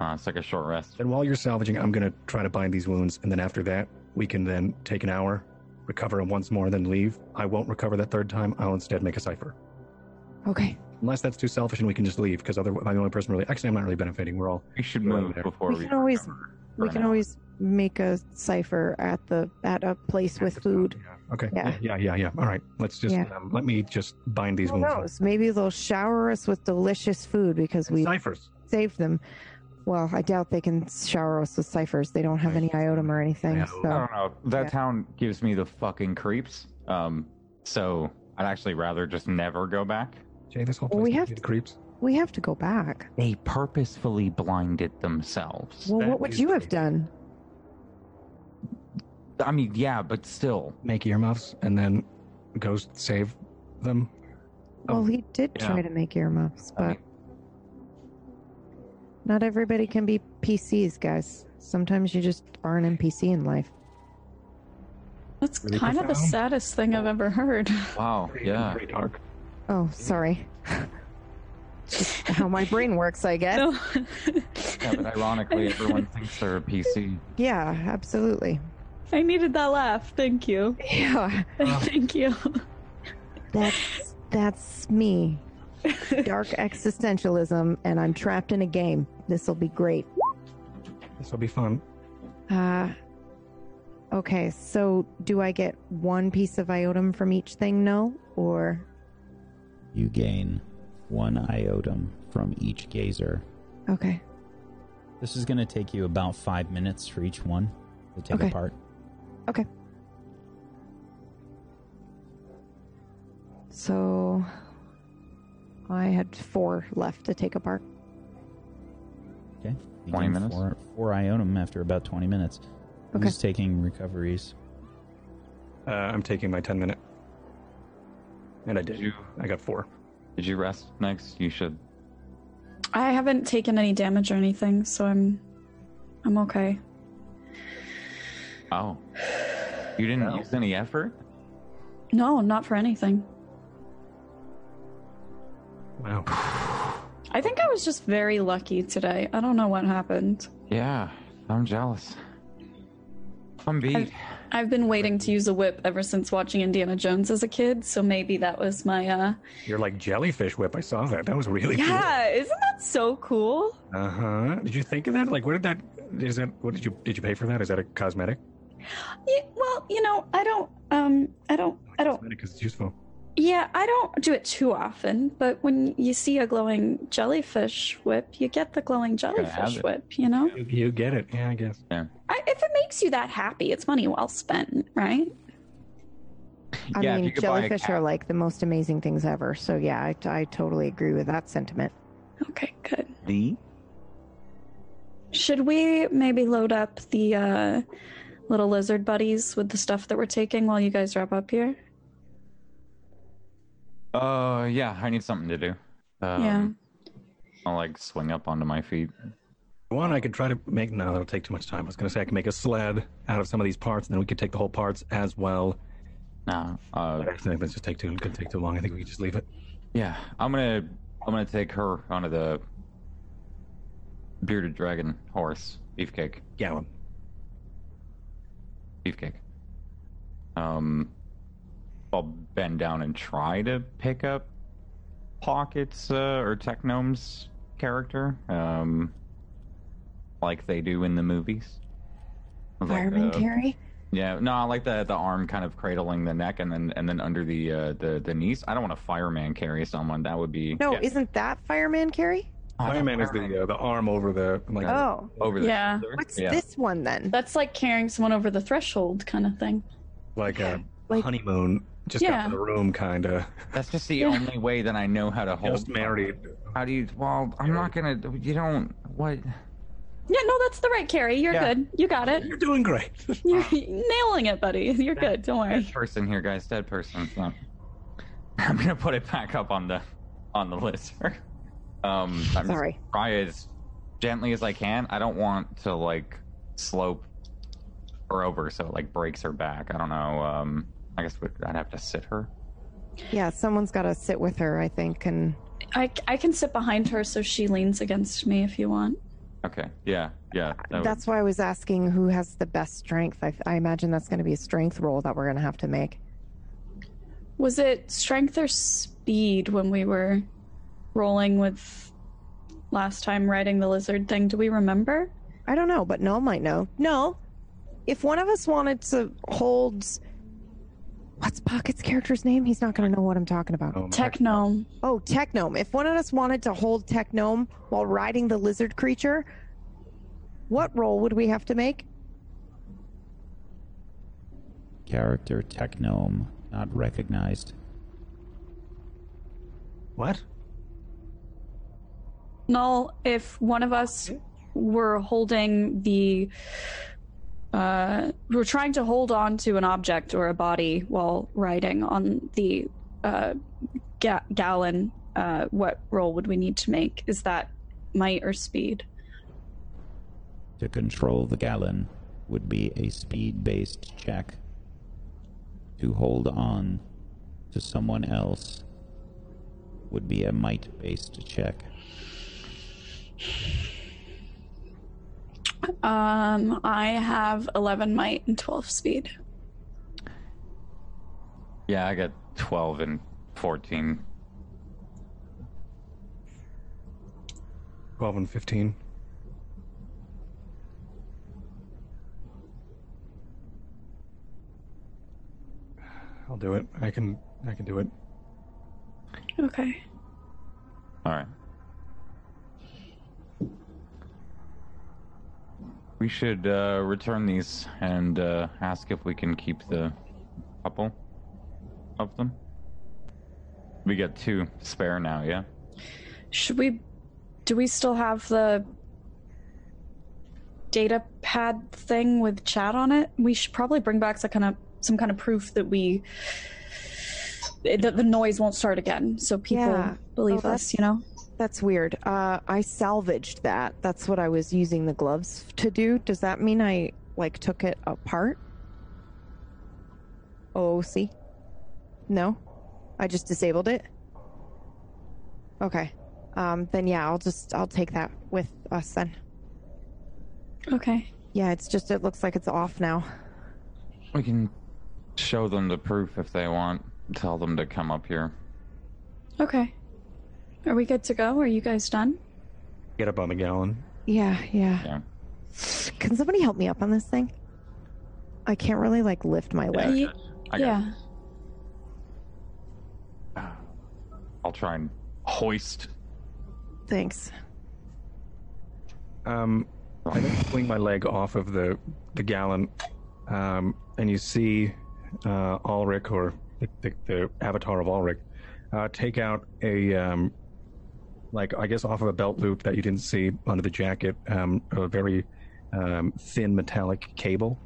Uh, it's like a short rest. And while you're salvaging, I'm going to try to bind these wounds, and then after that, we can then take an hour, recover them once more, then leave. I won't recover that third time. I'll instead make a cipher. Okay. Unless that's too selfish and we can just leave because other I'm the only person really. Actually, I'm not really benefiting. We're all. We should move there. before We we. can always- We can always make a cipher at the at a place with food. Yeah. Okay. Yeah. Yeah. Yeah. Yeah. All right. Let's just Yeah. um, let me just bind these Who wounds. knows? Maybe they'll shower us with delicious food because we Ciphers. saved them. Well, I doubt they can shower us with ciphers. They don't have any iotum or anything. Yeah. I don't know. That Yeah. town gives me the fucking creeps. Um, so I'd actually rather just never go back. Jay, this whole Well, we have you the to- creeps. we have to go back. They purposefully blinded themselves. Well, That what would is you have done? I mean, yeah, but still. Make earmuffs and then go save them. Oh, Well, he did yeah. try to make earmuffs, I but mean, not everybody can be PCs, guys. Sometimes you just are an NPC in life. That's Really kind of the saddest thing I've ever heard. (laughs) wow. Yeah. Very dark. Oh, sorry. Just how my brain works, I guess. No. Yeah, but ironically, (laughs) everyone thinks they're a PC. Yeah, absolutely. I needed that laugh. Thank you. Yeah, (laughs) Thank you. that's that's me. Dark (laughs) existentialism, and I'm trapped in a game. This will be great. This will be fun. Uh, okay, so do I get one piece of iotum from each thing? No, or You gain one iotum from each gazer. okay, This is going to take you about five minutes for each one to take Okay. apart. So I had four left to take apart. Okay. You 20 gain minutes? Four, four iotum after about 20 minutes. Okay. Who's taking recoveries? Uh, I'm taking my 10 minute. And I Did did. you I got four. did you rest next? You should. I haven't taken any damage or anything, so I'm I'm okay. Oh, you didn't No. use any effort. No, not for anything. Wow. I think I was just very lucky today. I don't know what happened. Yeah, I'm jealous. I'm beat. I've been waiting to use a whip ever since watching Indiana Jones as a kid, so maybe that was my uh You're like jellyfish whip. I saw that. That was really cool. Yeah, isn't that so cool? cool. Uh huh. Did you think of that? Like, what did that? Is that? What did you? Did you pay for that? Is that a cosmetic? Yeah, well, you know, I don't um I don't I don't because it's useful. yeah, I don't do it too often, but when you see a glowing jellyfish whip, you get the glowing jellyfish whip, you know? You, you get it. Yeah, I guess. I, if it makes you that happy, it's money well spent, right? I Yeah, if mean, you could buy a jellyfish cat. are like the most amazing things ever. So yeah, I, I totally agree with that sentiment. Okay, good. The Should we maybe load up the uh, little lizard buddies with the stuff that we're taking while you guys wrap up here? uh, yeah, I need something to do. Um, Yeah. I'll like swing up onto my feet. One, I could try to make. No, that'll take too much time. I was going to say I could make a sled out of some of these parts, and then we could take the whole parts as well. Nah, uh, But I think that's just take too. It could take too long. I think we could just leave it. yeah, I'm gonna I'm gonna take her onto the bearded dragon horse beefcake Gallon. beefcake. Um, I'll bend down and try to pick up Pockets uh, or Technome's character, um, like they do in the movies. Like, Fireman uh, carry? Yeah, no, I like the the arm kind of cradling the neck and then and then under the uh, the the knees. I don't want a fireman carry someone. That would be No, yeah. isn't that Fireman carry? Oh, I thought Fireman is the uh, the arm over the like. Oh. over the Yeah. shoulder. What's yeah. this one then? That's like carrying someone over the threshold kind of thing. like a Like- honeymoon, just Yeah. out in the room, kind of. That's just the only way that I know how to hold. Just married. How do you? Well, I'm not gonna. You don't. What? Yeah, no, that's the right carry. You're Yeah. good. You got it. You're doing great. (laughs) You're (laughs) nailing it, buddy. You're good. Don't worry. Dead person here, guys. Dead person. So (laughs) I'm gonna put it back up on the on the lizard. Um, I'm Sorry. Just try as gently as I can. I don't want to like slope her over so it like breaks her back. I don't know. Um, I guess we- I'd have to sit her. Yeah, someone's got to sit with her, I think, and I, I can sit behind her so she leans against me if you want. Okay. Yeah. Yeah. that would- that's why I was asking who has the best strength. I, I imagine that's going to be a strength roll that we're going to have to make. Was it strength or speed when we were rolling with last time riding the lizard thing? Do we remember? I don't know, but Null might know. No, if one of us wanted to hold, what's Pocket's character's name? He's not going to know what I'm talking about. Um, Technome. Oh, Technome. If one of us wanted to hold Technome while riding the lizard creature, what roll would we have to make? Character Technome not recognized. What? Null, if one of us were holding the. Uh, we're trying to hold on to an object or a body while riding on the uh, ga- gallon, uh, what roll would we need to make? Is that might or speed? To control the gallon would be a speed based check. To hold on to someone else would be a might based check. Um, I have 11 might and 12 speed. Yeah. I got 12 and 14. Twelve and fifteen. I'll do it. I can. I can do it. Okay. All right. We should uh, return these and uh, ask if we can keep the couple of them. We got two spare now, yeah? Should we. Do we still have the data pad thing with chat on it? We should probably bring back some kind of some kind of proof that we that the noise won't start again, so people Yeah. believe Oh, us. You know. That's weird. Uh, I salvaged that. That's what I was using the gloves to do. Does that mean I like took it apart? Oh, see? No? I just disabled it? Okay. Um, then yeah, I'll just, I'll take that with us then. Okay. Yeah, it's just, it looks like it's off now. We can show them the proof if they want. Tell them to come up here. Okay. Are we good to go? Are you guys done? Get up on the gallon. Yeah, yeah. Yeah. Can somebody help me up on this thing? I can't really like lift my leg. Ye- I got yeah. I'll try and hoist. Thanks. Um, I then swing my leg off of the the gallon, um, and you see uh, Ulrich or the, the, the avatar of Ulrich uh, take out a um, like I guess off of a belt loop that you didn't see under the jacket, um, a very um, thin metallic cable.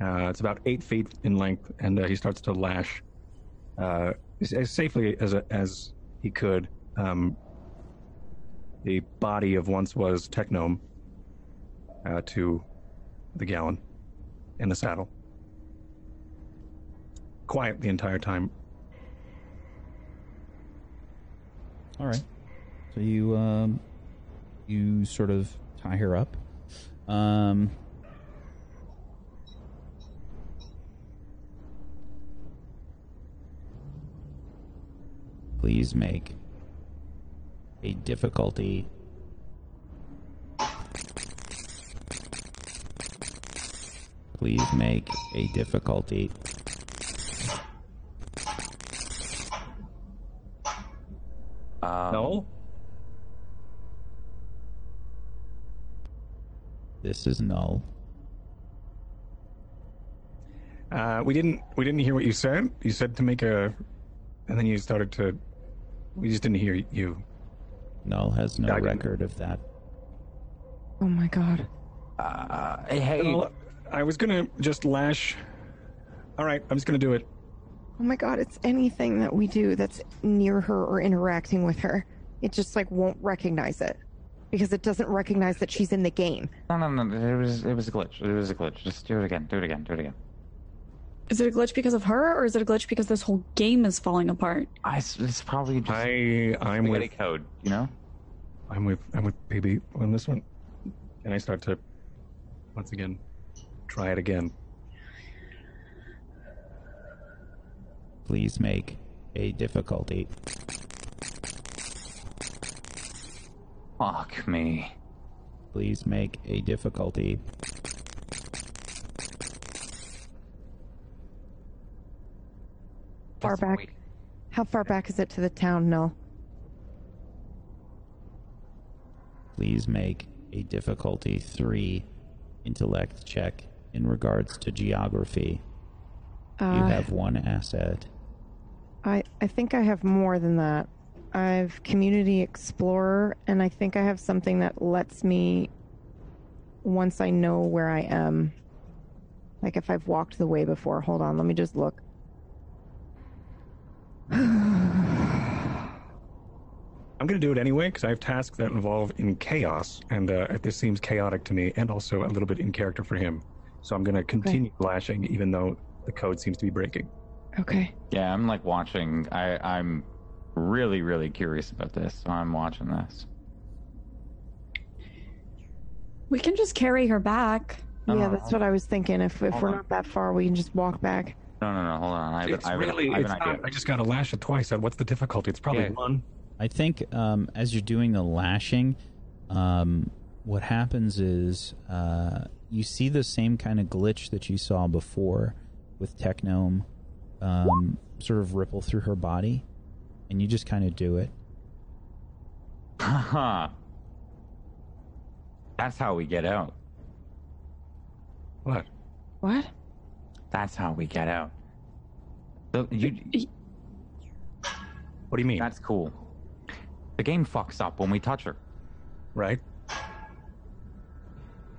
Uh, it's about eight feet in length, and uh, he starts to lash uh, as, safely as as he could um, the body of once was Technome uh, to the gallon in the saddle. Quiet the entire time. All right. So you um, you sort of tie her up. Um, please make a difficulty. Please make a difficulty. Um, No. This is null. Uh, we didn't. We didn't hear what you said. You said to make a, and then you started to. We just didn't hear you. Null has no I didn't- record of that. Oh my god. Uh, hey, Well, I was gonna just lash. All right, I'm just gonna do it. Oh my god, it's anything that we do that's near her or interacting with her. It just like won't recognize it. Because it doesn't recognize that she's in the game. no, no, no. It was, it was a glitch. It was a glitch. Just do it again. Do it again. Do it again. Is it a glitch because of her, or is it a glitch because this whole game is falling apart? I, it's probably just I I'm spaghetti with code. You know. I'm with I'm with baby on this one. And I start to once again try it again. Please make a difficulty. Fuck me. Please make a difficulty. Far That's back. wait. How far back is it to the town? No. Please make a difficulty three intellect check in regards to geography. You Uh, have one asset. I, I think I have more than that. I've Community Explorer, and I think I have something that lets me, once I know where I am, like if I've walked the way before. Hold on, let me just look. (sighs) I'm going to do it anyway because I have tasks that involve in chaos, and uh, this seems chaotic to me, and also a little bit in character for him. So I'm going to continue lashing, even though the code seems to be breaking. Okay. Yeah, I'm like watching. I, I'm really, really curious about this, so I'm watching this. We can just carry her back. Yeah, Uh, that's what I was thinking. If if hold we're on. not that far, we can just walk back. No, no, no. Hold on. I have, It's I really, I have it's not, I just got to lash it twice. What's the difficulty? It's probably Yeah. one. I think um, as you're doing the lashing, um, what happens is uh, you see the same kind of glitch that you saw before with Technome um, sort of ripple through her body, and you just kind of do it. Haha. That's how we get out. What? What? That's how we get out. The, you, What do you mean? that's cool. The game fucks up when we touch her. right?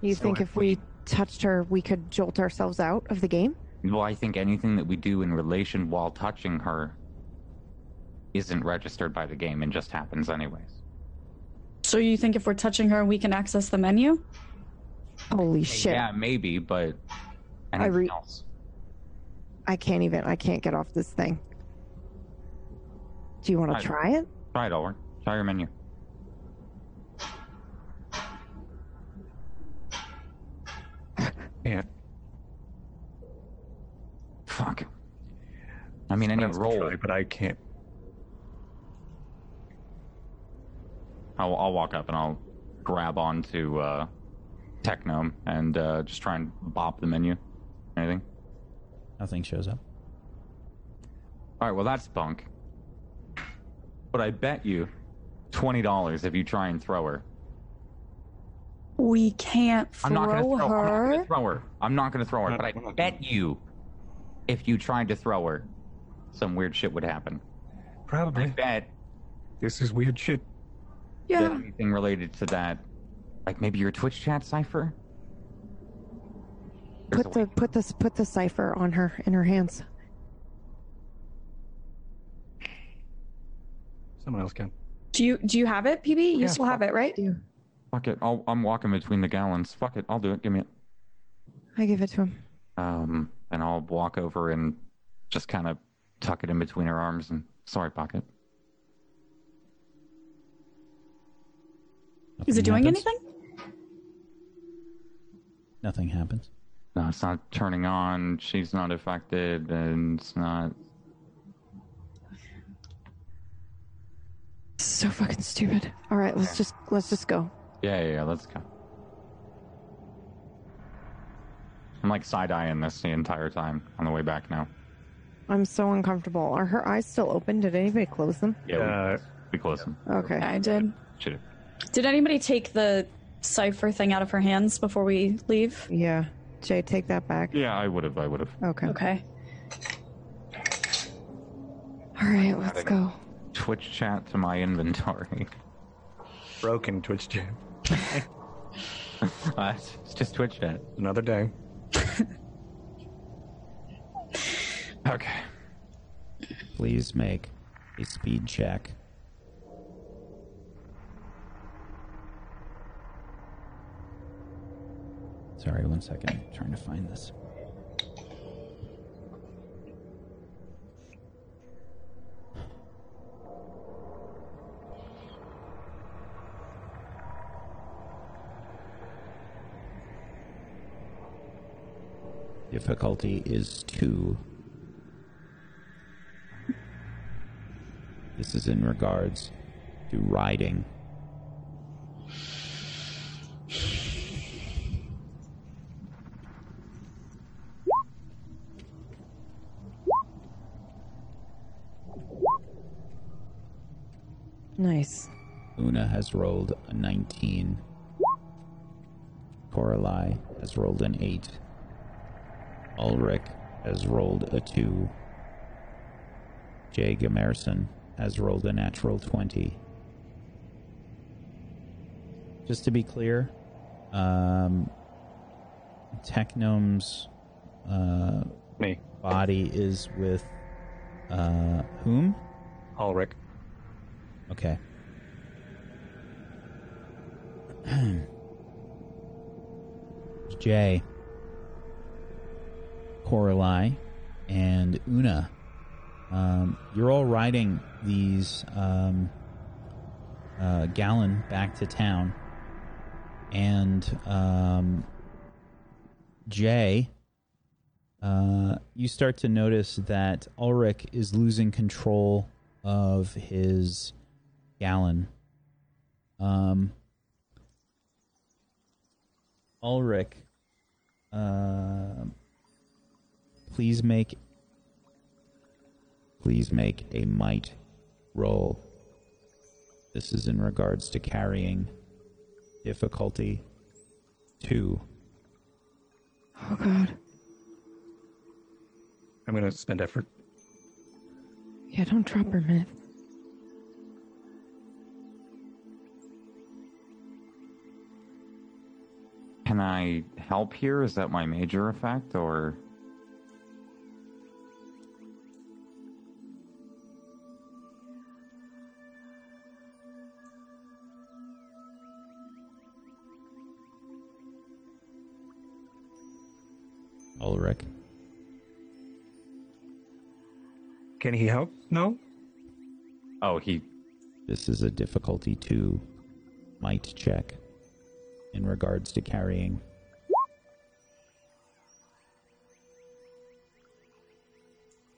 You So think if if we touched her, we could jolt ourselves out of the game? Well, I think anything that we do in relation while touching her isn't registered by the game and just happens anyways. So you think if we're touching her, we can access the menu? Holy shit! Yeah, maybe, but I anything re- else? I can't even. I can't get off this thing. Do you want to try it? Try it, Ulrich. Try your menu. (laughs) Yeah. Fuck. I mean, any What roll. try, but I can't. I'll, I'll walk up and I'll grab onto uh, Technome and uh, just try and bop the menu. Anything? Nothing shows up. All right, well, that's bunk. But I bet you $20 if you try and throw her. We can't I'm not throw going to throw her. I'm not going to throw her. I'm not going to throw her. But I bet you if you tried to throw her, some weird shit would happen. I Probably. bet This is weird shit. That Yeah. anything related to that, like maybe your Twitch chat cipher? There's Put the put this put the cipher on her in her hands. Someone else can. Do you do you have it, PB? You Yeah, still have it, right? Do? Fuck it. I'll, I'm walking between the gallons. Fuck it. I'll do it. Give me it. I give it to him. Um, and I'll walk over and just kind of tuck it in between her arms and sorry, pocket. Is it doing happens? anything? Nothing happens. No, it's not turning on. She's not affected, and it's not. So fucking stupid. All right, let's just let's just go. Yeah, yeah, yeah. Let's go. I'm like side eyeing this the entire time on the way back now. I'm so uncomfortable. Are her eyes still open? Did anybody close them? Yeah, Uh, we, we close them. Okay. I did. Should have. Did anybody take the cipher thing out of her hands before we leave? Yeah. Jay, take that back. Yeah, I would have. I would have. Okay. Okay. All right, let's go. Twitch chat to my inventory. broken Twitch chat. (laughs) Uh, it's just Twitch chat. Another day. (laughs) Okay. Please make a speed check. Sorry, one second. I'm trying to find this. Difficulty is two. This is in regards to riding. Has rolled a 19. Coralie has rolled an 8. Ulrich has rolled a 2. Jay Gamerson has rolled a natural 20. Just to be clear, um, Technome's uh, Me. body is with uh, whom? Ulrich. Okay. Jay, Coralie, and Una. Um, you're all riding these um, uh, gallon back to town, and um, Jay, uh, you start to notice that Ulrich is losing control of his gallon. Um, Ulrich, uh, please make please make a might roll. This is in regards to carrying difficulty two. Oh god. I'm gonna spend effort. Yeah, don't drop her, myth. Can I help here? Is that my major effect, or Ulrich. Can he help? No. Oh, he. This is a difficulty two might check in regards to carrying.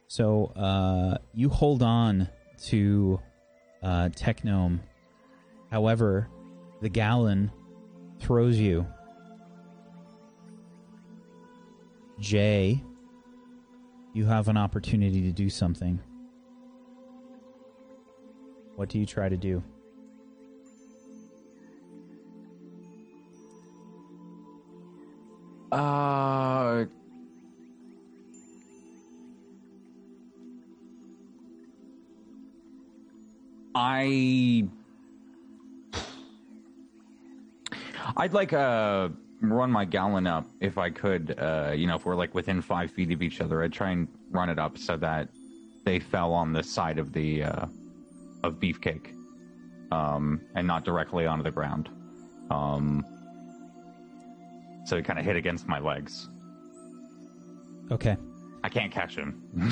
So uh, you hold on to uh, Technome. However, the gallon throws you. Jay, you have an opportunity to do something. What do you try to do? Uh. I. I'd like uh run my gallon up if I could. Uh, you know, if we're like within five feet of each other, I'd try and run it up so that they fell on the side of the uh, of beefcake, um, and not directly onto the ground. Um, so he kind of hit against my legs. Okay. I can't catch him. (laughs)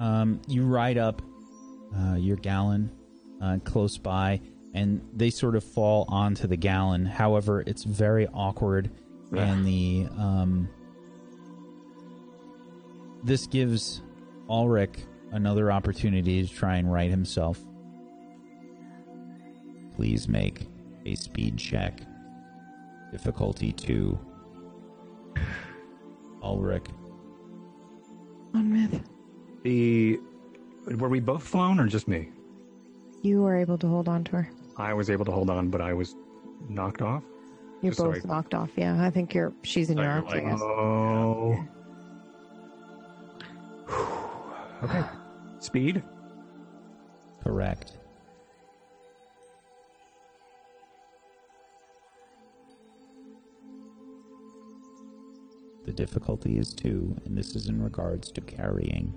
Um, you ride up uh, your gallon uh, close by, and they sort of fall onto the gallon. However, it's very awkward, and the um, this gives Ulrich another opportunity to try and right himself. Please make a speed check. Difficulty two. Ulrich. On myth. The were we both flown or just me? You were able to hold on to her. I was able to hold on, but I was knocked off. You're Just both sorry. knocked off. Yeah, I think you're. She's in your arms. I guess. Oh. (sighs) Okay. Speed. Correct. The difficulty is two, and this is in regards to carrying.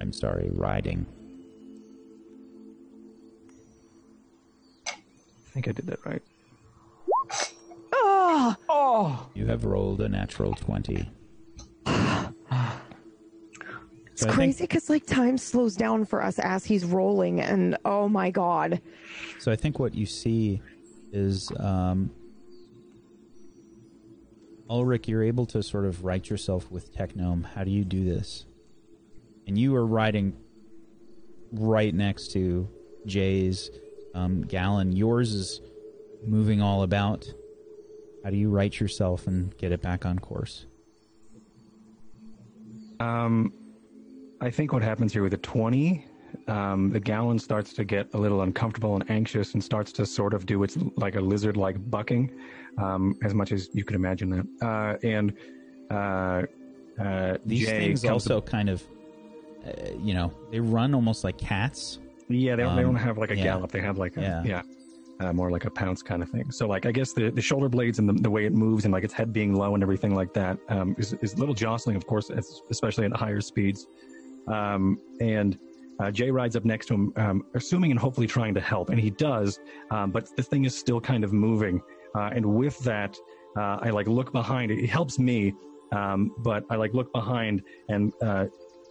I'm sorry, riding. I think I did that right. Oh, oh, You have rolled a natural 20. it's So crazy because like time slows down for us as he's rolling, and oh my god, So I think what you see is um, Ulrich, you're able to sort of right yourself with Technome. How do you do this? And you are riding right next to Jay's um, gallon. Yours is moving all about. How do you right yourself and get it back on course? Um, I think what happens here with a 20, um, the gallon starts to get a little uncomfortable and anxious and starts to sort of do its like a lizard like bucking, um, as much as you could imagine that. Uh, and uh, uh, These Jay things comes to- also kind of, uh, you know, they run almost like cats. yeah, they don't, they um, don't have like a yeah. gallop. They have like a, Yeah. yeah. Uh, more like a pounce kind of thing. So, like, I guess the, the shoulder blades and the, the way it moves and like its head being low and everything like that um, is, is a little jostling, of course, especially at higher speeds. Um, and uh, Jay rides up next to him, um, assuming and hopefully trying to help, and he does. Um, but the thing is still kind of moving. Uh, and with that, uh, I like look behind. It, helps me, um, but I like look behind, and uh,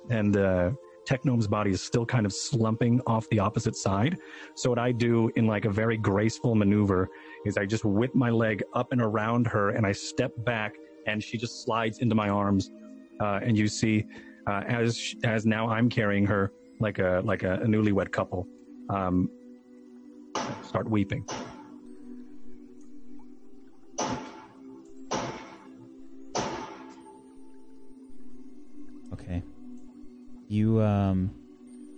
and uh, Technome's body is still kind of slumping off the opposite side. So what I do in like a very graceful maneuver is I just whip my leg up and around her, and I step back, and she just slides into my arms. Uh, and you see, uh, as as now I'm carrying her like a like a, a newlywed couple, um, start weeping. Okay. You, um,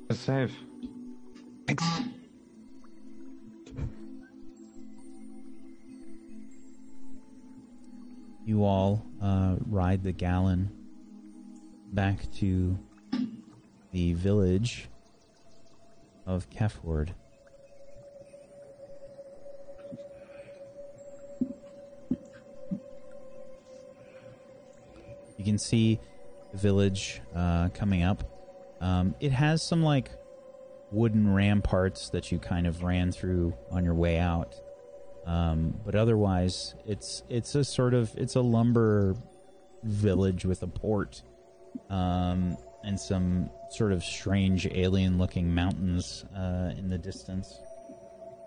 A save. Thanks. you all uh, ride the gallon back to the village of Kefward. You can see the village uh, coming up. Um, it has some like wooden ramparts that you kind of ran through on your way out. Um, but otherwise, it's it's a sort of it's a lumber village with a port, um, and some sort of strange alien-looking mountains uh, in the distance.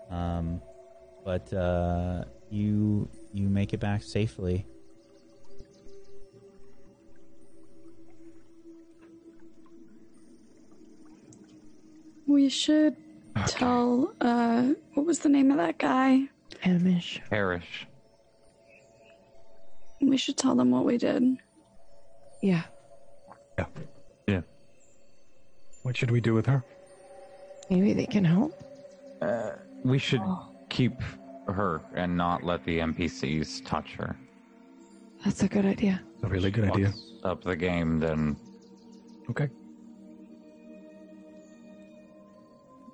Um, but uh, you you make it back safely. We should tell. Uh, what was the name of that guy? Amish. Perish. We should tell them what we did. Yeah. Yeah. Yeah. What should we do with her? Maybe they can help. Uh, We should keep her and not let the NPCs touch her. That's a good idea. A really good idea. Up the game, then Okay.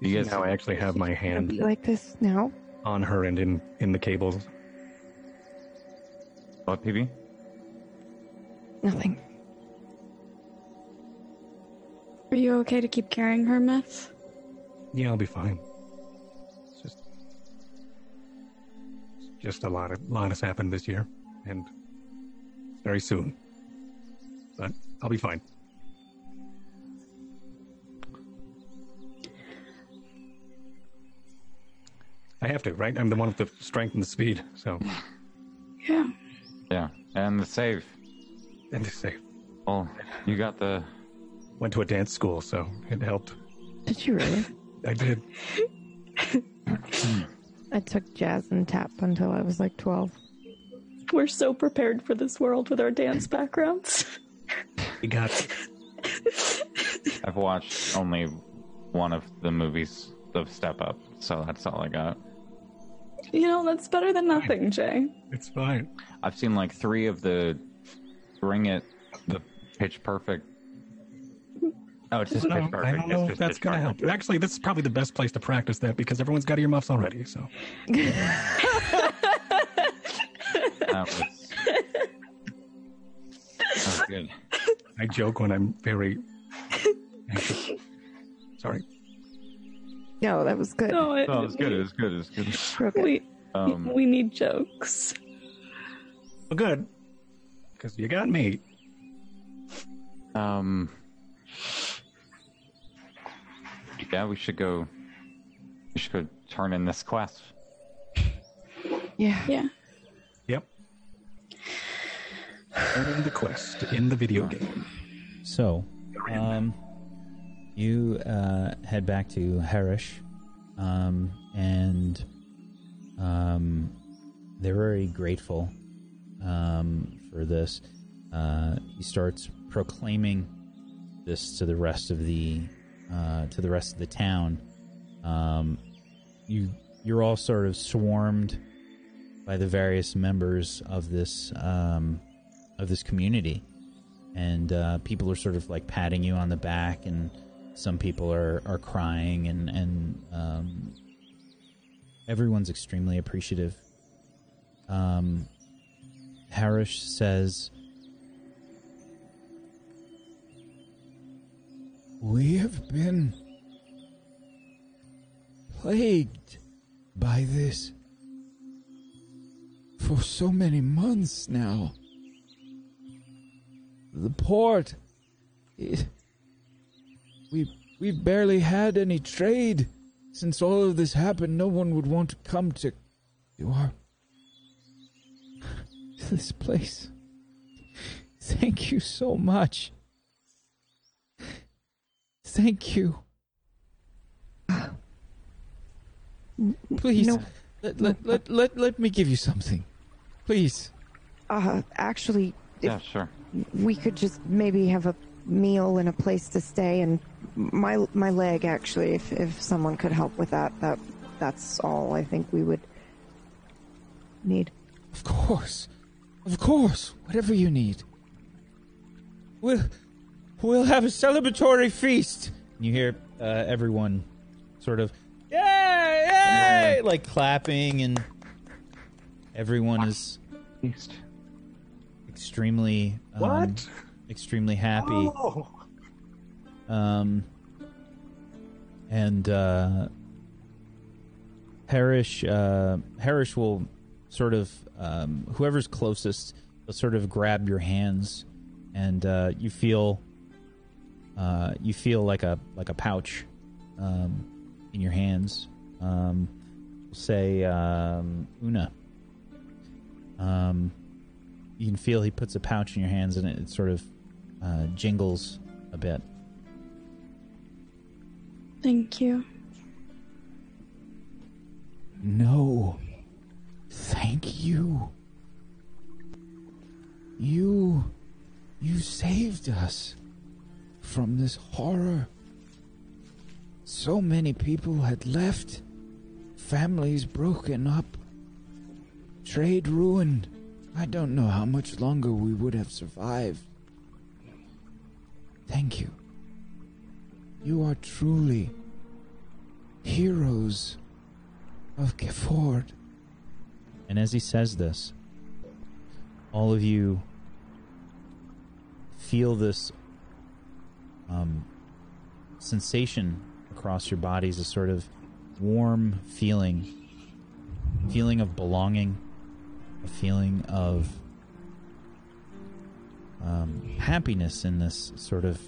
you guys. Now I actually have my hand be like this now. on her and in in the cables. What, PB? Nothing. Are you okay to keep carrying her, Myth? Yeah, I'll be fine. It's just just a lot of lot has happened this year, and very soon. But I'll be fine. I have to, right? I'm the one with the strength and the speed, so Yeah. Yeah. And the save. and the say, Oh, you got the. Went to a dance school, so it helped. Did you really? I did. I took jazz and tap until I was like 12. We're so prepared for this world with our dance backgrounds. We got I've watched only one of the movies of Step Up, so that's all I got. you know, that's better than nothing, Jay. it's fine. I've seen like three of the Bring It, the Pitch Perfect. Oh, it's just No, Pitch Perfect. I don't know if that's going to help. Actually, this is probably the best place to practice that because everyone's got earmuffs already. So (laughs) That was, that was good. (laughs) I joke when I'm very anxious. Sorry. No, that was good. No, it, No, it was good. It was good. It was good. Real good. We, Um, we need jokes. Well, good. Because you got me. Um. Yeah, we should go. We should go turn in this quest. Yeah. Yeah. Yep. In the quest in the video game. So, um, you uh, head back to Harish, um, and um, they're very grateful um, for this. Uh, he starts proclaiming this to the rest of the uh, to the rest of the town. Um, you you're all sort of swarmed by the various members of this um, of this community and uh, people are sort of like patting you on the back, and some people are are crying, and and um, everyone's extremely appreciative. Um, Harish says, We have been plagued by this for so many months now. The port, it, we we barely had any trade since all of this happened. No one would want to come to our to this place. Thank you so much. Thank you. Please, No. let, let, let, let, let me give you something. Please. Uh, actually, Yeah, sure. we could just maybe have a meal and a place to stay and my my leg actually if if someone could help with that that that's all I think we would need. Of course. Of course. Whatever you need. "We'll we'll have a celebratory feast." You hear uh, everyone sort of yay, yay, like clapping, and everyone is East. extremely um, What? extremely happy. Oh. Um, and uh, Harish, uh, Harish will sort of um, whoever's closest will sort of grab your hands, and uh, you feel uh, you feel like a like a pouch um, in your hands. Um, say um, Una. Um, you can feel he puts a pouch in your hands, and it, it sort of uh, jingles a bit. Thank you. No. Thank you. You. You saved us from this horror. So many people had left, families broken up, trade ruined. I don't know how much longer we would have survived. Thank you. You are truly heroes of Gifford. And as he says this, all of you feel this um, sensation across your body is a sort of warm feeling, feeling of belonging, a feeling of um, happiness in this sort of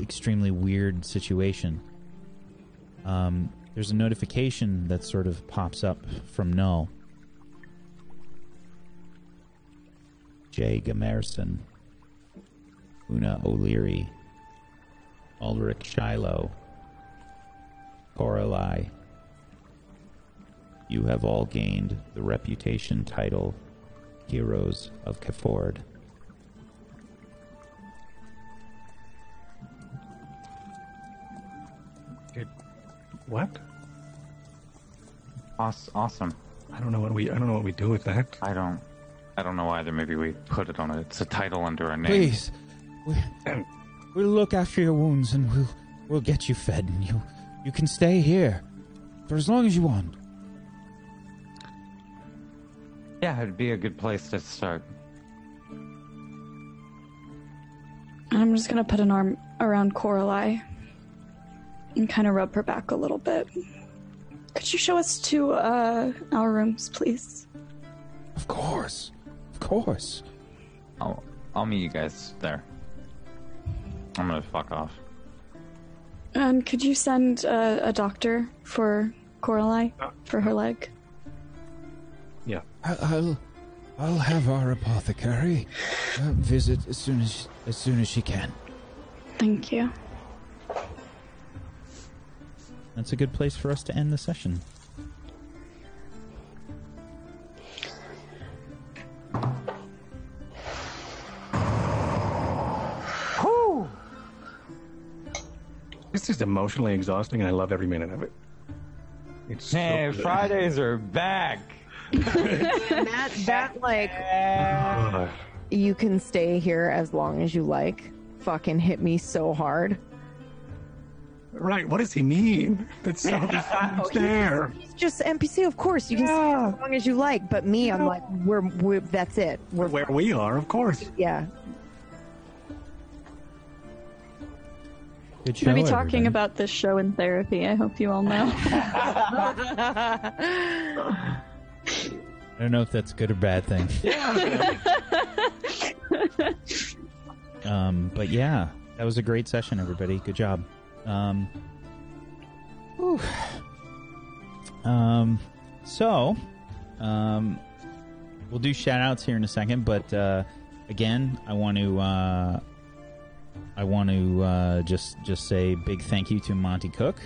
extremely weird situation. Um, there's a notification that sort of pops up from Null. Jay Gamerson, Una O'Leary, Ulrich Shiloh, Coralie. You have all gained the reputation title Heroes of Keford. What? Aw- Awesome. I don't know what we. I don't know what we do with that. I don't. I don't know either. Maybe we put it on a. It's a title under our name. Please, we, we'll look after your wounds and we'll we'll get you fed and you you can stay here for as long as you want. Yeah, it'd be a good place to start. I'm just gonna put an arm around Coralie and kind of rub her back a little bit. Could you show us to uh, our rooms, please? Of course, of course. I'll I'll meet you guys there. I'm gonna fuck off. And could you send uh, a doctor for Coralie for her leg? Yeah. I- I'll I'll have our apothecary uh, visit as soon as as soon as she can. Thank you. That's a good place for us to end the session. This is emotionally exhausting, and I love every minute of it. It's so Hey, good. Fridays are back. (laughs) That that like Ugh. you can stay here as long as you like. Fucking hit me so hard. Right? What does he mean? That's so (laughs) Oh, it's there. He's just NPC, of course. You can stay Yeah. as long as you like. But me, I'm like, we're, we're that's it. We're Where we are, of course. yeah. Good I'm show. gonna be talking everybody. about this show in therapy. I hope you all know. (laughs) I don't know if that's a good or bad thing. (laughs) um, but yeah, that was a great session, everybody. Good job. Um, whew. um, so, um, we'll do shout outs here in a second, but uh, again, I want to. Uh, I want to uh, just just say big thank you to Monte Cook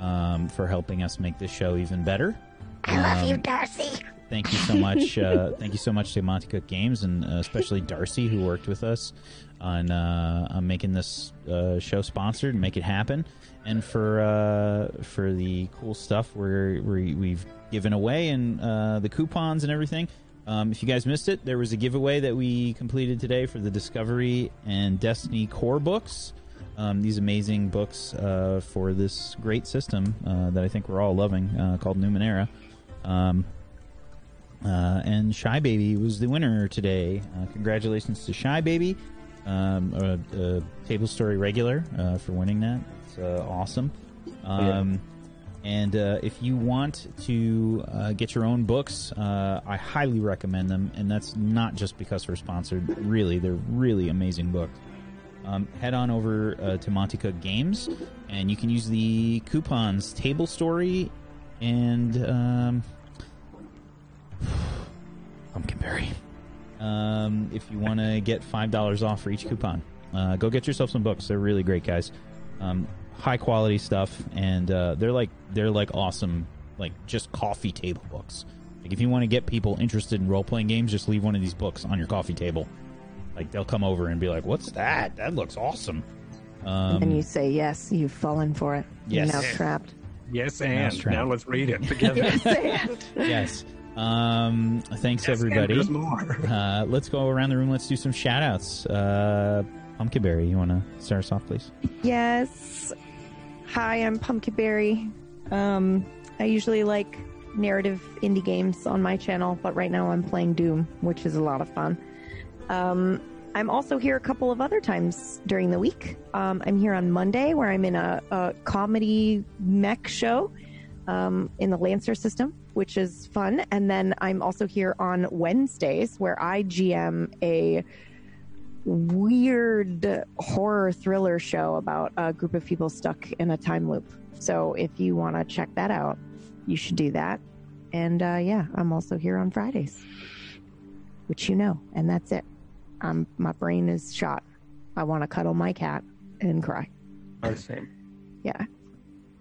um, for helping us make this show even better. I love you, Darcy. Thank you so much. Uh, (laughs) thank you so much to Monte Cook Games and uh, especially Darcy who worked with us on uh, on making this uh, show sponsored and make it happen, and for uh, for the cool stuff we're, we we've given away and uh, the coupons and everything. Um, if you guys missed it, there was a giveaway that we completed today for the Discovery and Destiny core books. Um, these amazing books uh, for this great system uh, that I think we're all loving uh, called Numenera. Um, uh, and Shy Baby was the winner today. Uh, congratulations to Shy Baby, um, a, a table story regular, uh, for winning that. It's uh, awesome. Um, And uh, if you want to uh, get your own books, uh, I highly recommend them. And that's not just because we're sponsored. Really, they're really amazing books. Um, head on over uh, to Monte Cook Games, and you can use the coupons Table Story and um, (sighs) Pumpkinberry. Um, if you want to get five dollars off for each coupon, uh, go get yourself some books. They're really great, guys. Um, high quality stuff, and uh, they're like they're like awesome, like just coffee table books. Like if you want to get people interested in role playing games, just leave one of these books on your coffee table. Like they'll come over and be like, "What's that? That looks awesome." Um, and you say yes, you've fallen for it. Yes. You're now trapped. Yes, and Mousetrap. now let's read it (laughs) together. Yes, and. yes. Um, thanks Yes, everybody. there's more. (laughs) Uh, let's go around the room. Let's do some shout outs. Uh, Pumpkinberry, you want to start us off, please? Yes. Hi, I'm Pumpkinberry. Um, I usually like narrative indie games on my channel, but right now I'm playing Doom, which is a lot of fun. Um, I'm also here a couple of other times during the week. Um, I'm here on Monday, where I'm in a, a comedy mech show um, in the Lancer system, which is fun. And then I'm also here on Wednesdays, where I GM a weird horror thriller show about a group of people stuck in a time loop. So if you want to check that out, you should do that. And uh, yeah, I'm also here on Fridays, which you know, and that's it. Um, my brain is shot. I want to cuddle my cat and cry. Are the same. Yeah.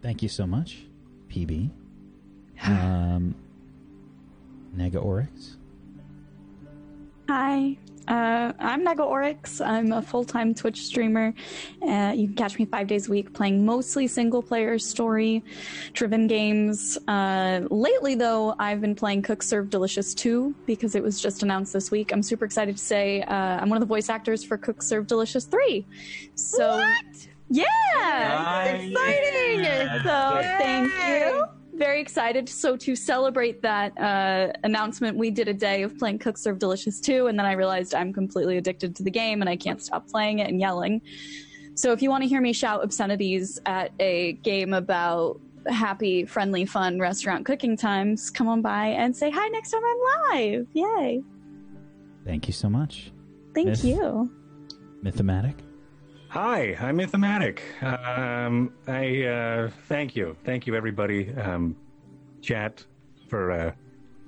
Thank you so much, PB. (sighs) Um, Nega Oryx. Hi, uh, I'm Nega Oryx. I'm a full time Twitch streamer. Uh, you can catch me five days a week playing mostly single player story driven games. Uh, lately, though, I've been playing Cook Serve Delicious 2 because it was just announced this week. I'm super excited to say uh, I'm one of the voice actors for Cook Serve Delicious 3. So, yeah! Nice. exciting! So, Yay! thank you. Very excited. So to celebrate that uh, announcement, we did a day of playing Cook Serve Delicious 2, and then I realized I'm completely addicted to the game and I can't stop playing it and yelling. So if you want to hear me shout obscenities at a game about happy, friendly, fun restaurant cooking times, come on by and say hi next time I'm live. Yay. Thank you so much. Thank Yes. you. Mythomatic. Hi, I'm Mythomatic. Um, I uh, thank you, thank you, everybody. Um, chat for uh,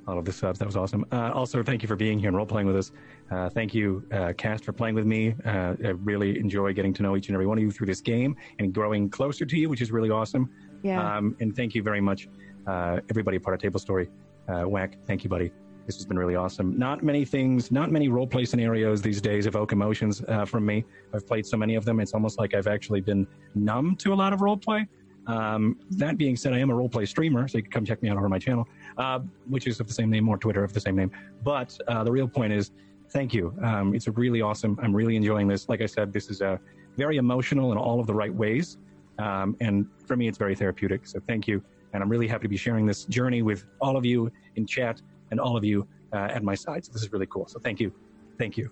all of the subs. That was awesome. Uh, also, thank you for being here and role playing with us. Uh, thank you, uh, Cast, for playing with me. Uh, I really enjoy getting to know each and every one of you through this game and growing closer to you, which is really awesome. Yeah. Um, and thank you very much, uh, everybody, part of Table Story. Uh, Whack, thank you, buddy. This has been really awesome. Not many things, not many role play scenarios these days evoke emotions uh, from me. I've played so many of them, it's almost like I've actually been numb to a lot of role play. Um, that being said, I am a role play streamer, so you can come check me out over my channel, uh, which is of the same name, or Twitter of the same name. But uh, the real point is, thank you. Um, it's really awesome. I'm really enjoying this. Like I said, this is a very emotional in all of the right ways. Um, and for me, it's very therapeutic. So thank you. And I'm really happy to be sharing this journey with all of you in chat and all of you uh, at my side. So this is really cool. So thank you. Thank you.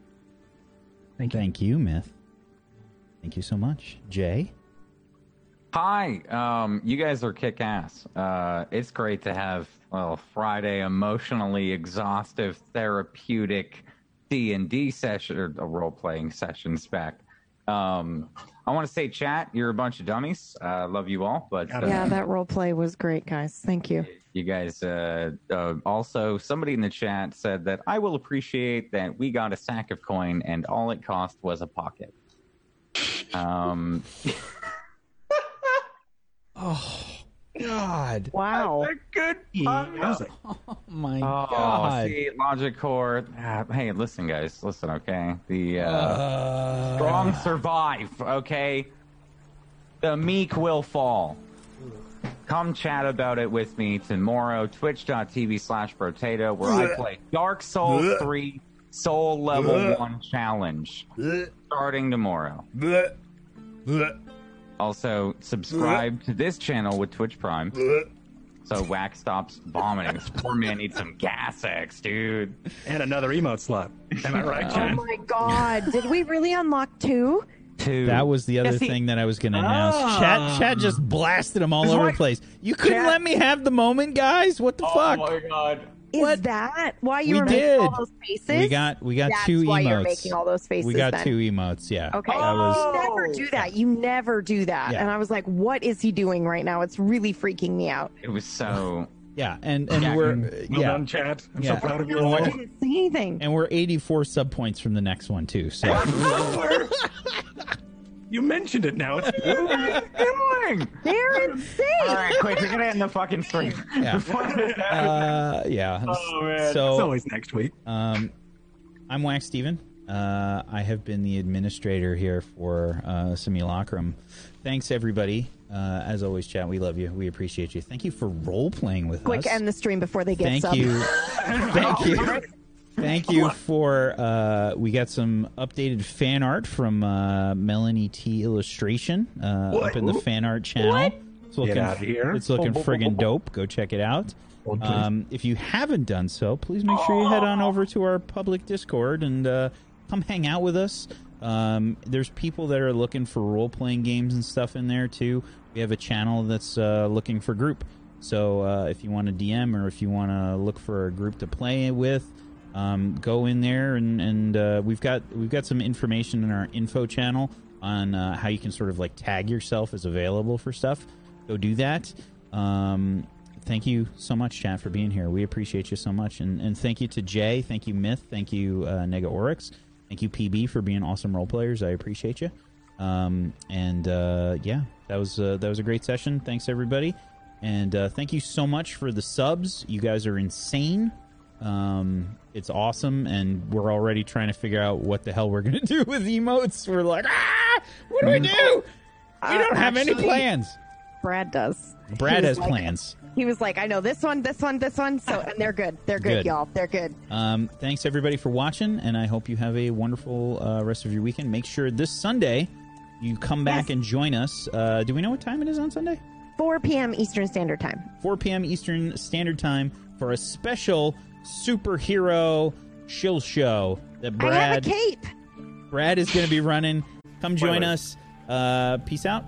Thank you. Thank you, Myth. Thank you so much, Jay. Hi, um, you guys are kick ass. Uh, it's great to have well Friday emotionally exhaustive, therapeutic D and D session or a role playing sessions back. Um, I want to say, chat, you're a bunch of dummies. Uh, love you all, but uh, yeah, that role play was great, guys. Thank you. you guys uh, uh, also somebody in the chat said that I will appreciate that we got a sack of coin and all it cost was a pocket. Um, (laughs) Oh God! Wow. Good. Oh my Oh, God! see, Logic Core. Ah, hey, listen, guys, listen, okay? The uh, Uh, strong survive, okay? The meek will fall. Come chat about it with me tomorrow, twitch.tv slash potato, where I play Dark Souls 3 Soul Level 1 Challenge. Starting tomorrow. Also, subscribe to this channel with Twitch Prime. So Wax stops vomiting. This poor man needs some gas X, dude. And another emote slot. Am I (laughs) right, Oh chat? my god. Did we really unlock two? too. That was the other Yeah, see- thing that I was going to announce. Ah. Chat, chat just blasted him all That's over right. the place. You couldn't Chat- let me have the moment, guys. What the fuck? oh my god. Is What? that why you We were making all those faces? We got we got That's two why emotes. you're making all those faces. we got then. two emotes. Yeah. Okay. That was You never do that. You never do that. Yeah. And I was like, what is he doing right now? It's really freaking me out. It was so. (sighs) yeah, and and Yeah. we're Well yeah, done, chat. I'm Yeah. so proud of you I didn't see anything. and we're 84 sub points from the next one too. So (laughs) (laughs) you mentioned it now. It's (laughs) Doing? They're insane. All right, quick, we're gonna end the fucking stream. yeah, (laughs) uh, yeah. oh man, it's always next week. Um, I'm Wax Steven. Uh, I have been the administrator here for uh, Simulacrum. Thanks, everybody. Uh, as always, chat, we love you. We appreciate you. Thank you for role playing with Quick, us. Quick, end the stream before they get Thank sub. you. (laughs) Thank you. Thank you for. Uh, we got some updated fan art from uh, Melanie T Illustration uh, up in the fan art channel. It's looking, outta here. It's looking friggin' dope. Go check it out. Um, if you haven't done so, please make sure you head on over to our public Discord and uh, come hang out with us. Um, there's people that are looking for role playing games and stuff in there too. We have a channel that's uh, looking for group. So uh, if you want to DM or if you want to look for a group to play with, um, go in there and and uh, we've got we've got some information in our info channel on uh, how you can sort of like tag yourself as available for stuff. Go do that. Um, thank you so much, chat, for being here. We appreciate you so much, and and thank you to Jay, thank you Myth, thank you uh, Nega Oryx, thank you PB for being awesome role players. I appreciate you. Um, and uh, yeah, that was uh, that was a great session. Thanks everybody, and uh, thank you so much for the subs. You guys are insane. Um, it's awesome, and we're already trying to figure out what the hell we're gonna (laughs) do with emotes. We're like, ah, what do we do? We don't have any actually- plans. Brad does. Brad He has like- plans. He was like, I know this one, this one, this one. So, and they're good. They're good, Good. y'all. They're good. Um, thanks everybody for watching, and I hope you have a wonderful uh, rest of your weekend. Make sure this Sunday you come back Yes. and join us. Uh, do we know what time it is on Sunday? 4 p.m. Eastern Standard Time. 4 p.m. Eastern Standard Time for a special superhero shill show that Brad I have a Brad cape. Brad is going to be running. Come join Spoilers. us. Uh, peace out.